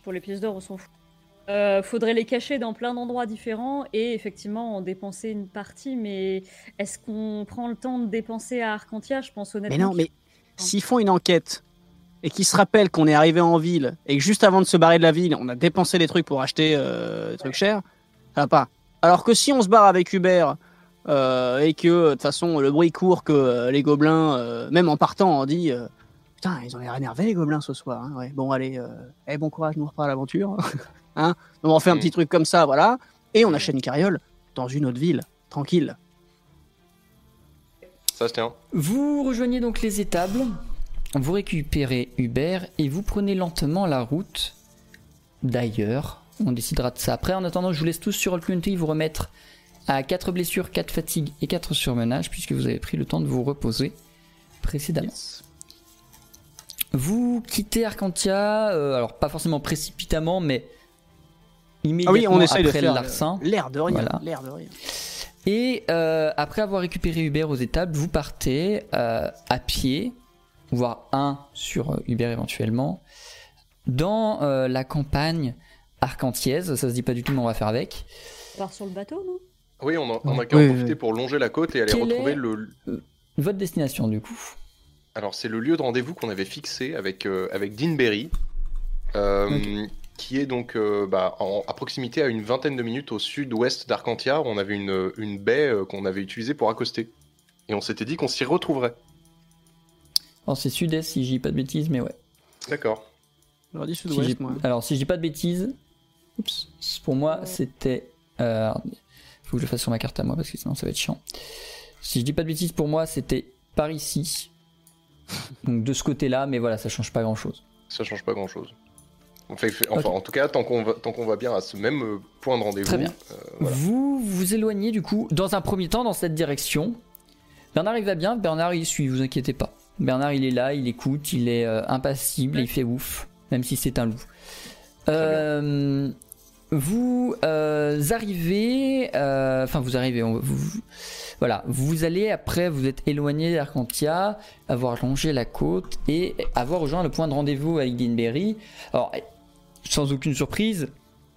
Pour les pièces d'or, on s'en fout. Euh, faudrait les cacher dans plein d'endroits différents et effectivement en dépenser une partie, mais est-ce qu'on prend le temps de dépenser à Arcantia? Je pense honnêtement. Mais non, mais s'ils font une enquête et qu'ils se rappellent qu'on est arrivé en ville et que juste avant de se barrer de la ville, on a dépensé des trucs pour acheter euh, des trucs chers, ça va pas. Alors que si on se barre avec Hubert euh, et que de toute façon le bruit court que euh, les gobelins, euh, même en partant, on dit euh, putain ils ont l'air énervés les gobelins ce soir. hein, ouais. Bon allez, euh, eh, bon courage, nous repart à l'aventure. hein Donc on fait un Mm. petit truc comme ça, voilà, et on achète une carriole dans une autre ville, tranquille. Ça se tient. Vous rejoignez donc les étables, vous récupérez Hubert et vous prenez lentement la route d'ailleurs. On décidera de ça après. En attendant, je vous laisse tous sur Roll20 vous remettre à 4 blessures, 4 fatigues et 4 surmenages, puisque vous avez pris le temps de vous reposer précédemment. Yes. Vous quittez Arcantia, euh, alors pas forcément précipitamment, mais Ah immédiatement oui, on essaye de après faire le larcin. l'air de rien. Voilà. L'air de rien. Et euh, après avoir récupéré Hubert aux étables, vous partez euh, à pied, voire un sur euh, Hubert éventuellement, dans euh, la campagne arcantiaise. Ça se dit pas du tout, mais on va faire avec. On part sur le bateau, non? Oui, on, en- on a qu'à Oui, en profiter oui. pour longer la côte et aller Quel retrouver est- le. Votre destination, du coup? Alors, c'est le lieu de rendez-vous qu'on avait fixé avec, euh, avec Deanberry, euh, qui est donc euh, bah, en- à proximité à une vingtaine de minutes au sud-ouest d'Arcantia. où On avait une, une baie euh, qu'on avait utilisée pour accoster. Et on s'était dit qu'on s'y retrouverait. Alors c'est sud-est si je dis pas de bêtises, mais ouais. D'accord. J'aurais dit Si sud-ouest, j'ai- moi. Alors si je dis pas de bêtises, oups, pour moi c'était... Euh, faut que je le fasse sur ma carte à moi parce que sinon ça va être chiant. Si je dis pas de bêtises, pour moi c'était par ici. Donc de ce côté-là, mais voilà, ça change pas grand-chose. Ça change pas grand-chose. Enfin, en tout cas, tant qu'on va, tant qu'on va bien à ce même euh, point de rendez-vous. Très bien. euh, voilà. Vous vous éloignez du coup, dans un premier temps, dans cette direction. Bernard il va bien, Bernard il suit, vous inquiétez pas. Bernard il est là, il écoute, il est euh, impassible, et il fait ouf, même si c'est un loup. Euh, vous euh, arrivez, euh, enfin vous arrivez, on- vous, vous- voilà, vous allez après, vous êtes éloigné d'Arcantia, avoir longé la côte et avoir rejoint le point de rendez-vous avec Deanberry. Alors, sans aucune surprise,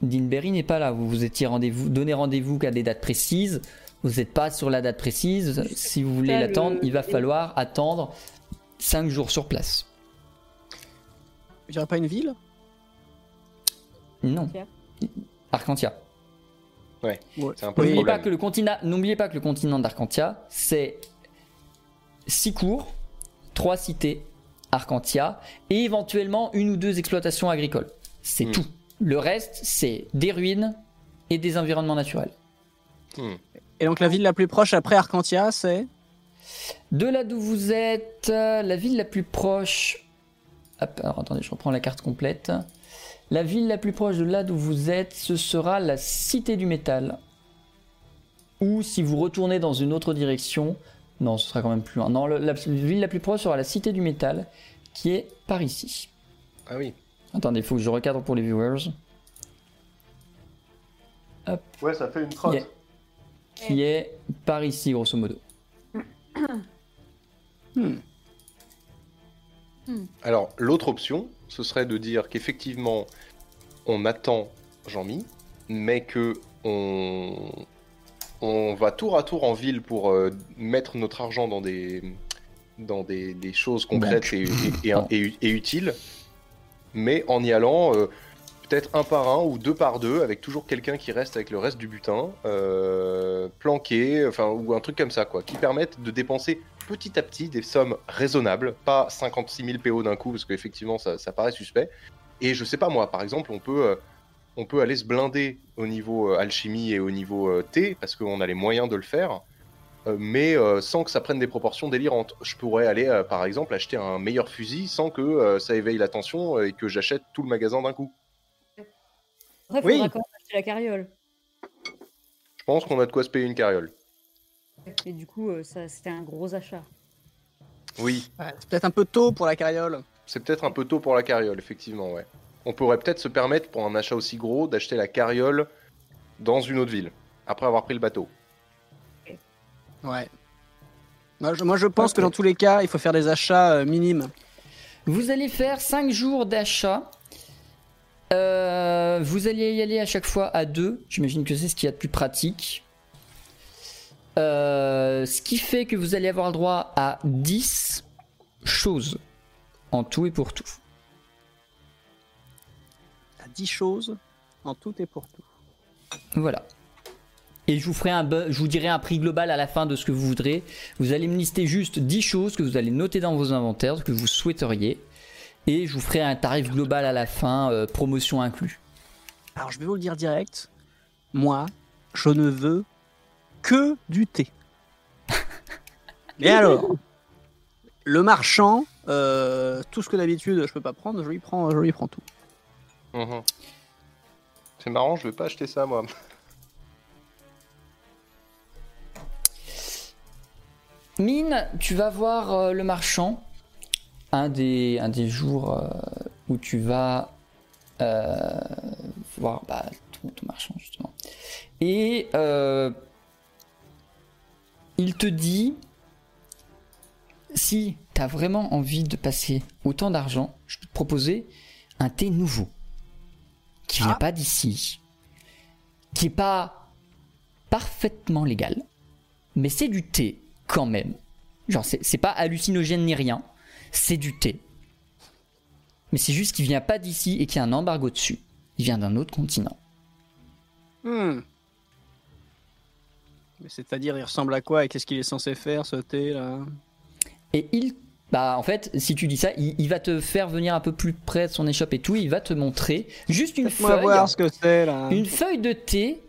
Deanberry n'est pas là. Vous vous étiez rendez-vous, donné rendez-vous qu'à des dates précises. Vous n'êtes pas sur la date précise. Si vous voulez l'attendre, il va falloir attendre 5 jours sur place. Il n'y aurait pas une ville? Non. Arcantia. C'est un peu N'oubliez pas que le continent, n'oubliez pas que le continent d'Arcantia, c'est 6 cours, 3 cités Arcantia et éventuellement une ou deux exploitations agricoles. C'est Hmm. tout. Le reste, c'est des ruines et des environnements naturels. Hmm. Et donc la ville la plus proche après Arcantia, c'est? De là d'où vous êtes, euh, la ville la plus proche. Hop, alors attendez, je reprends la carte complète. La ville la plus proche de là d'où vous êtes, ce sera la Cité du Métal. Ou si vous retournez dans une autre direction, non, ce sera quand même plus loin. Non, le- la ville la plus proche sera la Cité du Métal, qui est par ici. Ah oui. Attendez, il faut que je recadre pour les viewers. Ouais, ça fait une Qui est, qui est par ici, grosso modo. Hmm. Alors, l'autre option, ce serait de dire qu'effectivement, on attend Jean-Mi, mais que on, on va tour à tour en ville pour euh, mettre notre argent dans des, dans des, des choses concrètes et, et- et- Pardon. et- et utiles, mais en y allant euh, peut-être un par un ou deux par deux, avec toujours quelqu'un qui reste avec le reste du butin, euh, planqué, enfin, ou un truc comme ça, quoi, qui permettent de dépenser petit à petit des sommes raisonnables, pas 56 000 PO d'un coup, parce qu'effectivement ça, paraît suspect. Et je sais pas moi, par exemple, on peut, euh, on peut aller se blinder au niveau euh, alchimie et au niveau thé, parce qu'on a les moyens de le faire, mais sans que ça prenne des proportions délirantes. Je pourrais aller, par exemple, acheter un meilleur fusil sans que ça éveille l'attention et que j'achète tout le magasin d'un coup. Après, il Oui. faudra quand même acheter la carriole. Je pense qu'on a de quoi se payer une carriole. Et du coup, euh, ça, c'était un gros achat. Oui, C'est peut-être un peu tôt pour la carriole. c'est peut-être un peu tôt pour la carriole, effectivement, ouais. On pourrait peut-être se permettre, pour un achat aussi gros, d'acheter la carriole dans une autre ville, après avoir pris le bateau. Ouais. Moi je, moi, je pense que dans tous les cas, il faut faire des achats euh, minimes. Vous allez faire 5 jours d'achat. Euh, vous allez y aller à chaque fois à deux. J'imagine que c'est ce qu'il y a de plus pratique. Euh, ce qui fait que vous allez avoir le droit à 10 choses en tout et pour tout. À 10 choses en tout et pour tout. Voilà. Et je vous ferai un je vous dirai un prix global à la fin de ce que vous voudrez. Vous allez me lister juste 10 choses que vous allez noter dans vos inventaires, que vous souhaiteriez. Et je vous ferai un tarif global à la fin, euh, promotion inclus. Alors je vais vous le dire direct. Moi, je ne veux que du thé. Et alors Le marchand, euh, tout ce que d'habitude je peux pas prendre, je lui prends, je lui prends tout. Mhm. C'est marrant, je vais pas acheter ça moi. Mine, tu vas voir euh, le marchand un des, un des jours euh, où tu vas euh, voir bah, ton, ton marchand justement. Et euh, il te dit si tu as vraiment envie de passer autant d'argent, je peux te proposer un thé nouveau qui vient Ah. pas d'ici, qui est pas parfaitement légal, mais c'est du thé quand même. Genre, c'est pas hallucinogène ni rien, c'est du thé. Mais c'est juste qu'il vient pas d'ici et qu'il y a un embargo dessus. Il vient d'un autre continent. Hmm. Mais c'est-à-dire, il ressemble à quoi et qu'est-ce qu'il est censé faire, ce thé là Et il. Bah, en fait, si tu dis ça, il, il va te faire venir un peu plus près de son échoppe et tout. Il va te montrer juste une feuille. voir ce que c'est là. Une feuille de thé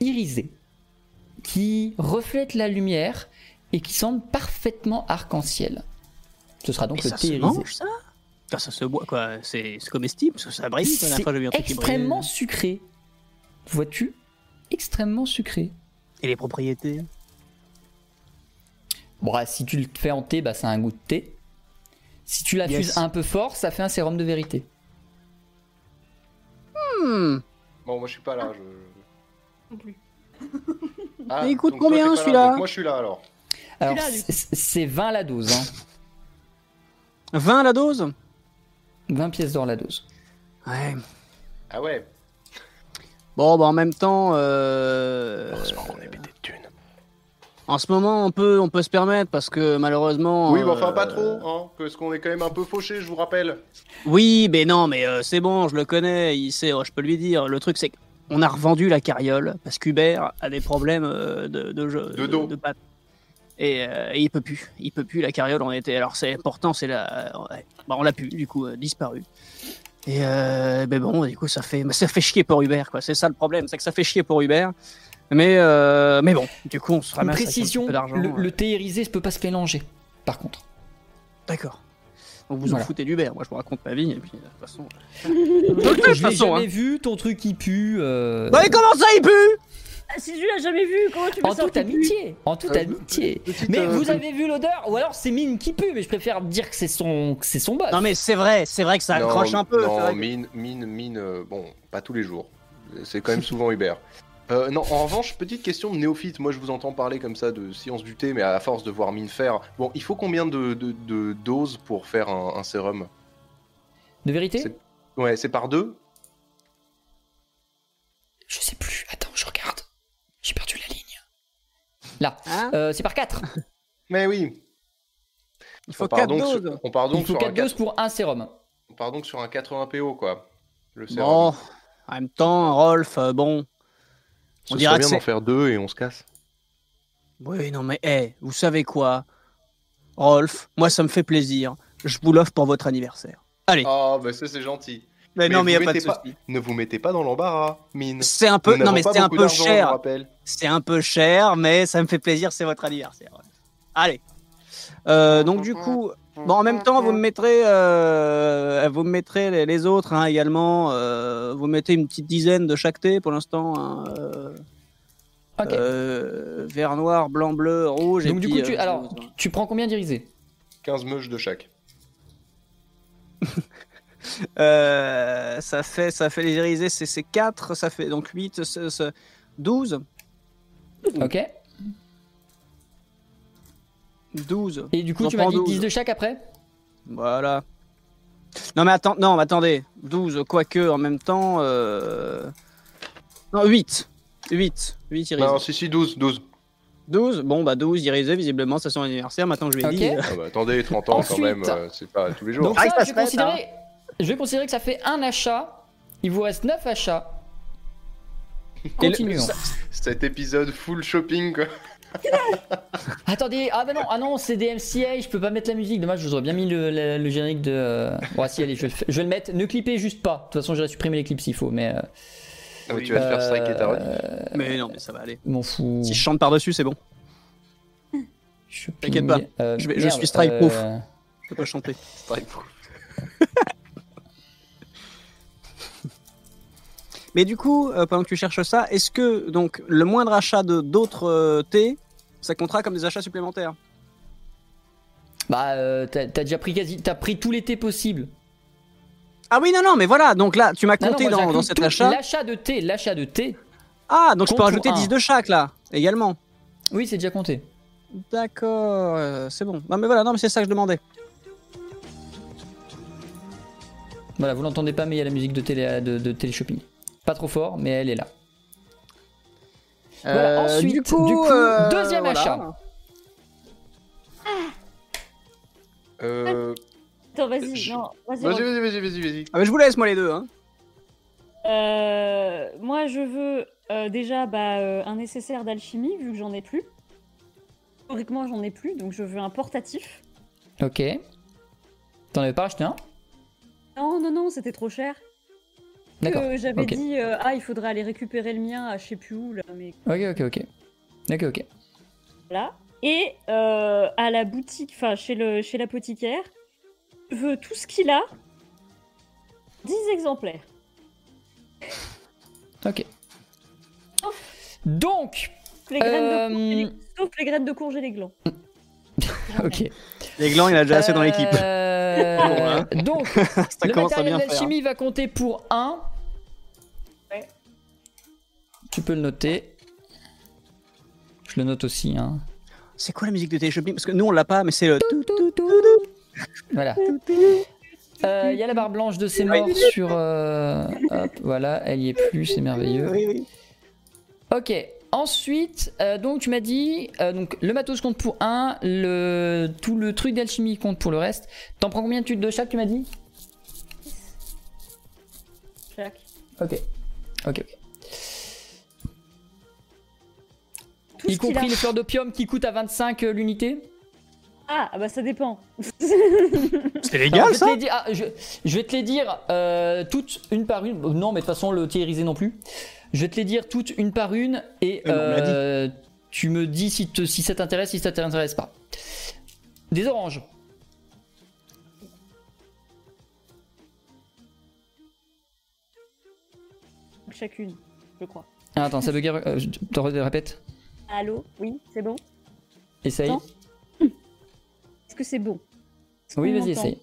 irisée qui reflète la lumière et qui semble parfaitement arc-en-ciel. Ce sera donc Mais le ça thé se mange ça? Enfin, Ça se boit quoi C'est comestible que ça brille. C'est extrêmement sucré. Vois-tu? Extrêmement sucré. Et les propriétés? Bon, bah, si tu le fais en thé, bah, ça a un goût de thé. Si tu la Yes. fuses un peu fort, ça fait un sérum de vérité. Hmm. Bon, moi je suis pas là. Je... Non plus. Ah, Mais il coûte combien, celui-là? Moi je suis là alors. Alors, c'est 20 la dose. Hein. 20 la dose? 20 pièces d'or la dose. Ouais. Ah ouais. Bon, bah en même temps, euh, Heureusement qu'on est pété de thunes. en ce moment, on peut, on peut se permettre parce que malheureusement. Oui, mais enfin euh, pas trop, hein, parce qu'on est quand même un peu fauché, je vous rappelle. Oui, mais non, mais euh, c'est bon, je le connais, il sait, oh, je peux lui dire. Le truc, c'est qu'on a revendu la carriole parce qu'Hubert a des problèmes euh, de, de, jeu- De dos. de. Et, euh, et il peut plus, il peut plus la carriole. On était, alors c'est important, c'est la, ouais. Bah, on l'a pu, du coup, euh, disparu. Et euh, ben bon, du coup, ça fait, ça fait chier pour Hubert, quoi. C'est ça le problème, c'est que ça fait chier pour Hubert. Mais, euh, mais bon, du coup, on se Une ramasse avec un précision, peu d'argent. le, euh. le thé irisé ne peut pas se mélanger. Par contre. D'accord. Donc vous Voilà. en foutez d'Hubert. Moi, je vous raconte ma vie et puis de toute façon. Donc, de toute je l'ai jamais hein. vu, ton truc il pue. Bah, et comment ça, il pue? Si tu l'as jamais vu, comment tu veux en toute amitié. En toute Euh, amitié. petite, Mais euh, vous avez vu l'odeur Ou alors c'est Mine qui pue, mais je préfère dire que c'est son, que c'est son boss. Non mais c'est vrai, c'est vrai que ça Non, accroche un peu. Non, mine, mine, mine, euh, bon, pas tous les jours. C'est quand même souvent Hubert. Euh, non, en revanche, petite question de néophyte. Moi, je vous entends parler comme ça de science du thé, mais à force de voir mine faire. Bon, il faut combien de, de- de doses pour faire un, un sérum? De vérité? Ouais, c'est par deux? Je sais plus. J'ai perdu la ligne. Là. Hein Euh, c'est par 4. Mais oui. Il faut on part 4 donc doses. sur, on part Il donc faut sur un 4 doses 4 pour un sérum. on part donc sur un 80 PO quoi. Le sérum. Bon, en même temps, Rolf, euh, bon. Ce on dirait bien que d'en c'est- faire deux et on se casse. Oui, non mais, eh, vous savez quoi? Rolf, moi ça me fait plaisir. Je vous l'offre pour votre anniversaire. Allez. Oh, bah ça c'est gentil. Mais, mais non, mais y a pas de pas-. Ne vous mettez pas dans l'embarras, mine. C'est un peu, Nous non mais c'est un peu cher. C'est un peu cher, mais ça me fait plaisir, c'est votre anniversaire. Allez. Euh, donc du coup, bon, en même temps, vous me mettrez, euh, vous me mettrez les, les autres hein, également. euh, vous mettez une petite dizaine de chaque thé pour l'instant. hein, euh, Ok. euh, vert, noir, blanc, bleu, rouge. et Donc du puis, coup, tu, euh, alors, tu, tu prends combien d'irisé 15 meuches de chaque. euh, ça fait, ça fait les irisés, c'est c'est 4, ça fait donc 8, c'est- c'est 12. Ok. 12. Et du coup, J'en tu m'as prends dit 10 12. de chaque après? Voilà. Non mais attends, non, mais attendez, 12, quoique en même temps... Euh... Non, 8. 8. 8 irisés. Non, si, si, 12, 12. 12, bon bah 12 irisés, visiblement, c'est son anniversaire, maintenant que je lui ai Ok. dit... Ah bah, attendez, 30 ans quand Ensuite- même, euh, c'est pas tous les jours. Donc Ah, ça, ça je, considérer, je vais considérer que ça fait un achat. Il vous reste 9 achats. Et le- Continuons. Cet épisode full shopping, quoi. Attendez, ah bah non, ah non, c'est des MCA, je peux pas mettre la musique. Dommage, je vous aurais bien mis le, le- le générique de. euh, Bon, si, allez, je vais, le fa- je vais le mettre. Ne clippez juste pas. De toute façon, j'aurais supprimé les clips s'il faut, mais. euh, Ah, mais tu vas te faire striker ta rediff. euh, Mais non, mais ça va aller. M'en fous. Si je chante par-dessus, c'est bon. T'inquiète pas, euh, je vais- je suis strike-proof. euh, Je peux pas chanter. Strike proof. Mais du coup, euh, pendant que tu cherches ça, est-ce que donc le moindre achat de d'autres euh, thés, ça comptera comme des achats supplémentaires? Bah, euh, t'as t'as déjà pris quasi. T'as pris tous les thés possibles. Ah oui, non, non, mais voilà. Donc là, tu m'as Non, non, compté moi, dans, j'inclus dans cet tout- achat. L'achat de thé, l'achat de thé. Ah, donc je peux compte rajouter pour 10 un. de chaque là, également. Oui, c'est déjà compté. D'accord, euh, c'est bon. Non, mais voilà, non, mais c'est ça que je demandais. Voilà, vous l'entendez pas, mais il y a la musique de télé, de, de téléshopping. Pas trop fort, mais elle est là. Voilà, ensuite, du coup, deuxième achat. Euh... Attends, vas-y, Je- non, vas-y. Vas-y, vas-y, vas-y, vas-y, vas-y. Ah, mais je vous laisse, moi, les deux. Hein. Euh, moi, je veux euh, déjà bah, euh, un nécessaire d'alchimie, vu que j'en ai plus. Théoriquement, j'en ai plus, donc je veux un portatif. Ok. T'en avais pas acheté un? Non, non, non, c'était trop cher. Euh, J'avais dit, euh, ah, il faudrait aller récupérer le mien à je sais plus où, là, mais Ok, ok, ok. Ok, ok. voilà. Et euh, à la boutique, enfin, chez le chez l'apothicaire, je veux tout ce qu'il a. 10 exemplaires. Ok. Donc, Les graines de Euh, courge et les- Sauf les graines de courge et les glands. ok. Les glands, il a déjà assez dans l'équipe. Euh, donc, ça le commence à matériel d'alchimie va compter pour 1. Ouais. Tu peux le noter. Je le note aussi. Hein. C'est quoi la musique de téléshopping Parce que nous, on l'a pas, mais c'est le. Voilà. Euh, Il y a la barre blanche de ses morts sur. euh, hop, voilà, elle y est plus, c'est merveilleux. Oui, oui. Ok. Ensuite, euh, donc tu m'as dit, euh, donc le matos compte pour 1, le, tout le truc d'alchimie compte pour le reste. T'en prends combien de de chaque, tu m'as dit? Chaque. Ok. Ok, ok. Tout Y a. compris les fleurs d'opium qui coûtent à 25 euh, l'unité? Ah, ah bah ça dépend. C'est légal, je, vais te ça les dire, ah, je, je vais te les dire euh, toutes une par une. Non, mais de toute façon, le théorisé non plus. Je vais te les dire toutes une par une et Euh, euh, tu me dis si, te- si ça t'intéresse, si ça t'intéresse pas. Des oranges. Chacune, je crois. Ah, attends, ça bug. Euh, je te répète. Allô Oui, c'est bon Essaye. Que c'est bon Oui, vas-y, essaye.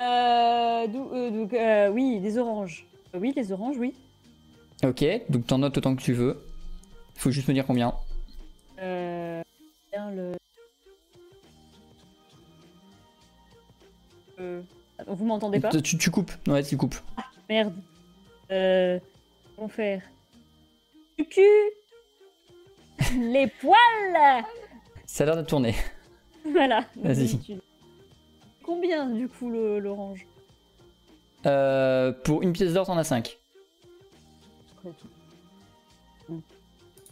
Euh, euh, donc, euh, oui, des oranges. Oui, les oranges, oui. Ok, donc t'en notes autant que tu veux. Faut juste me dire combien. Euh, bien le... Euh, attends, vous m'entendez pas? Tu, tu coupes. Ouais, tu coupes. Merde. Euh, comment faire? Du cul Les poils Ça a l'air de tourner. Voilà. Vas-y. Combien, du coup, l'orange Euh, pour une pièce d'or, t'en as 5.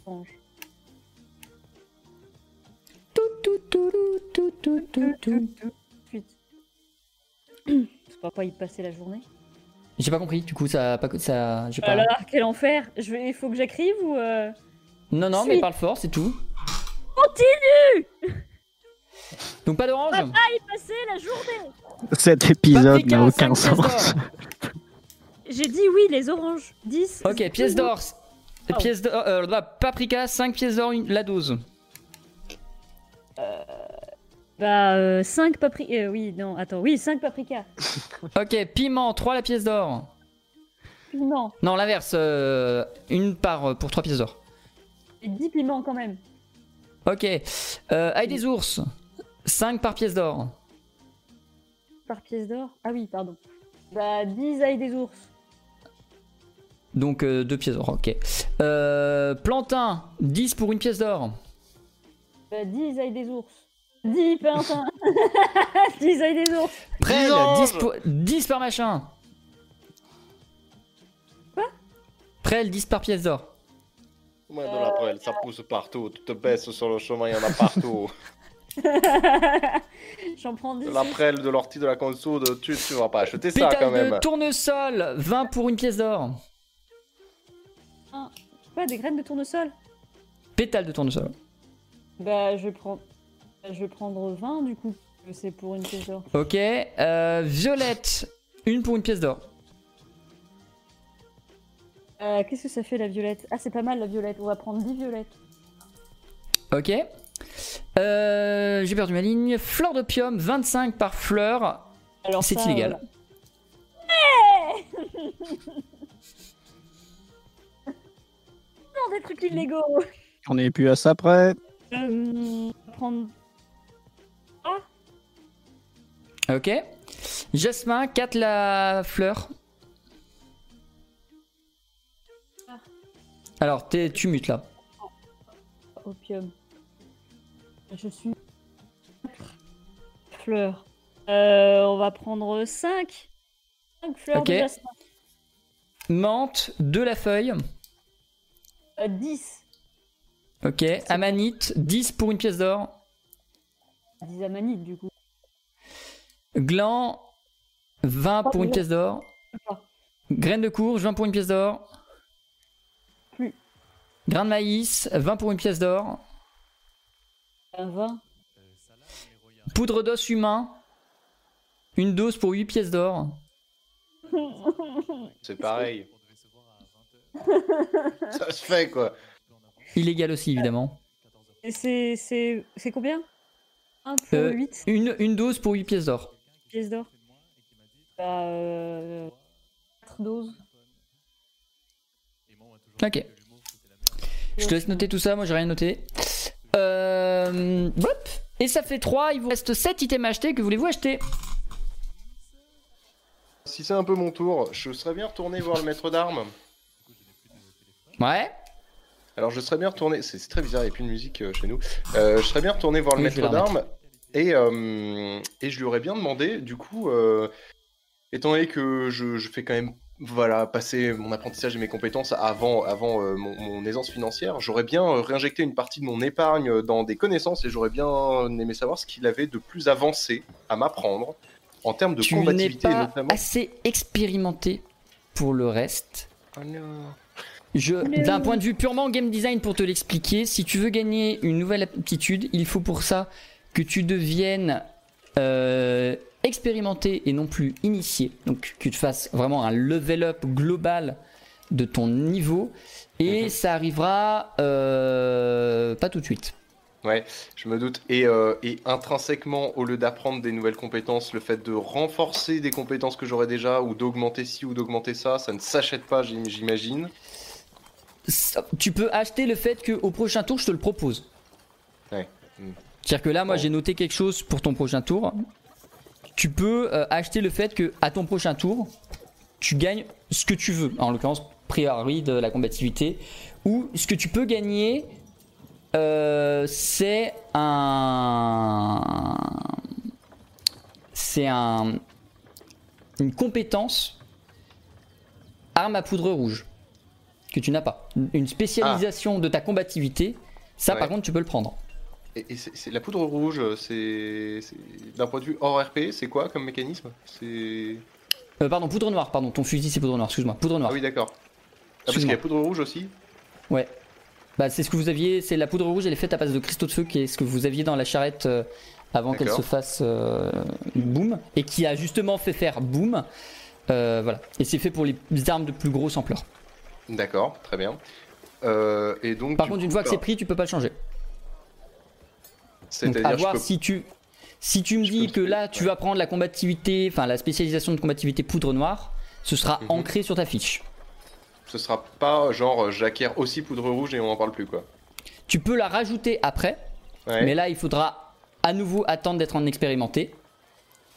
Orange. C'est pas quoi y passer la journée J'ai pas compris, du coup, ça. a Pas, ça j'ai Oh pas... là là, quel enfer Je vais, Il faut que j'écrive ou... euh, Non, non, mais parle fort, c'est tout. Continue Donc pas d'orange Y passer la journée Cet épisode n'a aucun sens. J'ai dit oui, les oranges. 10. Ok, pièce d'or. Oh. Pièce d'or. euh, là, paprika, 5 pièces d'or une- la dose. Bah, 5 paprika. oui, non, attends. Oui, 5 paprika. Ok, piment, 3 la pièce d'or. Piment. Non, l'inverse, euh, une par euh, pour 3 pièces d'or. Et 10 piments quand même. Ok, euh, ail des ours, 5 par pièce d'or. Par pièce d'or Ah oui, pardon. Bah, 10 ailes des ours. Donc 2 pièces d'or, ok. Euh, plantain, 10 pour une pièce d'or. Bah, 10 ailes des ours. 10 pintins. 10 ailes des ours. Prêle, Dix oranges. 10, pour- 10 par machin. Quoi? Prêle, 10 par pièce d'or. Ouais, de la prêle, ça pousse partout. Tu te baisses sur le chemin, il y en a partout. J'en prends 10. de la prêle, de l'ortie, de la consoude, tu, tu vas pas acheter ça Pétale quand même. de tournesol, 20 pour une pièce d'or. Quoi, des graines de tournesol? Pétale de tournesol. Bah, je vais prendre. Je vais prendre 20 du coup. C'est pour une pièce d'or. Ok, euh, violette, une pour une pièce d'or. Euh, Qu'est-ce que ça fait la violette? Ah, c'est pas mal la violette. On va prendre 10 violettes. Ok. Euh, J'ai perdu ma ligne. Fleur d'opium, 25 par fleur. Alors C'est illégal. non, des trucs illégaux. On est plus à ça près. Euh, on va prendre Ok. Jasmin, 4 la fleur. Alors, t'es- tu mutes là. opium. Je suis fleur. Euh, on va prendre 5. 5 fleurs Ok. de jasmin. Menthe, 2 la feuille. Euh, 10. Ok. Amanite, 10 pour une pièce d'or. 10 amanites du coup. Gland, 20 pour une pièce d'or. Graines de courge, 20 pour une pièce d'or. Plus. Grain de maïs, 20 pour une pièce d'or. 20. Poudre d'os humain, une dose pour 8 pièces d'or. C'est pareil. Ça se fait quoi. Illégal aussi, évidemment. Et c'est, c'est, c'est combien? 1 pour Euh, 8 Une, une dose pour 8 pièces d'or. pièces d'or. Bah, euh, 4 doses. Ok. Je te laisse noter tout ça, moi j'ai rien noté. Euh, hop. Et ça fait 3, il vous reste 7 items à acheter, que voulez-vous acheter Si c'est un peu mon tour, je serais bien retourné voir le maître d'armes. Ouais. Alors je serais bien retourné, c'est très bizarre, il n'y a plus de musique euh, chez nous. Euh, je serais bien retourné voir le Oui, maître d'armes et, euh, et je lui aurais bien demandé, du coup, étant donné que je, je fais quand même voilà, passer mon apprentissage et mes compétences avant, avant euh, mon, mon aisance financière, j'aurais bien euh, réinjecté une partie de mon épargne dans des connaissances et j'aurais bien aimé savoir ce qu'il avait de plus avancé à m'apprendre en termes de tu n'es combativité pas notamment. assez expérimenté pour le reste. Oh non. Je, Non. d'un point de vue purement game design, pour te l'expliquer, si tu veux gagner une nouvelle aptitude, il faut pour ça que tu deviennes euh, expérimenté et non plus initié. Donc que tu fasses vraiment un level up global de ton niveau. Et Mhm. ça arrivera euh, pas tout de suite. Ouais, je me doute. Et, euh, et intrinsèquement, au lieu d'apprendre des nouvelles compétences, le fait de renforcer des compétences que j'aurais déjà, ou d'augmenter ci ou d'augmenter ça, ça ne s'achète pas, j'im- j'imagine. Tu peux acheter le fait qu'au prochain tour, je te le propose. Ouais. Mm. C'est-à-dire que là, moi, Bon. j'ai noté quelque chose pour ton prochain tour. Tu peux euh, acheter le fait que à ton prochain tour, tu gagnes ce que tu veux. En l'occurrence, priori de la combativité. Ou ce que tu peux gagner, euh, c'est un. C'est un. Une compétence arme à poudre rouge que tu n'as pas. Une spécialisation de ta combativité, ça Ouais. par contre tu peux le prendre. Et, et c'est c'est- la poudre rouge, c'est d'un point de vue hors RP, c'est quoi comme mécanisme? C'est Euh, pardon, poudre noire, pardon, ton fusil c'est poudre noire, excuse-moi, poudre noire. ah oui d'accord. Ah, parce qu'il y a poudre rouge aussi? Ouais. Bah, c'est ce que vous aviez, c'est la poudre rouge, elle est faite à base de cristaux de feu, qui est ce que vous aviez dans la charrette euh, avant qu'elle se fasse euh, boom, et qui a justement fait faire boom. Euh, voilà. Et c'est fait pour les armes de plus grosse ampleur. D'accord, très bien. Et donc. Par contre, coup, une fois que c'est pris, tu peux pas le changer. C'est-à-dire je peux- si tu, si tu me je dis que là, tu ouais. vas prendre la combativité, enfin la spécialisation de combativité poudre noire, ce sera Mhm. ancré sur ta fiche. ce sera pas genre euh, j'acquiers aussi poudre rouge et on en parle plus quoi. Tu peux la rajouter après, Ouais. Mais là, il faudra à nouveau attendre d'être en expérimenté.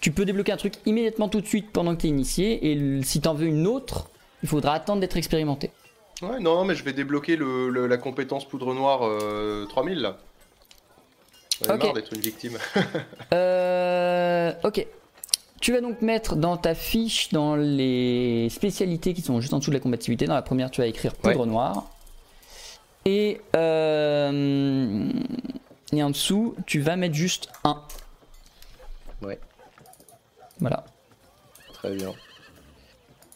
Tu peux débloquer un truc immédiatement tout de suite pendant que tu es initié. Et si tu en veux une autre, il faudra attendre d'être expérimenté. Ouais, non, non, mais je vais débloquer le, le- la compétence poudre noire euh, 3000 là. J'en ai Ok. marre d'être une victime. Euh, ok. Tu vas donc mettre dans ta fiche, dans les spécialités qui sont juste en dessous de la combativité, dans la première, tu vas écrire poudre noire. Et, euh, et en dessous, tu vas mettre juste 1. Ouais. Voilà. Très bien.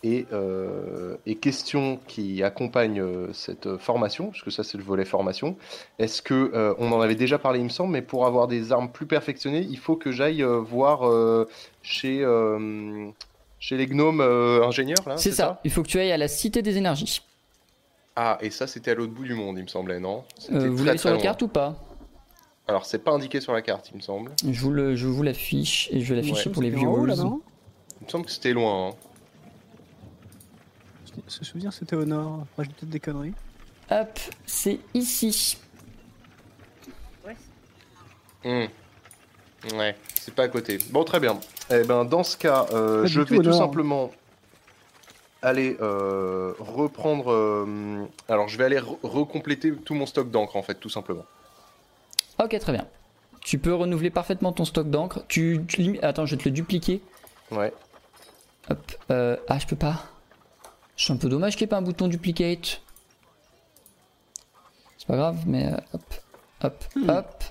Et, euh, et question qui accompagne euh, cette formation, puisque ça c'est le volet formation, est-ce que, euh, on en avait déjà parlé il me semble, mais pour avoir des armes plus perfectionnées, il faut que j'aille euh, voir euh, chez, euh, chez les gnomes euh, ingénieurs là C'est ça. Il faut que tu ailles à la Cité des énergies. Ah, et ça, c'était à l'autre bout du monde, il me semblait, non? Euh, vous l'avez sur la carte ou pas? Alors, c'est pas indiqué sur la carte, il me semble. Je vous l'affiche et je vais l'afficher Ouais, pour les haut, viewers. là, Il me semble que c'était loin. hein. Ce souvenir, c'était au nord. Après, j'ai peut-être des conneries. Hop, c'est ici. Ouais. Hmm. Ouais, c'est pas à côté. Bon, très bien. Eh ben, dans ce cas, euh, je tout vais tout nord. simplement aller euh, reprendre. euh, alors, je vais aller re- recompléter tout mon stock d'encre, en fait, tout simplement. Ok, très bien. Tu peux renouveler parfaitement ton stock d'encre. Tu, Attends, je vais te le dupliquer. Ouais. Hop. euh, Ah, je peux pas. C'est un peu dommage qu'il n'y ait pas un bouton duplicate. C'est pas grave, mais euh, hop, hop, Hmm. hop.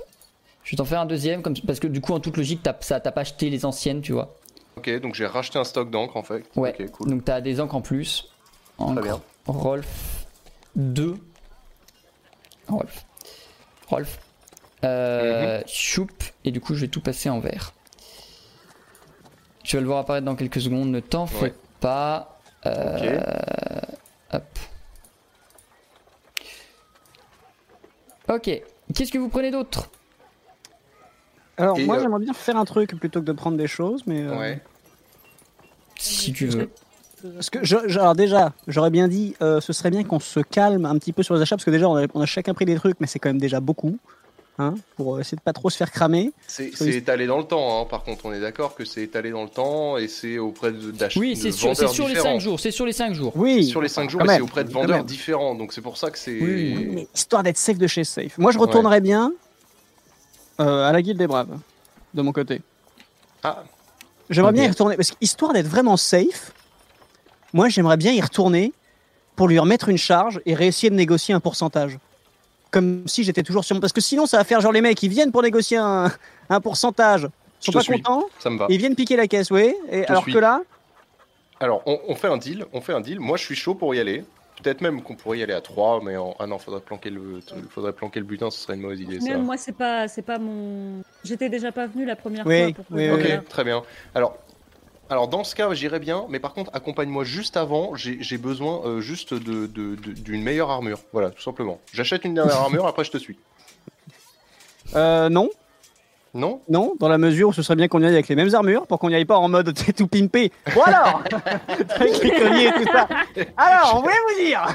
Je vais t'en faire un deuxième, comme... parce que du coup, en toute logique, t'as pas acheté les anciennes, tu vois. Ok, donc j'ai racheté un stock d'encre, en fait. Ouais. Ok, cool. Donc t'as des encres en plus. Encre, bien. Rolf 2. Rolf. Rolf. Euh, Choup. Et du coup, je vais tout passer en vert. Tu vas le voir apparaître dans quelques secondes. Ne t'en fais Ouais. pas. Euh, Hop. Ok. Qu'est-ce que vous prenez d'autre? Alors, Et, moi, euh, j'aimerais bien faire un truc plutôt que de prendre des choses, mais. euh, Ouais. Si tu veux. Parce que, je, je- alors déjà, j'aurais bien dit, euh, ce serait bien qu'on se calme un petit peu sur les achats, parce que déjà, on a, on a chacun pris des trucs, mais c'est quand même déjà beaucoup, hein, pour essayer de pas trop se faire cramer. C'est que- étalé dans le temps, hein. par contre, on est d'accord que c'est étalé dans le temps et c'est auprès de- d'acheteurs. Oui, c'est sur, c'est sur les 5 jours. C'est sur les 5 jours. Oui. Sur les 5 jours, c'est auprès de vendeurs différents, donc c'est pour ça que c'est. Oui, oui, Mais histoire d'être safe de chez safe. Moi, je retournerais bien euh, à la guilde des braves, de mon côté. Ah, J'aimerais bien y retourner, parce qu'histoire d'être vraiment safe, moi, j'aimerais bien y retourner pour lui remettre une charge et réessayer de négocier un pourcentage. Comme si j'étais toujours sur... Parce que sinon, ça va faire genre les mecs, ils viennent pour négocier un, un pourcentage, ils sont pas suis. contents, ça me va. ils viennent piquer la caisse, oui. Et alors suis. que là, Alors, on, on fait un deal, on fait un deal. Moi, je suis chaud pour y aller. Peut-être même qu'on pourrait y aller à 3, mais en... ah non, faudrait planquer le, faudrait planquer le butin, ce serait une mauvaise idée, ça. Même moi, c'est pas, c'est pas mon. J'étais déjà pas venu la première Oui, fois. Pour oui, Ok, très bien. Alors, alors dans ce cas, j'irai bien, mais par contre, accompagne-moi juste avant. J'ai besoin euh, juste de- de- de- d'une meilleure armure. Voilà, tout simplement. J'achète une dernière armure, après je te suis. euh, non, Non? Non, dans la mesure où ce serait bien qu'on y aille avec les mêmes armures, pour qu'on n'y aille pas en mode t'es tout pimpé. Bon alors Avec les colliers et tout ça. Alors, on voulait vous dire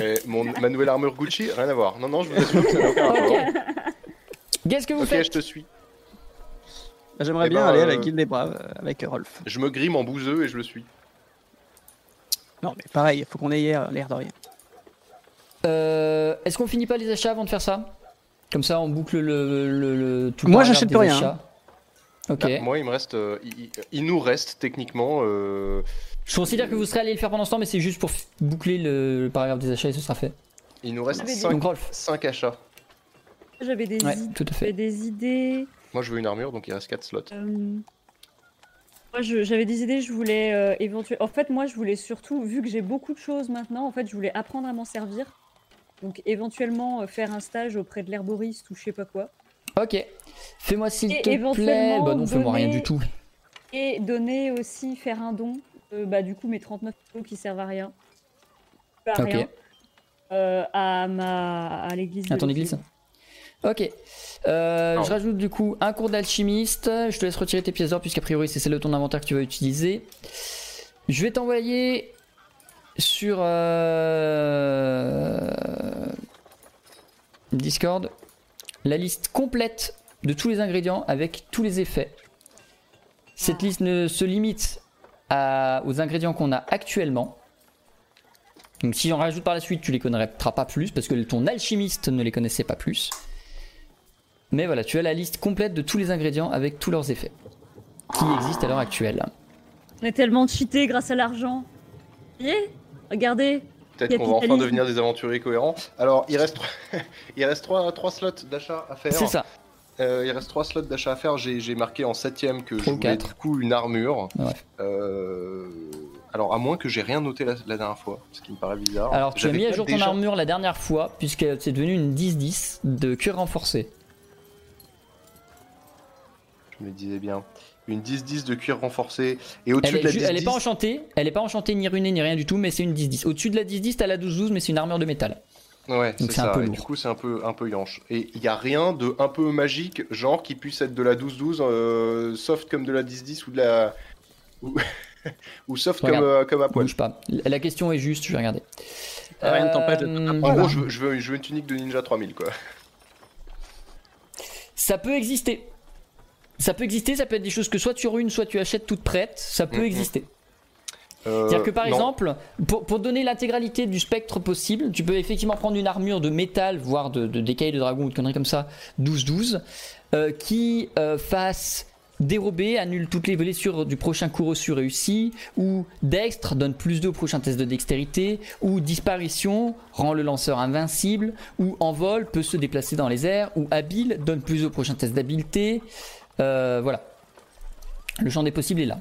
Eh, mon, Ma nouvelle armure Gucci, rien à voir. Non, non, je vous assure que ça n'a aucun rapport. Ok. Qu'est-ce que vous Ok, faites? je te suis. J'aimerais Eh bien ben, aller à la euh, guilde des braves avec Rolf. Je me grime en bouseux et je le suis. Non, mais pareil, il faut qu'on ait l'air de rien. Euh, Est-ce qu'on finit pas les achats avant de faire ça? Comme ça, on boucle le, le, le- tout le Moi, j'achète plus rien. Ok. Bah, moi, il me reste, euh, il, nous reste techniquement. euh, Je considère que vous serez allé le faire pendant ce temps, mais c'est juste pour boucler le, le paragraphe des achats et ce sera fait. il nous reste J'avais dit. 5, Donc Rolf. achats. J'avais des, Ouais, des idées. Moi, je veux une armure, donc il reste 4 slots. euh, Moi, je- j'avais des idées. Je voulais euh, éventuellement. En fait, moi, je voulais surtout, vu que j'ai beaucoup de choses maintenant, en fait, je voulais apprendre à m'en servir. Donc, éventuellement, euh, faire un stage auprès de l'herboriste ou je sais pas quoi. Ok. Fais-moi s'il te plaît. éventuellement Bah non, fais-moi rien du tout. Et donner aussi, faire un don. euh, bah, du coup, mes 39 euros qui servent à rien. À Ok. rien. euh, à ma à l'église. À ton église Ok. Euh, je rajoute du coup un cours d'alchimiste. Je te laisse retirer tes pièces d'or puisqu'a priori c'est celle de ton inventaire que tu vas utiliser. Je vais t'envoyer sur euh, Discord la liste complète de tous les ingrédients avec tous les effets. Cette liste ne se limite à- aux ingrédients qu'on a actuellement. Donc si j'en rajoute par la suite, tu les connaîtras pas plus parce que ton alchimiste ne les connaissait pas plus. Mais voilà, tu as la liste complète de tous les ingrédients avec tous leurs effets qui existent à l'heure actuelle. On est tellement cheaté grâce à l'argent. Vous voyez? Regardez. Peut-être qu'on va enfin devenir des aventuriers cohérents. Alors, il reste, il reste 3, slots d'achat à faire. C'est ça. Euh, il reste 3 slots d'achat à faire. J'ai j'ai marqué en 7ème que je voulais quatre. du coup une armure. Ouais. Euh, alors, à moins que j'ai rien noté la, la dernière fois, ce qui me paraît bizarre. Alors tu as mis à jour ton déjà- armure la dernière fois puisque c'est devenu une 10-10 de cuir renforcé. Je me disais bien. Une 10-10 de cuir renforcé. Et Elle au-dessus est, de la ju- 10-10. elle est pas enchantée, elle est pas enchantée ni runée ni rien du tout, mais c'est une 10-10. Au-dessus de la 10-10, t'as la 12-12, mais c'est une armure de métal. Ouais, Donc c'est c'est un peu et lourd. du coup, c'est un peu, un peu yanche. Et il n'y a rien de un peu magique, genre qui puisse être de la 12-12, euh, soft comme de la 10-10 ou de la. ou, ou soft comme, euh, comme à poil. Bouge pas. La question est juste, je vais regarder. Rien ne t'empêche Euh. En Voilà. gros, je veux, je, veux, je veux une tunique de ninja 3000, quoi. Ça peut exister. Ça peut exister, ça peut être des choses que soit tu runes, soit tu achètes toutes prêtes. Ça peut Mhm. exister. Euh, C'est-à-dire que par non. exemple, pour, pour donner l'intégralité du spectre possible, tu peux effectivement prendre une armure de métal, voire de, de d'écailles de dragon ou de conneries comme ça, 12-12, euh, qui euh, fasse dérober, annule toutes les blessures du prochain coup reçu réussi, ou dextre, donne plus 2 au prochain test de dextérité, ou disparition, rend le lanceur invincible, ou envol, peut se déplacer dans les airs, ou habile, donne plus 2 au prochain test d'habileté. Euh, voilà. Le champ des possibles est là.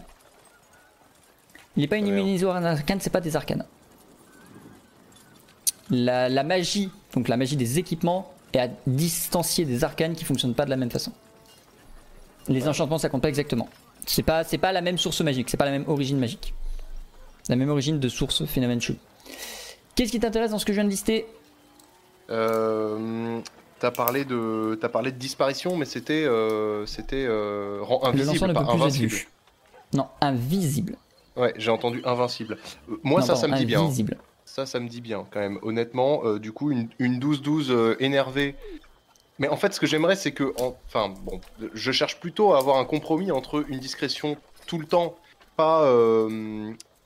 Il n'est pas une aux arcanes, c'est pas des arcanes. La, la magie, donc la magie des équipements, est à distancier des arcanes qui fonctionnent pas de la même façon. Les enchantements, ça compte pas exactement. C'est pas, c'est pas la même source magique, c'est pas la même origine magique. La même origine de source phénomène chelou. Qu'est-ce qui t'intéresse dans ce que je viens de lister? Euh, T'as parlé de, t'as parlé de disparition, mais c'était, euh, c'était euh, invisible, pas invincible. Non, invisible. Ouais, j'ai entendu invincible. Euh, moi, Non, ça, pardon, ça me dit bien. hein. Invisible. Ça, ça me dit bien quand même. Honnêtement, euh, du coup, une une 12-12 euh, énervée. Mais en fait, ce que j'aimerais, c'est que. en- Enfin, bon, je cherche plutôt à avoir un compromis entre une discrétion tout le temps, pas,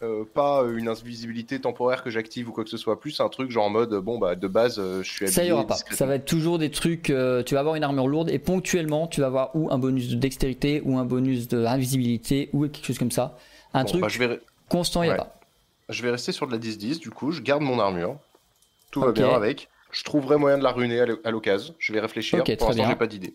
euh, euh, pas une invisibilité temporaire que j'active ou quoi que ce soit, plus un truc genre en mode, bon, bah, de base, euh, je suis habillé Ça y aura pas. Ça va être toujours des trucs. euh, tu vas avoir une armure lourde et ponctuellement, tu vas avoir ou un bonus de dextérité ou un bonus de invisibilité ou quelque chose comme ça. Un Bon, truc bah, je, vais, constant, il a pas. je vais rester sur de la 10-10, du coup, je garde mon armure. Tout va bien avec. Je trouverai moyen de la ruiner à l'o- à l'occasion. Je vais réfléchir. Ok, très Pour l'instant, j'ai pas d'idée.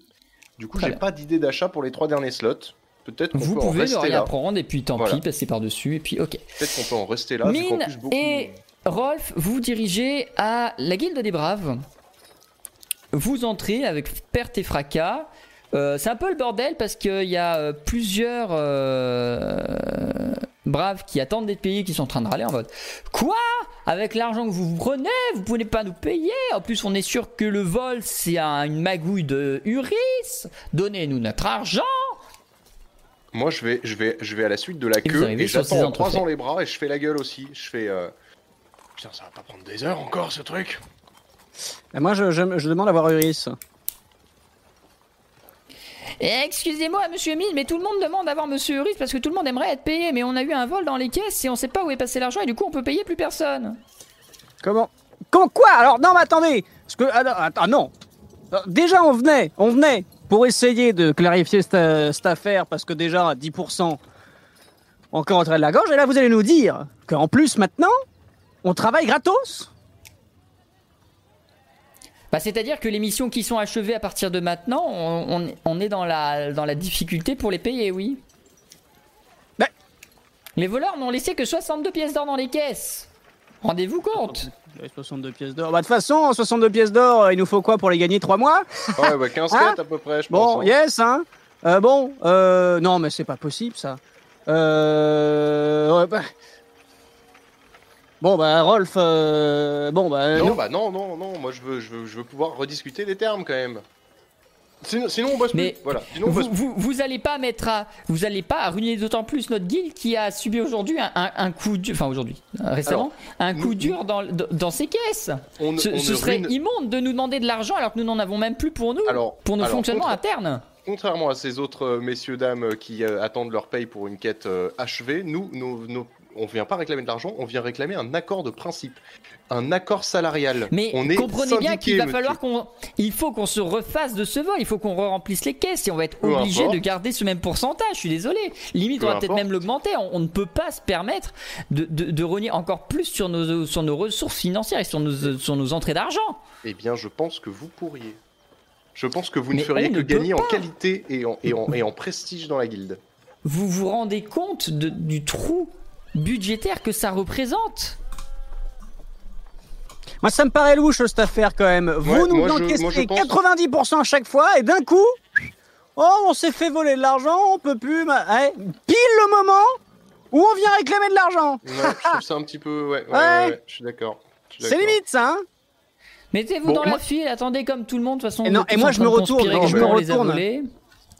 Du coup, j'ai pas d'idée d'achat pour les trois derniers slots. Peut-être Vous peut en pouvez rien là. prendre et puis tant Voilà. pis, passer par-dessus et puis ok. Peut-être qu'on peut en rester là. Mine plus, beaucoup... et Rolf, vous dirigez à la Guilde des Braves. Vous entrez avec perte et fracas. Euh, c'est un peu le bordel parce qu'il y a euh, plusieurs euh, braves qui attendent d'être payés qui sont en train de râler en mode Quoi? Avec l'argent que vous prenez, vous pouvez pas nous payer En plus, on est sûr que le vol c'est un- une magouille de Uris. Donnez-nous notre argent Moi, je vais, je, vais, je vais à la suite de la Et queue et j'attends en croisant les bras et je fais la gueule aussi. Je fais. euh, Putain, ça va pas prendre des heures encore ce truc. Et moi, je, je- je demande à voir Uris. Excusez-moi, monsieur Emile, mais tout le monde demande d'avoir monsieur Uris parce que tout le monde aimerait être payé, mais on a eu un vol dans les caisses et on sait pas où est passé l'argent et du coup on peut payer plus personne. Comment Comment quoi? Alors non, mais attendez. Parce que ah, non, attends, non. Euh, Déjà, on venait, on venait pour essayer de clarifier cette, euh, cette affaire parce que déjà à 10% encore en train de la gorge et là vous allez nous dire qu'en plus maintenant on travaille gratos? Bah, c'est-à-dire que les missions qui sont achevées à partir de maintenant, on, on est- on est dans la, dans la difficulté pour les payer, oui. Mais- Les voleurs n'ont laissé que 62 pièces d'or dans les caisses. Rendez-vous compte Ouais, 62 pièces d'or. Bah, de toute façon, 62 pièces d'or, euh, il nous faut quoi pour les gagner? 3 mois? Ouais, bah 15 Hein? à peu près, je Bon, pense. hein. yes, hein. Euh, bon, euh, non, mais c'est pas possible ça. Euh, ouais, bah. Bon, bah, Rolf, euh, bon, bah. Non, nous- bah non, non, non. Moi, je veux, je veux, je veux pouvoir rediscuter les termes quand même. Sinon, sinon on bosse Mais plus. Voilà. Sinon, vous, vous, vous allez pas mettre à, vous allez pas ruiner d'autant plus notre guilde qui a subi aujourd'hui un, un- un coup dur, enfin aujourd'hui, euh, récemment, un coup nous- dur dans, dans, ses caisses. On, Ce, on ce ne serait ruine- immonde de nous demander de l'argent alors que nous n'en avons même plus pour nous, Alors, pour nos alors, fonctionnements internes. Contrairement à ces autres euh, messieurs dames euh, qui euh, attendent leur paye pour une quête euh, achevée, nous, nous, nous- on vient pas réclamer de l'argent, on vient réclamer un accord de principe, un accord salarial. Mais on est comprenez bien qu'il va falloir qu'on, il faut qu'on se refasse de ce vol, il faut qu'on remplisse les caisses et on va être Peu obligé importe. de garder ce même pourcentage. Je suis désolé. Limite, Peu on va peut-être même l'augmenter. On, on ne peut pas se permettre de, de, de rogner encore plus sur nos, sur nos ressources financières et sur nos, sur nos entrées d'argent. Eh bien, je pense que vous pourriez. Je pense que vous Mais ne feriez on que ne gagner en qualité et en, et, en, et en prestige dans la guilde. Vous vous rendez compte de- du trou budgétaire que ça représente Moi, ça me paraît louche cette affaire quand même. Vous Ouais, nous encaissez moi, je pense- 90% à chaque fois et d'un coup, Oh, on s'est fait voler de l'argent, on peut plus. ma- Eh, pile le moment où on vient réclamer de l'argent. Ouais, je trouve ça un petit peu. Ouais, ouais, Ouais. ouais, ouais, je suis d'accord. C'est limite ça, hein Mettez-vous Bon, dans moi- la file, attendez comme tout le monde, de toute façon. Et non, et moi, je me retourne, non, je me retourne.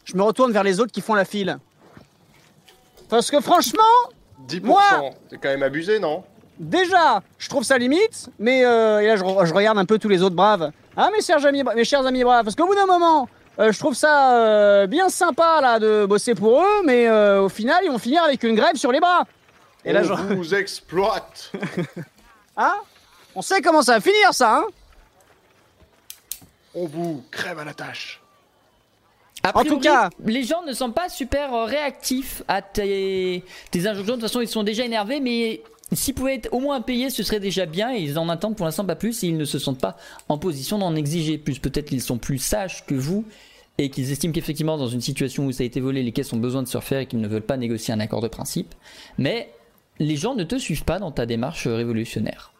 Je me retourne vers les autres qui font la file. Parce que franchement, 10%, Moi- c'est quand même abusé, non? Déjà, je trouve ça limite, mais euh, et là, je, re- je regarde un peu tous les autres braves. Ah, mes chers amis, mes chers amis braves, parce qu'au bout d'un moment, euh, je trouve ça euh, bien sympa là de bosser pour eux, mais au final, ils vont finir avec une grève sur les bras. Et là, On je... vous exploite. Hein? On sait comment ça va finir, ça, hein? On vous crève à la tâche A En tout priori, cas- les gens ne sont pas super euh, réactifs à tes, tes injonctions. De toute façon, ils sont déjà énervés, mais s'ils pouvaient être au moins payés, ce serait déjà bien. Et ils en attendent pour l'instant pas plus. Et ils ne se sentent pas en position d'en exiger plus. Peut-être qu'ils sont plus sages que vous et qu'ils estiment qu'effectivement, dans une situation où ça a été volé, les caisses ont besoin de se refaire et qu'ils ne veulent pas négocier un accord de principe. Mais les gens ne te suivent pas dans ta démarche euh, révolutionnaire.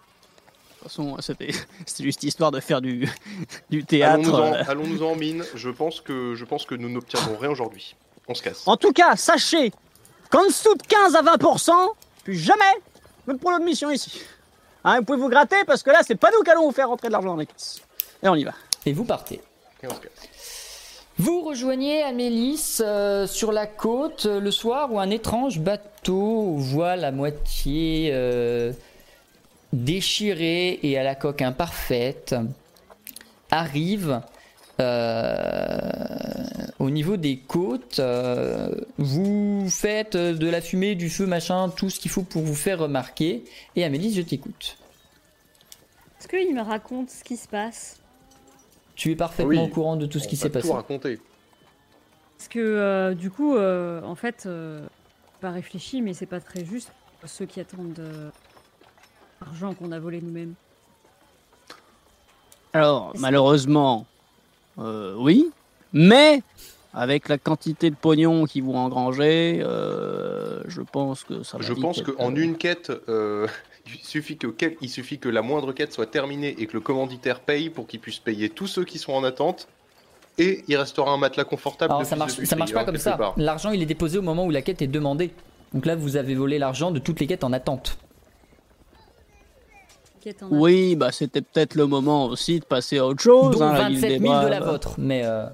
De toute façon, c'était c'était juste histoire de faire du, du théâtre. Allons-nous en, euh. en mine, je pense que, je pense que nous n'obtiendrons rien aujourd'hui. On se casse. En tout cas, sachez qu'en dessous de 15 à 20%, plus jamais, même pour notre mission ici. Hein, vous pouvez vous gratter parce que là, c'est pas nous qui allons vous faire rentrer de l'argent dans les caisses. Et on y va. Et vous partez. Et on se casse. Vous rejoignez Amélis euh, sur la côte euh, le soir où un étrange bateau, voit la moitié euh, déchirée et à la coque imparfaite, arrive euh, au niveau des côtes. euh, vous faites de la fumée, du feu, machin, tout ce qu'il faut pour vous faire remarquer. Et Amélis, je t'écoute. Est-ce qu'il me raconte ce qui se passe? Tu es parfaitement Oui. au courant de tout ce qui s'est passé. tout raconter. Parce que euh, du coup, euh, en fait, euh, pas réfléchi, mais c'est pas très juste pour ceux qui attendent l'argent qu'on a volé nous-mêmes. Alors, malheureusement, euh, oui, mais avec la quantité de pognon qu'ils vont engranger, euh, je pense que ça va Je pense qu'en une quête, euh, il, suffit que, quel- il suffit que la moindre quête soit terminée et que le commanditaire paye pour qu'il puisse payer tous ceux qui sont en attente. Et il restera un matelas confortable. Alors ça marche, ça marche pas hein, comme ça. L'argent il est déposé au moment où la quête est demandée. Donc là vous avez volé l'argent de toutes les quêtes en attente. En Oui, bah c'était peut-être le moment aussi de passer à autre chose. Dont hein, la guilde 27 des 000 de la vôtre. Mais euh,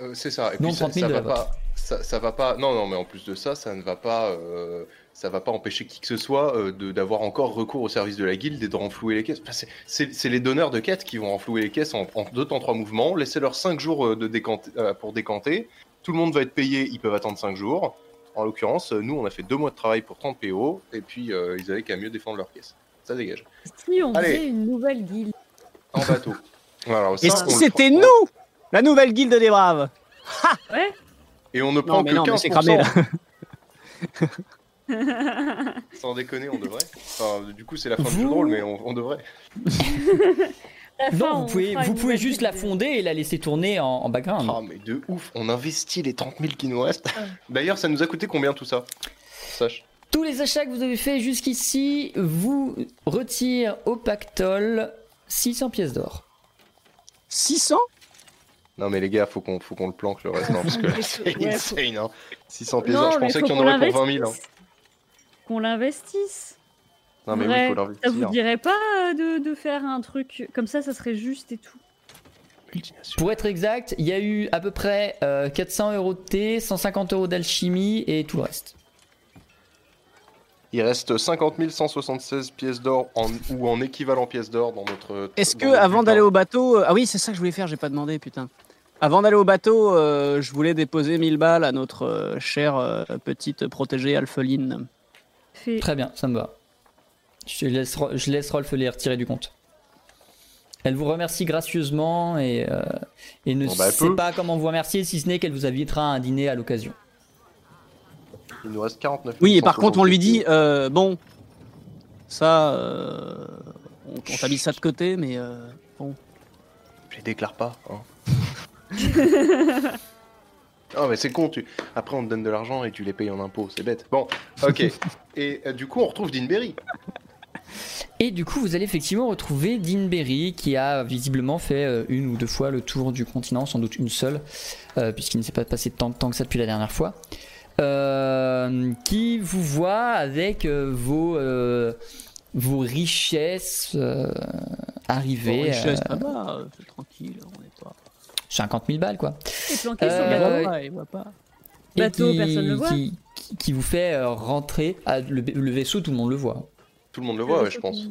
Euh, c'est ça. Et Non, puis ça, 30 000 ça de va pas. Ça, ça va pas. Non, non, mais en plus de ça, ça ne va pas. euh, ça va pas empêcher qui que ce soit euh, de d'avoir encore recours au service de la guilde et de renflouer les caisses. Enfin, c'est- les donneurs de quêtes qui vont renflouer les caisses en, en deux temps trois mouvements. Laissez-leur 5 jours euh, de décanter, euh, pour décanter. Tout le monde va être payé. Ils peuvent attendre 5 jours. En l'occurrence, nous, on a fait deux mois de travail pour 30 PO et puis euh, ils avaient qu'à mieux défendre leurs caisses. Ça dégage. Si on Allez. faisait une nouvelle guilde. En bateau. Alors, Et si c'était nous, la nouvelle guilde des braves Ouais. Et on ne prend mais que non, mais 15%. c'est cramé, là. Sans déconner, on devrait. Enfin, du coup, c'est la fin du jeu de rôle, mais on, on devrait. Non, on vous pouvez, vous pouvez juste la fonder et la laisser tourner en, en background. Ah, mais de ouf, on investit les 30 000 qui nous restent. D'ailleurs, ça nous a coûté combien tout ça? Sache. Tous les achats que vous avez fait jusqu'ici vous retirent au pactole 600 pièces d'or. 600 Non, mais les gars, faut qu'on faut qu'on le planque le reste, non, parce que là, c'est Ouais, faut- insane, hein. 600 pièces d'or, je pensais qu'il y en qu'on aurait pour 20 000. Hein. Qu'on l'investisse. Non, mais oui, faut Ça vous l'investir. dirait pas euh, de, de faire un truc comme ça, ça serait juste et tout? Pour être exact, il y a eu à peu près euh, 400 euros de thé, 150 euros d'alchimie et tout le reste. Il reste 50 176 pièces d'or en, ou en équivalent pièces d'or dans notre. Est-ce que notre avant d'aller au bateau, euh, ah oui, c'est ça que je voulais faire, j'ai pas demandé, putain. Avant d'aller au bateau, euh, je voulais déposer 1000 balles à notre euh, chère euh, petite protégée alpheline. Fait. Très bien, ça me va. Je laisse, je laisse Rolf les retirer du compte. Elle vous remercie gracieusement et, euh, et ne Bon, bah, sait peut. pas comment vous remercier si ce n'est qu'elle vous invitera à un dîner à l'occasion. Il nous reste 49 Oui, et par contre, on lui 176. dit, euh, bon, ça, euh, on, on t'a mis ça de côté, mais euh, bon. Je les déclare pas. Hein. oh mais c'est con, tu... après on te donne de l'argent et tu les payes en impôts, c'est bête. Bon, ok. et euh, du coup on retrouve Dinberry. Et du coup, vous allez effectivement retrouver Dinberry qui a visiblement fait euh, une ou deux fois le tour du continent, sans doute une seule, euh, puisqu'il ne s'est pas passé tant de temps que ça depuis la dernière fois. Euh, qui vous voit avec euh, vos, euh, vos richesses euh, arriver. Bon, richesse, ça va, c'est tranquille, on est pas. 50 000 balles, quoi. Et planqué sur le bateau. Ouais, il voit pas. Et Bateau, qui, personne le voit. Qui, qui- qui vous fait euh, rentrer. Le, le vaisseau, tout le monde le voit. Tout le monde le voit, ouais, je pense.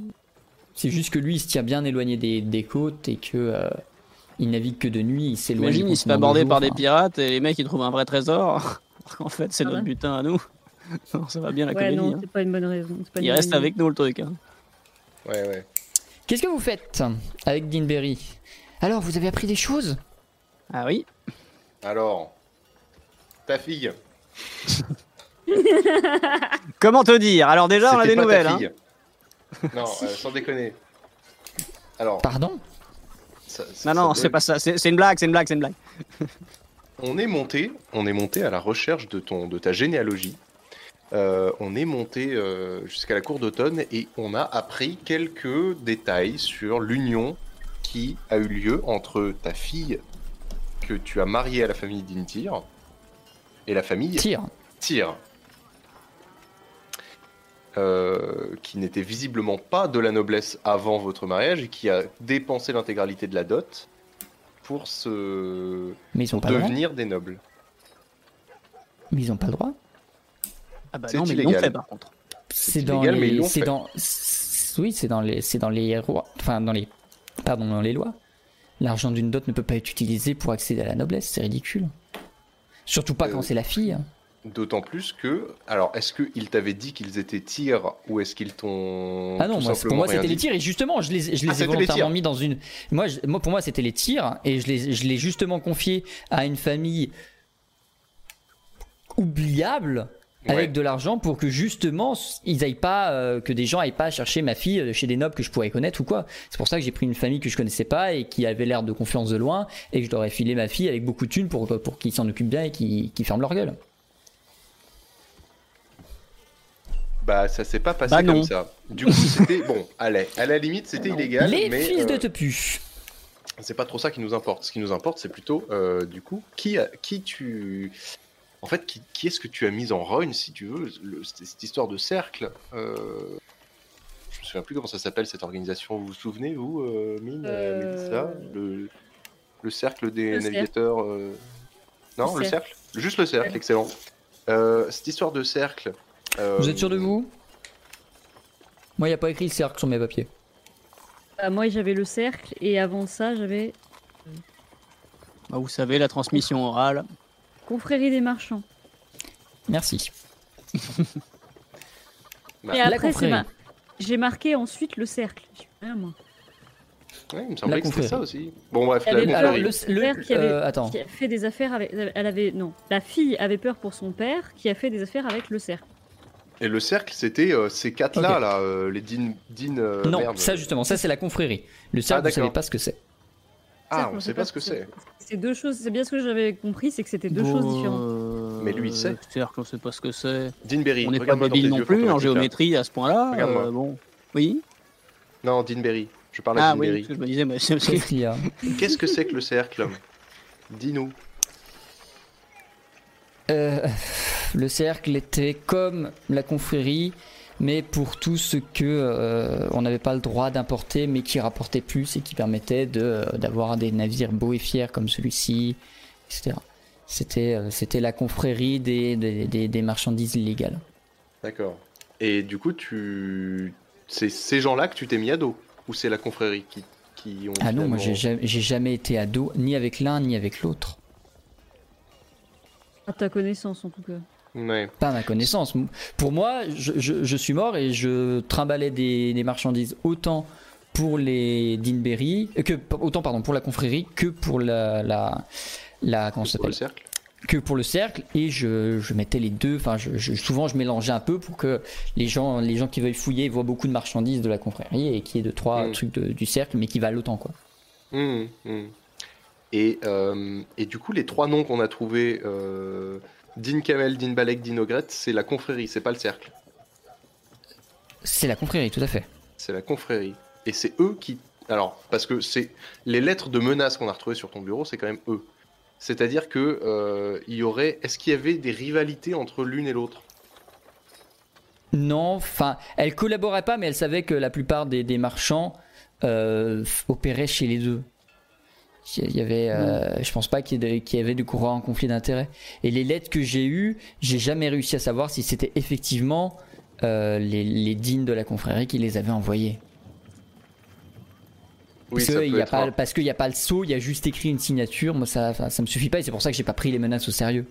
C'est juste que lui, il se tient bien éloigné des, des côtes et que euh, il navigue que de nuit. Il s'éloigne. Imagine, il se fait aborder par des enfin. pirates et les mecs ils trouvent un vrai trésor. en fait, c'est Ah notre ouais. butin à nous. non, ça va bien la Ouais, comédie. non, hein. c'est pas une bonne raison. c'est pas une Il bonne reste avec nous le truc. hein. Ouais, ouais. Qu'est-ce que vous faites avec Dinberry Alors, vous avez appris des choses? Ah oui Alors, ta fille. Comment te dire? Alors déjà, on a des nouvelles. Hein. Non, euh, sans déconner. Alors, Pardon? Ça- ça- Non, non, c'est pas ça. C'est c'est une blague, c'est une blague, c'est une blague. On est monté, on est monté à la recherche de ton, de ta généalogie. Euh, on est monté euh, jusqu'à la cour d'automne et on a appris quelques détails sur l'union qui a eu lieu entre ta fille que tu as mariée à la famille d'Intir et la famille Tire. Tyr. Euh, qui n'était visiblement pas de la noblesse avant votre mariage et qui a dépensé l'intégralité de la dot pour se Mais ils ont pour pas le droit. devenir des nobles. Mais ils ont pas le droit. Ah bah C'est non, mais ils l'ont illégal. fait par contre. C'est dans illégal, mais ils les. fait. dans. Oui, c'est dans les. C'est dans les rois. Enfin, dans les. Pardon, dans les lois. L'argent d'une dot ne peut pas être utilisé pour accéder à la noblesse. C'est ridicule. Surtout pas Euh, quand c'est la fille. D'autant plus que, alors, est-ce qu'ils t'avaient dit qu'ils étaient tirs ou est-ce qu'ils t'ont Ah non, tout moi, pour simplement moi c'était les tirs et justement je les, je les Ah, ai les volontairement tirs. mis dans une. Moi, je- moi pour moi c'était les tirs et je les, je l'ai justement confié à une famille oubliable avec Ouais. de l'argent pour que justement ils aillent pas euh, que des gens aillent pas chercher ma fille euh, chez des nobles que je pourrais connaître ou quoi. C'est pour ça que j'ai pris une famille que je connaissais pas et qui avait l'air de confiance de loin et que je leur ai filé ma fille avec beaucoup de thunes pour pour qu'ils s'en occupent bien et qu'ils qu'ils ferment leur gueule. Bah, ça s'est pas passé Bah comme ça. Du coup, c'était bon. Allez, à la limite, c'était illégal. les mais, fils de euh, tepu. c'est pas trop ça qui nous importe. Ce qui nous importe, c'est plutôt, euh, du coup, qui, a- qui tu. En fait, qui, qui est-ce que tu as mis en rogne, si tu veux le- cette, histoire de cercle. euh, Je me souviens plus comment ça s'appelle cette organisation. Vous vous souvenez, vous, euh, Mine, Mélissa le, le cercle des Le cercle. navigateurs. euh, Non, Le le cercle. Juste le cercle, excellent. Euh, cette histoire de cercle. Euh, Vous êtes sûr de vous? Moi, il n'y a pas écrit le cercle sur mes papiers. Ah, moi, j'avais le cercle et avant ça, j'avais Bah, vous savez, la transmission orale. confrérie des marchands. Merci. Et la après, c'est confrérie. ma... j'ai marqué ensuite le cercle. J'ai rien, moi. Ouais, il me semblait La que c'était ça aussi. Bon, bref, la avait Alors, confrérie. le, le- père qui avait- euh, attends. Qui a fait des affaires avec. Elle avait non. La fille avait peur pour son père, qui a fait des affaires avec le cercle. Et le cercle, c'était euh, ces quatre-là, là, euh, les Din. Din euh, non, merde. ça justement, ça c'est la confrérie. Le cercle, vous d'accord. savez pas ce que c'est. Ah, Cercle, on sait pas ce que c'est. C'est deux choses. C'est bien ce que j'avais compris, c'est que c'était deux Bon, choses différentes. Mais lui, il sait. C'est-à-dire qu'on sait pas ce que c'est. Dinberry, On n'est pas tes non plus en géométrie à ce point-là. Regarde-moi. euh, bon. Oui. Non, Dinberry. Je parle à Ah oui, Dinberry. je me disais, mais c'est Qu'est-ce que c'est que le cercle? Dis-nous. Euh, Le cercle était comme la confrérie, mais pour tout ce que euh, on n'avait pas le droit d'importer, mais qui rapportait plus et qui permettait de, euh, d'avoir des navires beaux et fiers comme celui-ci, etc. C'était, euh, c'était la confrérie des, des, des- des marchandises illégales. D'accord. Et du coup, tu. C'est ces gens-là que tu t'es mis à dos Ou c'est la confrérie qui, qui ont. Ah non, moi j'ai jamais, jamais été ado, ni avec l'un ni avec l'autre. À ta connaissance, en tout cas. Ouais. Pas à ma connaissance. Pour moi, je, je- je suis mort et je trimballais des, des marchandises autant pour les Dinberry, euh, que autant pardon pour la confrérie que pour la la, la comment ça s'appelle cercle que pour le cercle et je, je mettais les deux. Enfin, je, je- souvent je mélangeais un peu pour que les gens les gens qui veulent fouiller voient beaucoup de marchandises de la confrérie et qu'il y ait deux trois Mm. trucs de- du cercle mais qui valent autant quoi. Hum, hum. Et, euh, et du coup, les trois noms qu'on a trouvés, euh, Din Kamel, Din Balek, Din Ogret, c'est la confrérie, c'est pas le cercle. C'est la confrérie, tout à fait. c'est la confrérie. Et c'est eux qui. Alors, parce que c'est les lettres de menace qu'on a retrouvées sur ton bureau, c'est quand même eux. C'est-à-dire que euh, il y aurait. Est-ce qu'il y avait des rivalités entre l'une et l'autre? Non, enfin, elle collaborait pas, mais elle savait que la plupart des, des marchands euh, opéraient chez les deux. Il y avait, euh, je pense pas qu'il y, avait de courant en conflit d'intérêts. Et les lettres que j'ai eues, j'ai jamais réussi à savoir si c'était effectivement euh, les, les dignes de la confrérie qui les avaient envoyées. parce ça qu'il n'y a pas, parce y a pas le sceau, il y a juste écrit une signature. Moi, ça, ça me suffit pas, et c'est pour ça que j'ai pas pris les menaces au sérieux.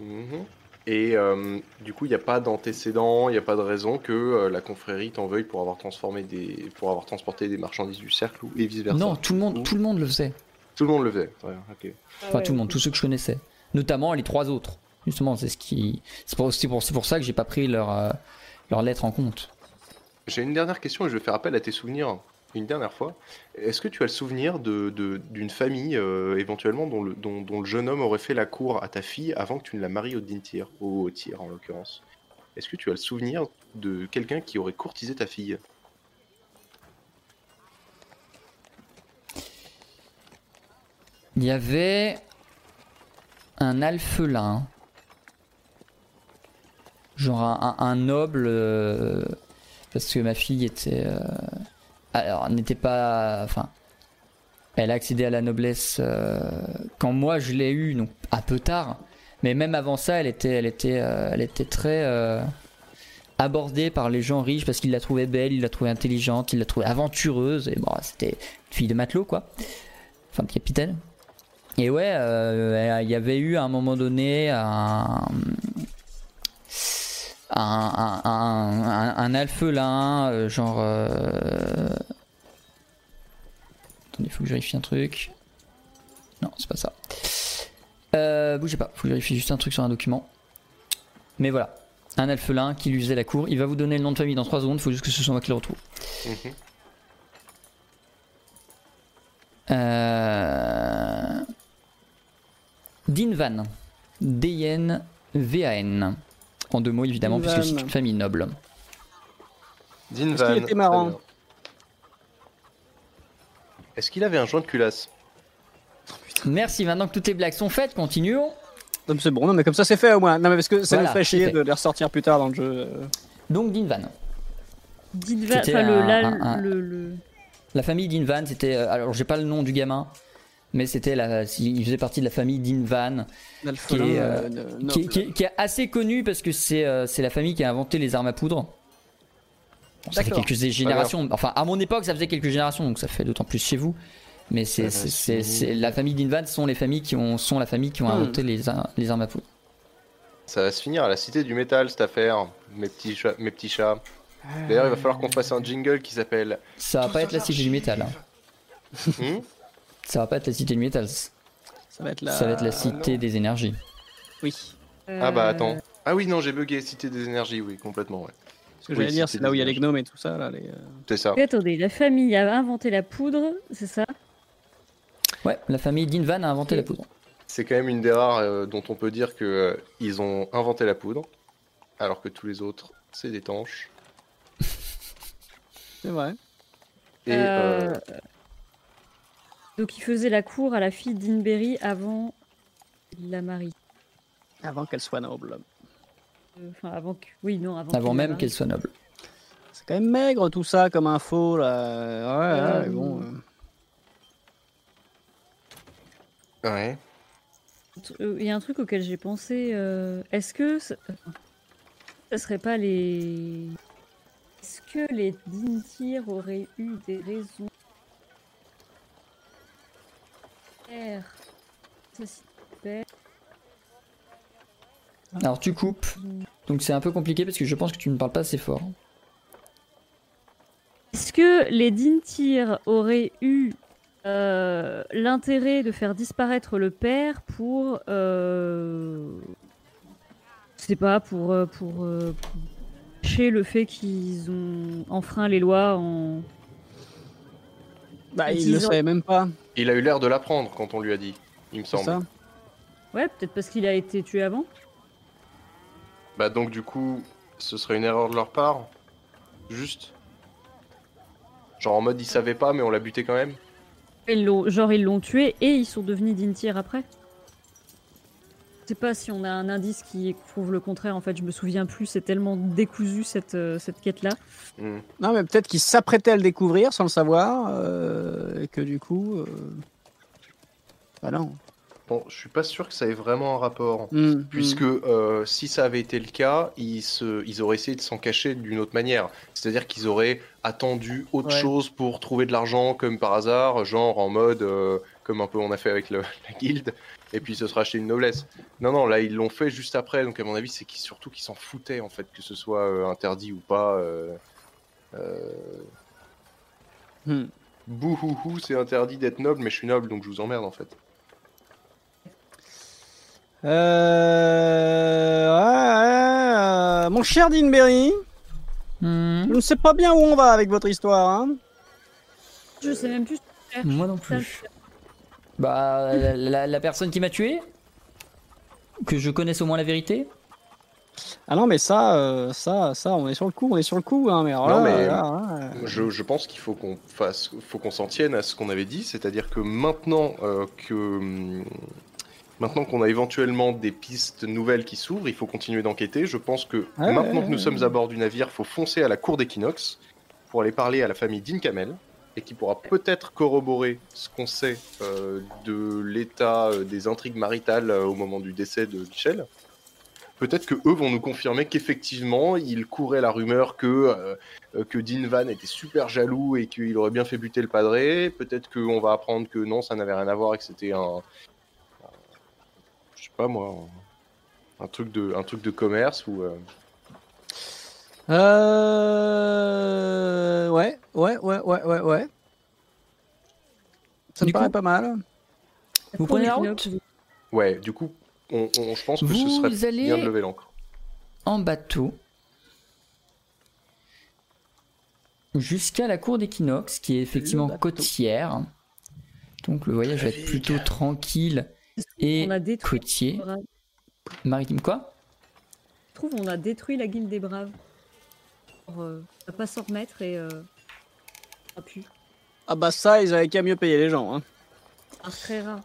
Mhm. Et euh, du coup, il n'y a pas d'antécédent, il n'y a pas de raison que euh, la confrérie t'en veuille pour avoir transformé des, pour avoir transporté des marchandises du cercle ou et vice versa. Non, tout le monde, tout le monde le faisait. Tout le monde le faisait. Ouais, ok. Enfin, tout le monde, tous ceux que je connaissais. Notamment les trois autres. Justement, c'est ce qui, c'est pour, c'est pour, ça que j'ai pas pris leur, euh, leur lettre en compte. J'ai une dernière question et je vais faire appel à tes souvenirs une dernière fois. Est-ce que tu as le souvenir de, de- d'une famille euh, éventuellement dont le, dont, dont le jeune homme aurait fait la cour à ta fille avant que tu ne la maries au Dintir, au tir en l'occurrence? Est-ce que tu as le souvenir de quelqu'un qui aurait courtisé ta fille? Il y avait un alphelin, genre un, noble, euh, parce que ma fille était, euh, alors n'était pas, enfin, elle a accédé à la noblesse euh, quand moi je l'ai eu, donc un peu tard, mais même avant ça, elle était, elle était, euh, elle était très abordée par les gens riches parce qu'ils la trouvaient belle, ils la trouvaient intelligente, ils la trouvaient aventureuse, et bon, c'était une fille de matelot quoi, enfin de capitaine. Et ouais, euh, il y avait eu à un moment donné un, un, un, un, alphelin, euh, genre. euh, Attendez, il faut que je vérifie un truc. Non, c'est pas ça. Euh, bougez pas, faut que je vérifie juste un truc sur un document. Mais voilà, un alphelin qui lui faisait la cour. Il va vous donner le nom de famille dans 3 secondes, il faut juste que ce soit moi qui le retrouve. Mhm. Euh... Dinvan. D-I-N-V-A-N. En deux mots, évidemment, Dinvan. puisque c'est une famille noble. Dinvan. Est-ce qu'il était marrant. Est-ce qu'il avait un joint de culasse Merci, maintenant que toutes les blagues sont faites, continuons. Non, mais c'est bon, non, mais comme ça c'est fait au moins. Non, mais parce que ça Voilà, nous fait c'est chier fait. de les ressortir plus tard dans le jeu. Donc Dinvan. Enfin, le, un- un- le, le- La famille Dinvan, c'était... euh, Alors, j'ai pas le nom du gamin, mais c'était la... Il faisait partie de la famille Dinvan, Qui est, euh, de- qui, noble. qui- qui est assez connu parce que c'est euh, c'est la famille qui a inventé les armes à poudre. Bon, ça fait quelques générations. Enfin, à mon époque, ça faisait quelques générations, donc ça fait d'autant plus chez vous. Mais c'est c'est- la famille Dinvan sont les familles qui ont sont la famille qui ont Hmm. inventé les, les armes à poudre. Ça va se finir à la cité du métal cette affaire, mes petits chats. Mes petits chats. D'ailleurs, il va falloir qu'on fasse un jingle qui s'appelle. Ça va pas être la cité du métal. hein. Ça va pas être la cité du métal. Ça Ça va être la. va être la cité des énergies. Oui. Ah bah euh, attends. Ah oui, non, j'ai bugué. Cité des énergies, oui, complètement, ouais. Ce que Oui, j'allais dire, c'est là où il y a les gnomes et tout ça. Là, les, euh, C'est ça. Et attendez, la famille a inventé la poudre, c'est ça? Ouais, la famille Dinvan a inventé la poudre. C'est quand même une des rares euh, dont on peut dire que euh, ils ont inventé la poudre, alors que tous les autres, c'est des tanches. C'est vrai. Et euh, Euh, Donc il faisait la cour à la fille d'Inberry avant la marie. Avant qu'elle soit noble. Euh, Enfin avant que... Oui, non, avant, Avant même qu'elle soit noble. C'est quand même maigre tout ça comme info là. Ouais, Euh, ouais, mais bon. euh. ouais. Euh, Il y a un truc auquel j'ai pensé. euh, Est-ce que ça... ça serait pas les. Est-ce que les Dintir auraient eu des raisons Alors tu coupes, donc c'est un peu compliqué parce que je pense que tu ne parles pas assez fort. Est-ce que les Dintir auraient eu euh, l'intérêt de faire disparaître le père pour. Euh, je sais pas, pour. euh, pour, euh, le fait qu'ils ont enfreint les lois en. Bah, il le savait même pas. Il a eu l'air de l'apprendre quand on lui a dit, il me C'est semble. ça. Ouais, peut-être parce qu'il a été tué avant. Bah donc du coup, ce serait une erreur de leur part Juste Genre en mode, ils savaient pas, mais on l'a buté quand même Ils l'ont- genre ils l'ont tué et ils sont devenus Dintir après. Je sais pas si on a un indice qui prouve le contraire. En fait, je me souviens plus. C'est tellement décousu cette, euh, cette quête-là. Hmm. Non, mais peut-être qu'ils s'apprêtaient à le découvrir sans le savoir, euh, et que du coup. Euh... Bah non. Bon, je suis pas sûr que ça ait vraiment un rapport. Hmm, Puisque hmm. euh, si ça avait été le cas, ils, se, ils auraient essayé de s'en cacher d'une autre manière. C'est-à-dire qu'ils auraient attendu autre Ouais. chose pour trouver de l'argent, comme par hasard, genre en mode, euh, comme un peu on a fait avec le- la guilde, et puis se sera acheté une noblesse. Non, non, là ils l'ont fait juste après, donc à mon avis c'est surtout qu'ils s'en foutaient en fait, que ce soit euh, interdit ou pas. Hmm. Bouhouhou, c'est interdit d'être noble, mais je suis noble, donc je vous emmerde en fait. Euh... ouais, ouais, euh, Mon cher Dinberry, Hmm, je ne sais pas bien où on va avec votre histoire. Hein. Je sais même plus. Moi non plus. Bah, la, la- la personne qui m'a tué Que je connaisse au moins la vérité Ah non, mais ça, euh, ça, ça, on est sur le coup, on est sur le coup. Hein, mais alors Non, là, mais- là, là, Je, je pense qu'il faut qu'on fasse, faut qu'on s'en tienne à ce qu'on avait dit, c'est-à-dire que maintenant euh, que hum, maintenant qu'on a éventuellement des pistes nouvelles qui s'ouvrent, il faut continuer d'enquêter. Je pense que Ouais, maintenant ouais, que nous ouais. sommes à bord du navire, faut foncer à la cour d'Equinox pour aller parler à la famille d'Inkamel et qui pourra peut-être corroborer ce qu'on sait euh, de l'état euh, des intrigues maritales euh, au moment du décès de Michel. Peut-être que eux vont nous confirmer qu'effectivement, il courait la rumeur que euh, que Dean Van était super jaloux et qu'il aurait bien fait buter le padré. Peut-être qu'on va apprendre que non, ça n'avait rien à voir et que c'était un, pas moi, un, truc de, un truc de commerce ou. euh, Euh... Ouais, ouais, ouais, ouais, ouais, ouais. Ça Du me paraît coup- pas mal. Vous prenez la route Ouais, du coup, on, on- je pense que ce Vous serait allez- bien de lever l'ancre. en bateau jusqu'à la cour d'Equinox, qui est effectivement côtière. Donc le voyage va être plutôt tranquille et On a détruit. côtier. Maritime quoi? Je trouve on a détruit la guilde des braves. Pour, euh, à pas s'en remettre et euh, a pu. Ah bah ça, ils avaient qu'à mieux payer les gens. Hein. Un très rare.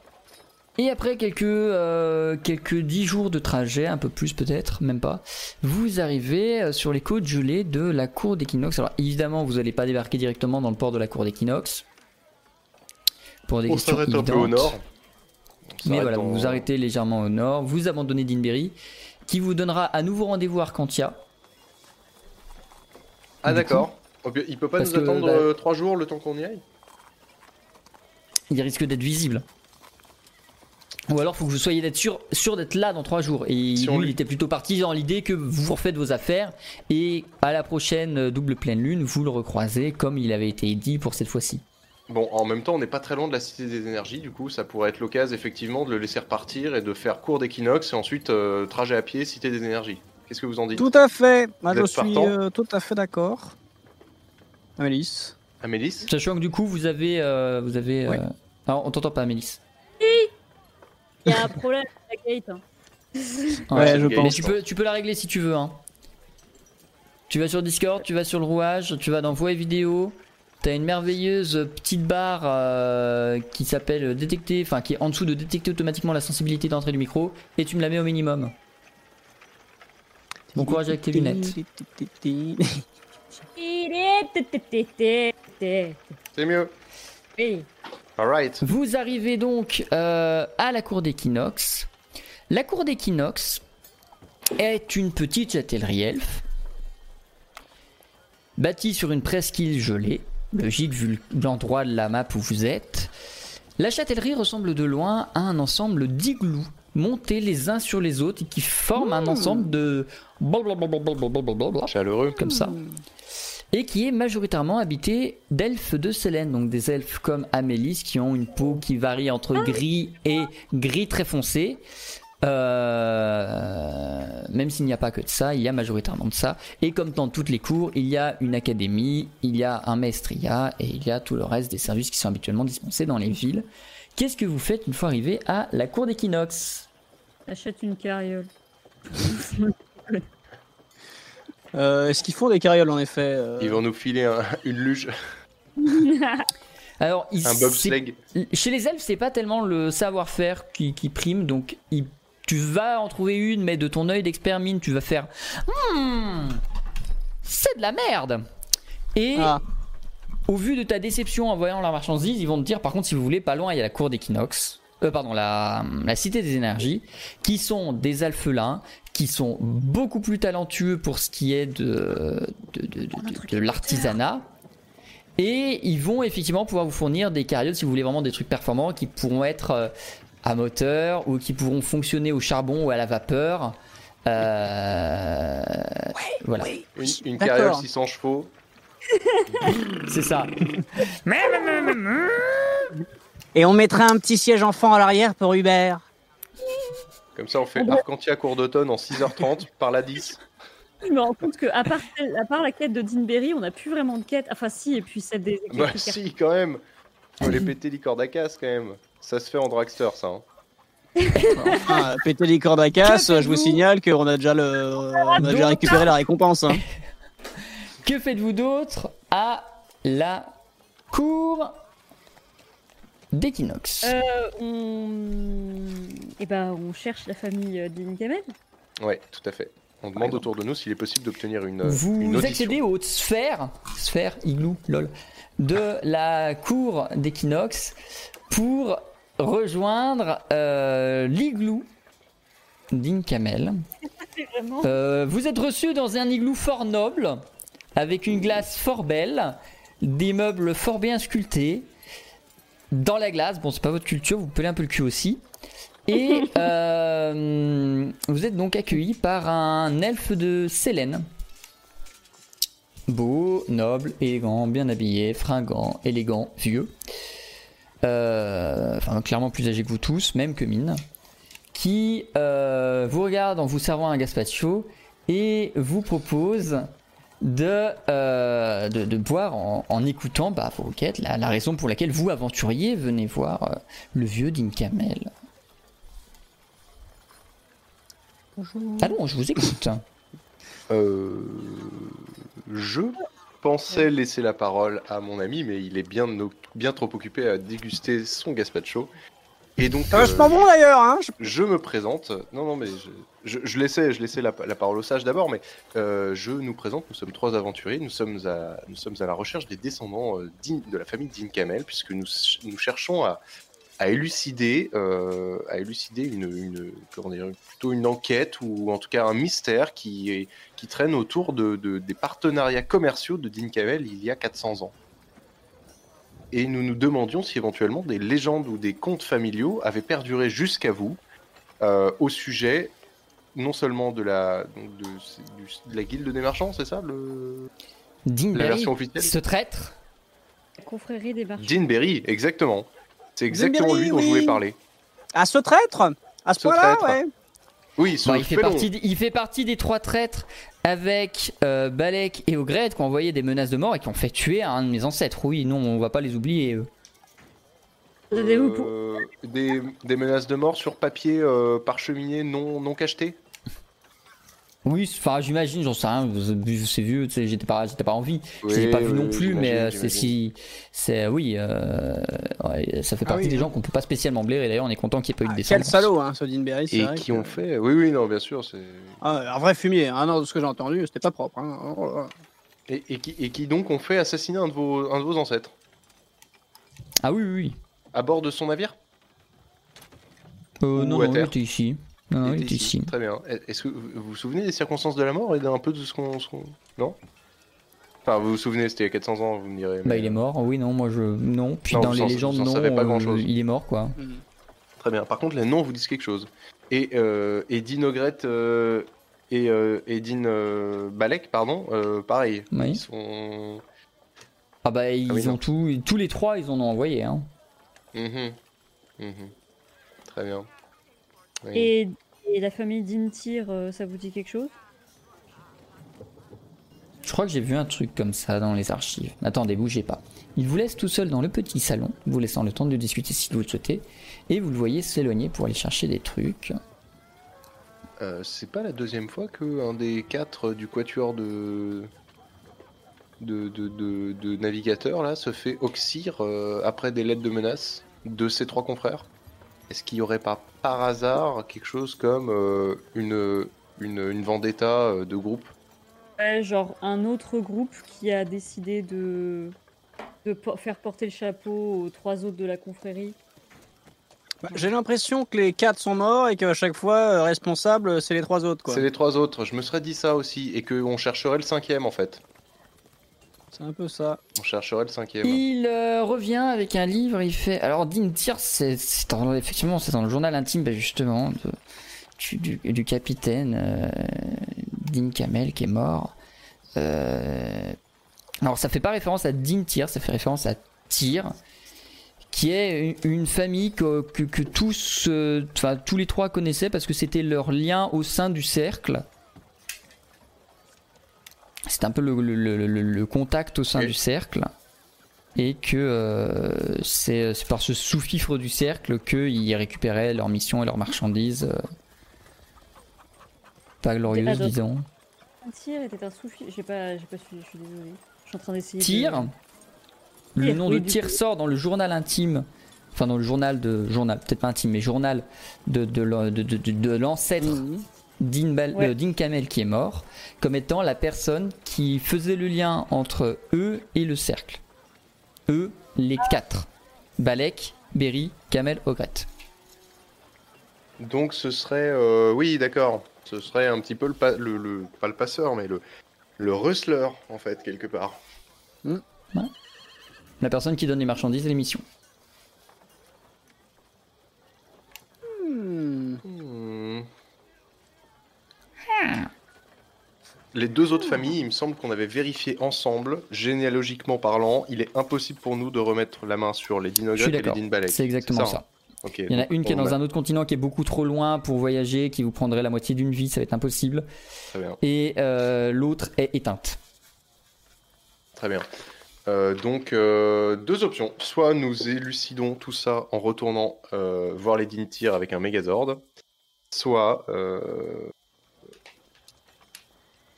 Et après quelques, euh, quelques 10 jours de trajet, un peu plus peut-être, même pas, vous arrivez euh, sur les côtes gelées de la cour d'Equinox. Alors évidemment, vous n'allez pas débarquer directement dans le port de la cour d'Equinox. Pour des On questions s'arrête un peu au évidentes. nord. Mais voilà, vous vous arrêtez légèrement au nord, vous abandonnez Dinberry, qui vous donnera à nouveau rendez-vous à Arcantia. Ah d'accord. Il peut pas nous que, attendre bah- euh, trois jours le temps qu'on y aille? Il risque d'être visible. Ou alors, faut que vous soyez d'être sûr, sûr d'être là dans trois jours. Et Si lui, on il était plutôt parti dans l'idée que vous refaites vos affaires et à la prochaine euh, double pleine lune, vous le recroisez comme il avait été dit pour cette fois-ci. Bon, en même temps, on n'est pas très loin de la Cité des Énergies, du coup, ça pourrait être l'occasion effectivement de le laisser repartir et de faire cours d'Equinox et ensuite euh, trajet à pied, Cité des Énergies. Qu'est-ce que vous en dites Tout à fait. Moi, je suis euh, tout à fait d'accord. Amélis. Amélis Sachant que du coup, vous avez. euh, vous avez Ouais. euh, Alors, on t'entend pas, Mélis. Il y a un problème avec la gate. hein. Ouais, je Mais Mais pense. tu peux, tu peux la régler si tu veux. Hein. Tu vas sur Discord, tu vas sur le rouage, tu vas dans voix et vidéo. T'as une merveilleuse petite barre euh, qui s'appelle détecter, enfin qui est en dessous de détecter automatiquement la sensibilité d'entrée du micro et tu me la mets au minimum. Bon courage avec tes lunettes. C'est mieux. Oui. Alright. Vous arrivez donc euh, à la cour d'Equinox. La cour d'Equinox est une petite châtellerie elfe bâtie sur une presqu'île gelée. Logique vu l'endroit de la map où vous êtes. La châtellerie ressemble de loin à un ensemble d'iglous montés les uns sur les autres et qui forment un ensemble de Chaleureux. comme ça et qui est majoritairement habité d'elfes de Sélène, donc des elfes comme Amélis qui ont une peau qui varie entre gris et gris très foncé. Euh, même s'il n'y a pas que de ça, il y a majoritairement de ça. Et comme dans toutes les cours, il y a une académie, il y a un maestria et il y a tout le reste des services qui sont habituellement dispensés dans les villes. Qu'est-ce que vous faites une fois arrivé à la cour d'Equinox Achète une carriole. Euh, Est-ce qu'ils font des carrioles en effet euh, Ils vont nous filer un- une luge. Alors, il- Un bobsleigh. Chez les elfes, c'est pas tellement le savoir-faire qui, qui prime, donc il- tu vas en trouver une, mais de ton œil d'expert mine, tu vas faire Hmm, c'est de la merde. Et Ah, au vu de ta déception en voyant la marchandise, ils vont te dire par contre, si vous voulez, pas loin, il y a la cour d'équinoxe. Euh, pardon, la, la cité des énergies, qui sont des alphelins, qui sont beaucoup plus talentueux pour ce qui est de, de, l'artisanat. Et ils vont effectivement pouvoir vous fournir des cariotes si vous voulez vraiment des trucs performants qui pourront être euh, à moteur ou qui pourront fonctionner au charbon ou à la vapeur. Euh, voilà, Une, une D'accord. carriole 600 chevaux. c'est ça. Et on mettrait un petit siège enfant à l'arrière pour Hubert. Comme ça, on fait On doit- Arcantia cours d'automne en 6h30 par la 10. Je me rends compte que à part, à part la quête de Deanberry, on n'a plus vraiment de quête. Enfin, si, et puis celle des Bah si, quand même. Faut les péter les cordes à casse quand même. Ça se fait en dragster, ça. hein. Enfin, péter les cordes à casse, je vous signale qu'on a déjà, le... on a déjà récupéré la récompense. hein. Que faites-vous d'autre à la cour d'équinoxe Euh, on... Eh ben, on cherche la famille euh, d'Inkamel. Ouais, tout à fait. On demande autour de nous s'il est possible d'obtenir une, une Vous audition. accédez aux hautes sphères, sphère, igloo, lol, de la cour d'équinoxe pour rejoindre euh, l'igloo vraiment. Euh, vous êtes reçu dans un igloo fort noble, avec une glace fort belle, des meubles fort bien sculptés. Dans la glace, bon, c'est pas votre culture, vous pelez un peu le cul aussi. Et euh, vous êtes donc accueilli par un elfe de Sélène. Beau, noble, élégant, bien habillé, fringant, élégant, vieux. Euh, enfin, clairement plus âgé que vous tous, même que mine qui euh, vous regarde en vous servant un gazpacho et vous propose de, euh, de, de boire en, en écoutant bah, vos quêtes, la, la raison pour laquelle vous, aventuriers, venez voir euh, le vieux d'Inkamel. Allons, je vous écoute. Euh, je pensais laisser la parole à mon ami, mais il est bien, bien trop occupé à déguster son gazpacho. Et donc, C'est euh, bon d'ailleurs. Hein je- me présente. Non, non, mais je, je, je laissais, je laissais la, la parole au sage d'abord, mais euh, je nous présente. Nous sommes trois aventuriers. Nous sommes à, nous sommes à la recherche des descendants euh, de la famille d'In Kamel, puisque nous, nous cherchons à, à élucider, euh, à élucider une, une, comment dire, plutôt une enquête ou en tout cas un mystère qui, est, qui traîne autour de, de- des partenariats commerciaux de Din Kamel il y a 400 ans. Et nous nous demandions si éventuellement des légendes ou des contes familiaux avaient perduré jusqu'à vous euh, au sujet non seulement de la, donc de, de la guilde des marchands, c'est ça le... la Dinberry, version officielle ce traître, La confrérie des marchands. Dinberry, exactement. C'est exactement Dinberry, lui dont je voulais parler. À ce traître? À ce Ce point-là, traître. ouais. Oui, il, fait partie, il fait partie des trois traîtres avec euh, Balek et Ogred qui ont envoyé des menaces de mort et qui ont fait tuer un de mes ancêtres. Oui, non, on va pas les oublier. eux. Euh, des, des menaces de mort sur papier euh, parcheminé non, non cacheté Oui, enfin j'imagine, j'en sais rien, vu- c'est vieux, j'étais pas, j'étais pas en vie, je l'ai pas vu oui, non plus, mais euh, c'est si, c'est oui, euh, ouais, ça fait Ah partie oui, des hein. gens qu'on peut pas spécialement blairer. D'ailleurs, on est content qu'il n'y ait pas eu de Quel descendance. salaud, hein, ce Dinberry. c'est Et vrai qui que- ont fait Oui, oui, non, bien sûr. c'est Ah, un vrai fumier. Ah non, de ce que j'ai entendu, c'était pas propre. hein. Oh. Et, et qui, et qui donc ont fait assassiner un de vos, un de vos ancêtres Ah oui, oui, oui. à bord de son navire? Euh, Ou non, à non, il était ici. Ici. Très bien. Est-ce que vous vous souvenez des circonstances de la mort et d'un peu de ce qu'on. ce Non? Enfin, vous vous souvenez, c'était il y a 400 ans, vous me direz. Bah, il est mort. Oui, non, moi je, non. Puis Non, dans les en- légendes, non, pas euh, grand-chose. il est mort, quoi. Mhm. Très bien. Par contre, les noms vous disent quelque chose. Et, euh, et Dean Ogret euh, et, euh, et Dean euh, Balek, pardon, euh, pareil. Oui. Ils sont. Ah bah ils oui, non. ont tout, tous les trois, ils en ont envoyé. Hein. Mhm. Mhm. Très bien. Oui. Et, et la famille d'Intir, euh, ça vous dit quelque chose? Je crois que j'ai vu un truc comme ça dans les archives. Attendez, bougez pas. Il vous laisse tout seul dans le petit salon, vous laissant le temps de discuter si vous le souhaitez, et vous le voyez s'éloigner pour aller chercher des trucs. Euh, c'est pas la deuxième fois que un des quatre du quatuor de de, de, de- de navigateur là se fait oxyre euh, après des lettres de menace de ses trois confrères? Est-ce qu'il y aurait pas par hasard quelque chose comme euh, une, une, une vendetta euh, de groupe? Ouais, genre un autre groupe qui a décidé de, de po- faire porter le chapeau aux trois autres de la confrérie. Bah, J'ai l'impression que les quatre sont morts et qu'à chaque fois, euh, responsable, c'est les trois autres. quoi. C'est les trois autres. Je me serais dit ça aussi et qu'on chercherait le cinquième en fait. C'est un peu ça. On chercherait le cinquième. Il euh, revient avec un livre, il fait. Alors, Dean Tyr, c'est effectivement c'est dans le journal intime, bah, justement, de- du, capitaine euh, Dean Kamel qui est mort. Euh, alors, ça fait pas référence à Dean Tyr, ça fait référence à Tyr, qui est une, une famille que, que- que tous, euh, enfin, tous les trois connaissaient parce que c'était leur lien au sein du cercle. C'est un peu le, le- le- le- le contact au sein Oui. du cercle. Et que euh, c'est par ce sous-fifre du cercle qu'ils récupéraient leurs missions et leurs marchandises. euh, pas glorieuses, disons. Un tir était un soufi. J'ai pas, pas suivi, je suis désolée. Je suis en train d'essayer. de- Tyr, le nom oui, de coup. sort dans le journal intime, enfin dans le journal de. Journal, peut-être pas intime, mais journal de, de, de, de- de- de l'ancêtre. Dean, Bal- Ouais. euh, Dean Kamel qui est mort, comme étant la personne qui faisait le lien entre eux et le cercle. Eux, les quatre. Balek, Berry, Kamel, Ogret. Donc ce serait, euh, oui, d'accord. Ce serait un petit peu le, pa- le, le- pas le passeur, mais le, le rustler en fait quelque part. La personne qui donne les marchandises et les missions. Les deux autres familles, il me semble qu'on avait vérifié ensemble, généalogiquement parlant, il est impossible pour nous de remettre la main sur les Dinogret et les. Dinbalek. C'est exactement hein ça. Ok, Il y en a une qui est dans un autre continent qui est beaucoup trop loin pour voyager, qui vous prendrait la moitié d'une vie, ça va être impossible. Très bien, Et euh, l'autre est éteinte. très bien. Euh, donc euh, deux options. Soit nous élucidons tout ça en retournant euh, voir les Dintir avec un Megazord, soit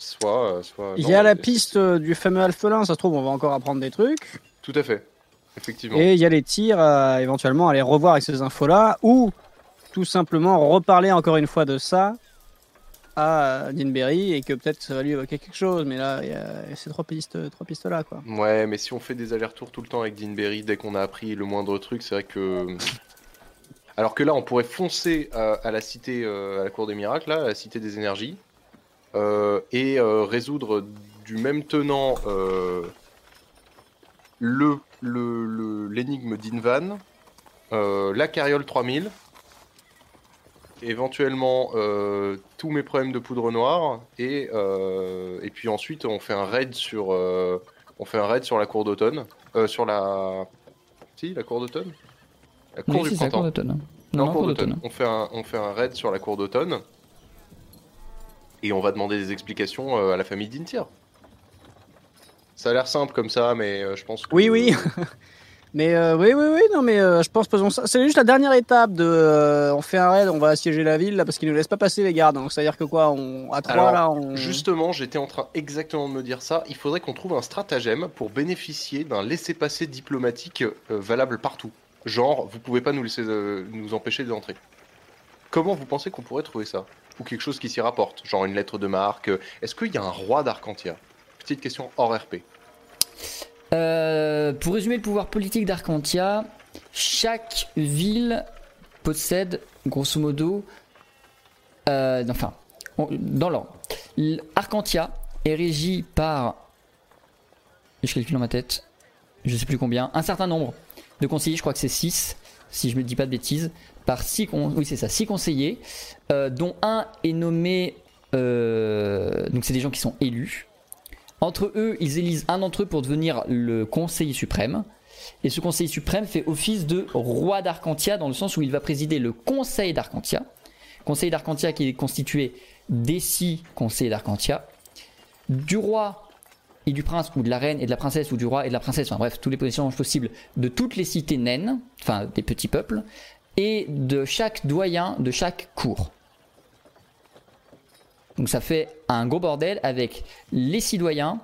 soit euh, soit. Il y a la piste euh, du fameux alphelin, ça se trouve, on va encore apprendre des trucs. Tout à fait, effectivement. Et il y a les tirs à éventuellement aller revoir avec ces infos-là, ou tout simplement reparler encore une fois de ça à Dinberry et que peut-être ça va lui évoquer quelque chose. Mais là, il y a ces trois pistes, trois pistes là, quoi. Ouais, mais si on fait des allers-retours tout le temps avec Deanberry, dès qu'on a appris le moindre truc, c'est vrai que. Alors que là, on pourrait foncer à, à la cité, euh, à la cour des miracles, là, à la cité des énergies, euh, et euh, résoudre du même tenant euh, le le- le- l'énigme d'Invan, euh, la carriole 3000, éventuellement euh, tous mes problèmes de poudre noire, et, euh, et puis ensuite on fait un raid sur, euh, on fait un raid sur la cour d'automne, euh, sur la, si la cour d'automne, la cour Oui, du ça, printemps. cour d'automne. Non, Non, cour d'automne. On fait un, on fait un raid sur la cour d'automne. Et on va demander des explications euh, à la famille d'Intir. Ça a l'air simple comme ça, mais euh, je pense que. Oui, oui. Mais euh, oui, oui, oui, non, mais euh, je pense faisons ça. C'est juste la dernière étape de. euh, on fait un raid, on va assiéger la ville là parce qu'ils nous laissent pas passer les gardes. Donc c'est à dire que quoi, on à trois là, on. Justement, j'étais en train exactement de me dire ça. Il faudrait qu'on trouve un stratagème pour bénéficier d'un laissez-passer diplomatique valable partout. Genre, vous pouvez pas nous laisser nous empêcher d'entrer. Comment vous pensez qu'on pourrait trouver ça? Ou quelque chose qui s'y rapporte, genre une lettre de marque. euh, Est-ce qu'il y a un roi d'Arcantia? Petite question hors RP. Euh, pour résumer le pouvoir politique d'Arcantia, chaque ville possède, grosso modo, euh, enfin, dans l'ordre. Arcantia est régi par, je calcule dans ma tête, je sais plus combien, un certain nombre de conseillers, je crois que c'est 6, si je me dis pas de bêtises, par 6 oui c'est ça, six conseillers, euh, dont un est nommé, euh, donc c'est des gens qui sont élus. Entre eux, ils élisent un d'entre eux pour devenir le conseiller suprême. Et ce conseiller suprême fait office de roi d'Arcantia dans le sens où il va présider le conseil d'Arcantia. Conseil d'Arcantia qui est constitué des six conseillers d'Arcantia, du roi et du prince ou de la reine et de la princesse ou du roi et de la princesse, enfin bref, tous les positions possibles de toutes les cités naines, enfin des petits peuples, et de chaque doyen de chaque cour. Donc ça fait un gros bordel avec les citoyens,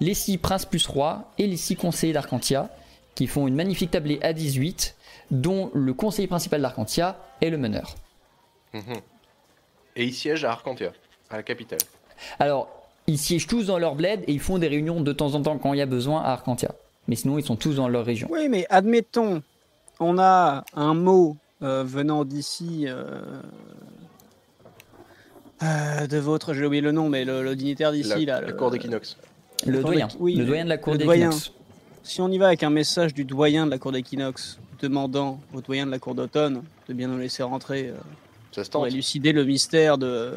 les 6 princes plus rois et les 6 conseillers d'Arcantia qui font une magnifique tablée à 18 dont le conseiller principal d'Arcantia est le meneur. Mhm. Et ils siègent à Arcantia, à la capitale. Alors, ils siègent tous dans leur bled et ils font des réunions de temps en temps quand il y a besoin à Arcantia. Mais sinon, ils sont tous dans leur région. Oui, mais admettons, on a un mot venant d'ici. euh, euh, de votre, j'ai oublié le nom, mais le, le dignitaire La, d'ici, là. la le- cour d'Equinox. Le doyen, oui, le doyen de la cour. Equinox. Si on y va avec un message du doyen de la cour d'Equinox demandant au doyen de la cour d'automne de bien nous laisser rentrer euh, Ça se pour élucider le mystère de,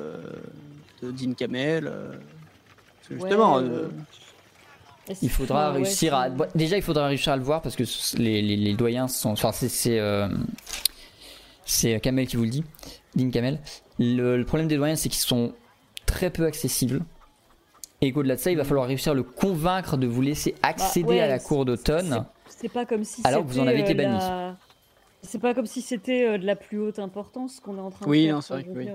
de Dean Kamel. euh, justement, Ouais, euh, euh, Il faudra ouais, réussir à. Déjà, il faudra réussir à le voir parce que les, les- les doyens sont. Enfin, c'est. C'est euh, Kamel qui vous le dit. Dean Kamel. Le, le problème des doyens, c'est qu'ils sont très peu accessibles. Et qu'au-delà de ça, il va falloir réussir à le convaincre de vous laisser accéder Bah ouais, à la cour d'automne. C'est pas comme si Alors que vous en avez été euh, banni. la- C'est pas comme si c'était euh, de la plus haute importance qu'on est en train Oui, de faire. non, c'est vrai que oui.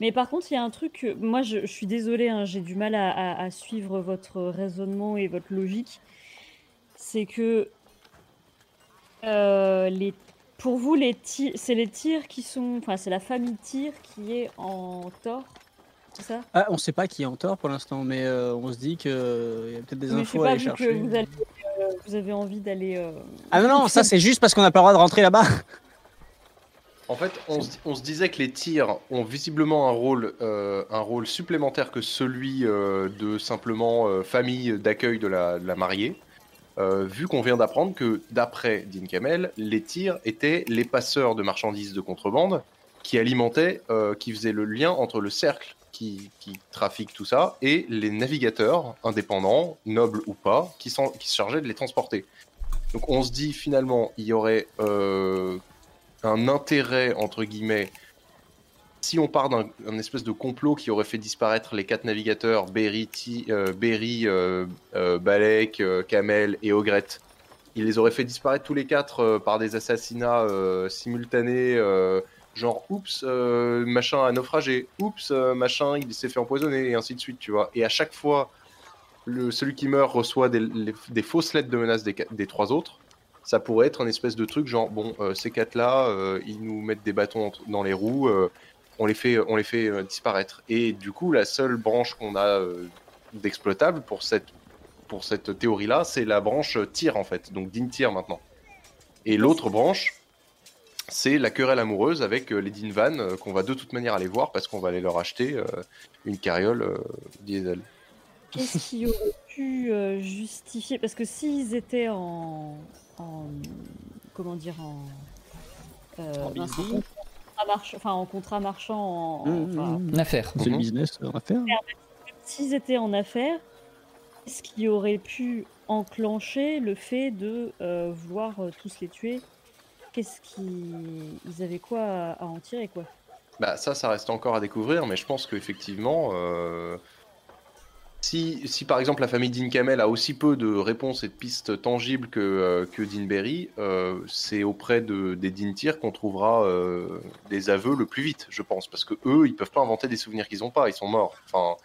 Mais par contre, il y a un truc. Moi, je, je suis désolée, hein, j'ai du mal à, à- à suivre votre raisonnement et votre logique. C'est que euh, les, pour vous, les c'est les tirs qui sont, enfin, c'est la famille tir qui est en tort, c'est ça? Ah, on sait pas qui est en tort pour l'instant, mais euh, on se dit qu'il y a peut-être des Mais je sais infos à pas aller que chercher. vous, allez, euh, vous avez envie d'aller. euh, Ah non, non, ça c'est juste parce qu'on n'a pas le droit de rentrer là-bas. En fait, on se, on se disait que les tirs ont visiblement un rôle, euh, un rôle supplémentaire que celui euh, de simplement euh, famille d'accueil de la, de la mariée. Euh, vu qu'on vient d'apprendre que, d'après Dean Kamel, les tirs étaient les passeurs de marchandises de contrebande qui alimentaient, euh, qui faisaient le lien entre le cercle qui, qui trafique tout ça et les navigateurs indépendants, nobles ou pas, qui, s'en- qui se chargeaient de les transporter. Donc on se dit finalement, il y aurait euh, un intérêt, entre guillemets, si on part d'un un espèce de complot qui aurait fait disparaître les quatre navigateurs, Berry, euh, Berry euh, euh, Balek, Kamel et Ogret, il les aurait fait disparaître tous les quatre par des assassinats simultanés, genre oups, machin a naufragé, oups, machin il s'est fait empoisonner, et ainsi de suite, tu vois. Et à chaque fois, celui qui meurt reçoit des, fausses lettres de menace des, trois autres ça pourrait être un espèce de truc genre bon ces quatre là ils nous mettent des bâtons dans les roues on les fait on les fait euh, disparaître. Et du coup la seule branche qu'on a euh, d'exploitable pour cette pour cette théorie là c'est la branche tir en fait. Donc Din tir maintenant. Et l'autre branche c'est la querelle amoureuse avec euh, les Dinvan euh, qu'on va de toute manière aller voir parce qu'on va aller leur acheter euh, une carriole euh, diesel. Qu'est-ce qui aurait pu euh, justifier? Parce que s'ils étaient en, en- comment dire en, euh. Contrat march- enfin en contrat marchand, en, Mmh, enfin, mmh, affaire. C'est le business, on va faire. s'ils étaient en affaires, qu'est-ce qui aurait pu enclencher le fait de euh, vouloir euh, tous les tuer Qu'est-ce qui, ils avaient quoi à, à en tirer quoi? Bah ça, ça reste encore à découvrir, mais je pense qu'effectivement, euh, si, par exemple la famille Dean Kamel a aussi peu de réponses et de pistes tangibles que, euh, que Dean Berry, euh, c'est auprès de, des Dean Tyr qu'on trouvera euh, des aveux le plus vite, je pense, parce que eux, ils peuvent pas inventer des souvenirs qu'ils ont pas, ils sont morts. Enfin,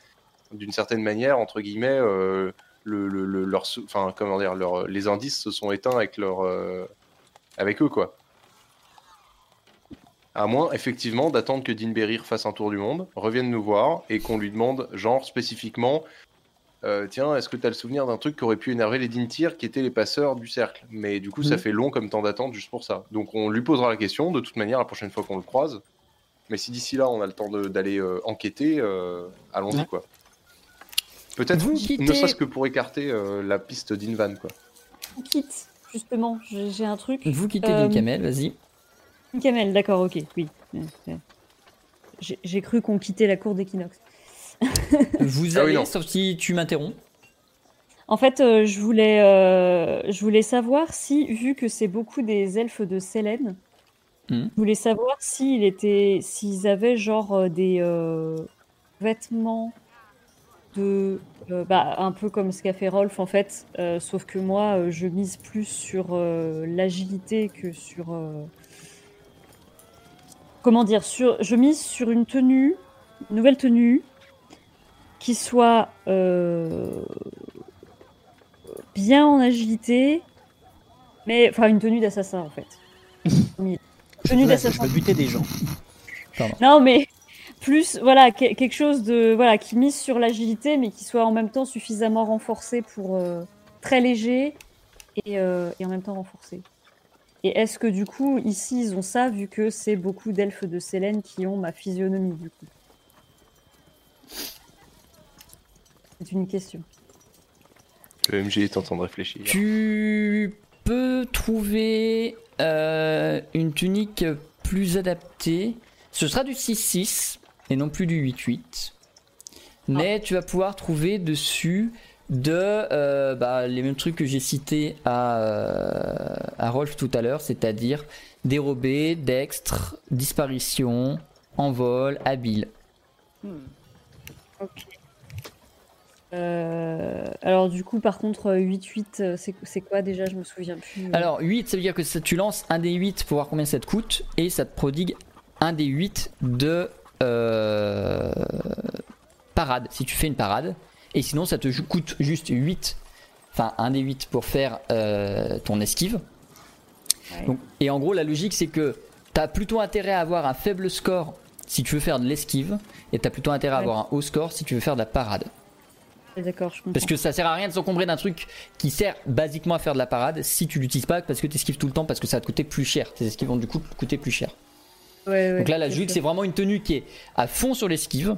d'une certaine manière, entre guillemets, le, le- le- leur, enfin, comment dire, leur, les indices se sont éteints avec leur, avec eux, quoi. À moins, effectivement, d'attendre que Dean Berry fasse un tour du monde, revienne nous voir et qu'on lui demande, genre, spécifiquement, euh, tiens, est-ce que tu as le souvenir d'un truc qui aurait pu énerver les Dean Tyr qui étaient les passeurs du cercle? Mais du coup, ça Mhm. fait long comme temps d'attente juste pour ça. Donc, on lui posera la question, de toute manière, la prochaine fois qu'on le croise. Mais si d'ici là, on a le temps d'aller euh, enquêter, euh, allons-y, Ouais. quoi. Peut-être, ne serait-ce que pour écarter euh, la piste d'Invan, quoi. On quitte justement. J'ai un truc. Vous quittez Euh, Dean Kamel, vas-y. Kamel, d'accord, ok, oui. J'ai j'ai cru qu'on quittait la cour d'équinoxe. Vous Ah oui, allez, non. sauf si tu m'interromps. En fait, euh, je, voulais, euh, je voulais savoir si, vu que c'est beaucoup des elfes de Sélène, Mhm. je voulais savoir s'il était, s'ils avaient genre euh, des euh, vêtements de, euh, bah, un peu comme ce qu'a fait Rolf en fait, euh, sauf que moi, euh, je mise plus sur euh, l'agilité que sur, euh, comment dire, sur, je mise sur une tenue, une nouvelle tenue, qui soit euh, bien en agilité, mais enfin une tenue d'assassin en fait. Une tenue Je d'assassin. veux buter des gens. Non, mais plus, voilà, que- quelque chose de, voilà, qui mise sur l'agilité, mais qui soit en même temps suffisamment renforcé pour euh, très léger et, euh, et en même temps renforcé. Et est-ce que du coup, ici, ils ont ça, vu que c'est beaucoup d'elfes de Sélène qui ont ma physionomie, du coup? C'est une question. Le MG est en train de réfléchir. Tu peux trouver euh, une tunique plus adaptée. Ce sera du 6-6 et non plus du 8-8. Mais tu vas pouvoir trouver dessus de euh, bah, les mêmes trucs que j'ai cités à, euh, à Rolf tout à l'heure, c'est-à-dire dérobé, dextre, disparition, envol, habile. Euh, alors du coup, par contre, 8-8, euh, c'est c'est quoi déjà? Je me souviens plus. Alors 8, ça veut dire que ça- tu lances un des 8 pour voir combien ça te coûte et ça te prodigue un des 8 de euh, parade si tu fais une parade. Et sinon ça te coûte juste 8, enfin un des 8 pour faire euh, ton esquive. Ouais. Donc, et en gros la logique c'est que tu as plutôt intérêt à avoir un faible score si tu veux faire de l'esquive et tu as plutôt intérêt à Ouais. avoir un haut score si tu veux faire de la parade. D'accord, je comprends. Parce que ça sert à rien de s'encombrer d'un truc qui sert basiquement à faire de la parade si tu l'utilises pas parce que tu esquives tout le temps parce que ça va te coûter plus cher. Tes esquives vont du coup te coûter plus cher. Ouais, ouais, Donc là, la sûr. c'est vraiment une tenue qui est à fond sur l'esquive.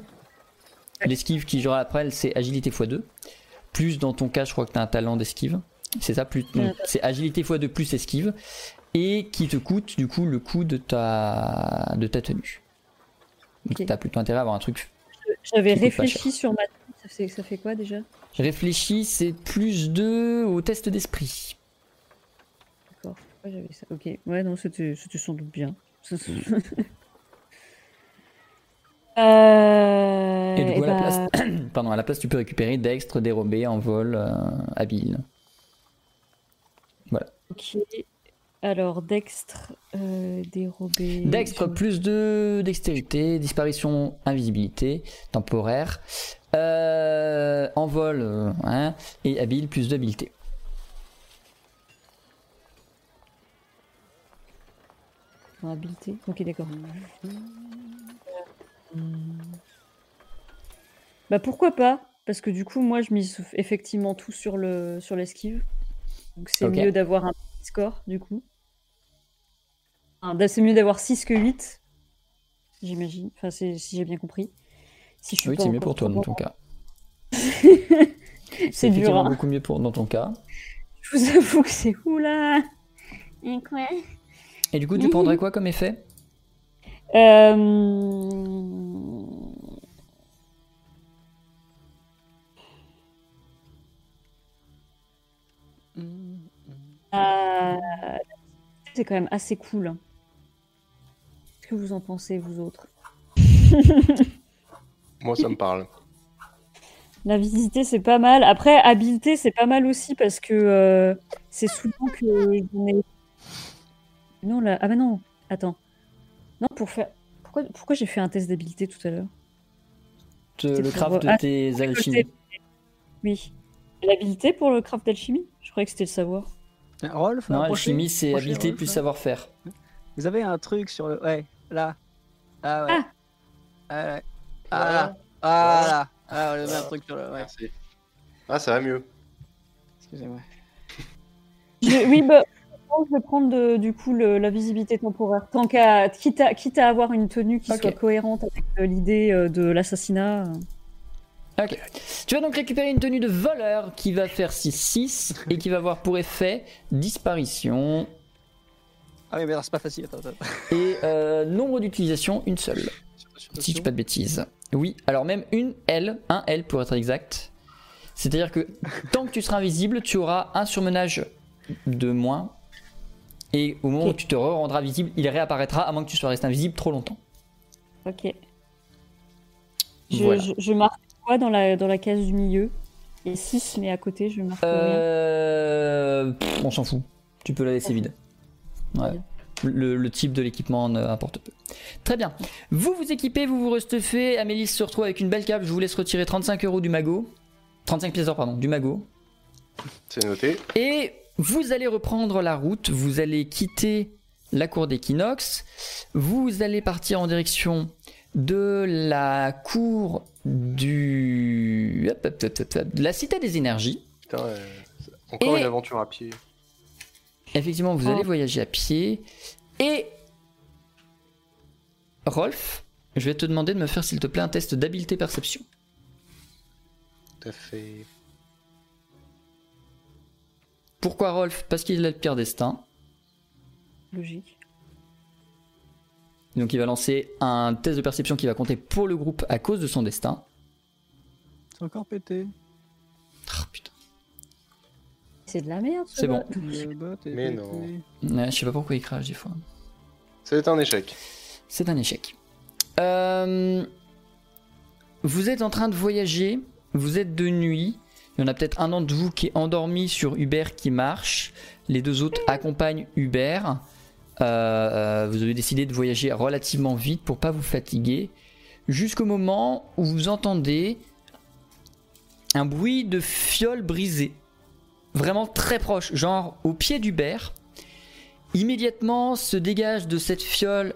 L'esquive qui, genre après, c'est agilité x2. Plus dans ton cas, je crois que tu as un talent d'esquive. C'est ça, plus. c'est agilité x2 plus esquive. Et qui te coûte, du coup, le coût de ta, de ta tenue. Donc Ok. tu as plutôt intérêt à avoir un truc. J'avais réfléchi sur ma tenue, ça fait, ça fait quoi déjà? J'ai réfléchi, c'est plus 2 au test d'esprit. D'accord. Pourquoi j'avais ça Ok. Ouais, non, c'était sans doute bien. euh... Et du coup, eh à la place, pardon, à la place, tu peux récupérer dextre, dérobé, envol, euh, habile. Ok. Alors, dextre, euh, dérobé. Dextre, plus de dextérité, disparition, invisibilité, temporaire, euh, envol, euh, hein, et habile, plus d'habileté. en habileté. Ok, d'accord. Bah pourquoi pas? Parce que du coup, moi, je mise effectivement tout sur le sur l'esquive. Donc c'est mieux d'avoir un petit score, du coup. Enfin, bah, c'est mieux d'avoir 6 que 8. J'imagine. Enfin, c'est- si j'ai bien compris. Si je suis Oui, c'est mieux pour toi dans ton cas. C'est dur, hein. beaucoup mieux pour, dans ton cas. Je vous avoue que c'est oula. Et quoi Et du coup, tu prendrais quoi comme effet? Euh... euh, C'est quand même assez cool. Qu'est-ce que vous en pensez, vous autres? Moi, ça me parle. La visiter, c'est pas mal. Après, habileté, c'est pas mal aussi parce que euh, c'est souvent que j'en ai. Non, là. Ah, bah non, attends. Non, pour faire. Pourquoi, pourquoi j'ai fait un test d'habileté tout à l'heure? Le pour- craft de ah, tes alchimies. Oui. L'habilité pour le craft d'alchimie? Je croyais que c'était le savoir. Rolf, Non, alchimie, c'est Rolf, plus là. savoir-faire. Vous avez un truc sur le. Ouais, là. Ah ouais. Ah. Ah, ouais. Ah là. Ah là. Ah, vous avez un truc sur le. Ouais, Merci. Ah, ça va mieux. excusez-moi. Je- oui, bah. je vais prendre de- du coup le- la visibilité temporaire. Tant qu'à. Quitte à, quitte à avoir une tenue qui Ok. soit cohérente avec euh, l'idée euh, de l'assassinat. euh. Ok. Tu vas donc récupérer une tenue de voleur qui va faire 6-6 et qui va avoir pour effet disparition Ah oui, mais alors c'est pas facile. Attends, attends. et euh, nombre d'utilisation, une seule. Si je dis pas de bêtises. Oui, alors même une L, un L pour être exact. C'est-à-dire que tant que tu seras invisible, tu auras un surmenage de moins. Et au moment où tu te rendras visible, il réapparaîtra à moins que tu sois resté invisible trop longtemps. Ok. Je, Voilà. je, je marque quoi dans la, dans la case du milieu? Et 6, mais à côté, je marque. Euh, pff, on s'en fout. Tu peux la laisser vide. Ouais. Le, le type de l'équipement ne importe peu. Très bien. Vous vous équipez, vous vous resteffez. Amélie se retrouve avec une belle cape. Je vous laisse retirer 35 euros du magot. 35 pièces d'or, pardon, du magot. C'est noté. Et vous allez reprendre la route, vous allez quitter la cour d'équinoxe, vous allez partir en direction de la cour du... hop, hop, hop, hop, hop, de la cité des énergies. Putain, euh, encore Et- une aventure à pied. Effectivement, vous Oh. allez voyager à pied. Et... Rolf, je vais te demander de me faire s'il te plaît un test d'habileté perception. Tout à fait. Pourquoi Rolf? Parce qu'il a le pire destin. Logique. Donc il va lancer un test de perception qui va compter pour le groupe à cause de son destin. C'est encore pété. Ah putain. C'est de la merde. ce C'est bon. Mais non. Ouais, je sais pas pourquoi il crache des fois. C'est un échec. C'est un échec. Euh, Vous êtes en train de voyager, vous êtes de nuit. Il y en a peut-être un d'entre vous qui est endormi sur Uber qui marche. Les deux autres accompagnent Uber. Euh, euh, vous avez décidé de voyager relativement vite pour pas vous fatiguer. Jusqu'au moment où vous entendez un bruit de fiole brisée. Vraiment très proche, genre au pied d'Uber. Immédiatement se dégage de cette fiole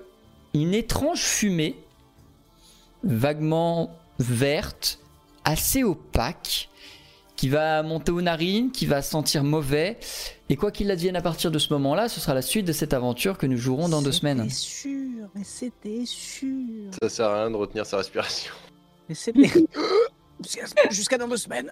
une étrange fumée, vaguement verte, assez opaque, qui va monter aux narines, qui va sentir mauvais. Et quoi qu'il advienne à partir de ce moment-là, ce sera la suite de cette aventure que nous jouerons dans deux semaines. C'était sûr, mais c'était sûr. Ça sert à rien de retenir sa respiration. Mais c'était. Jusqu'à dans deux semaines.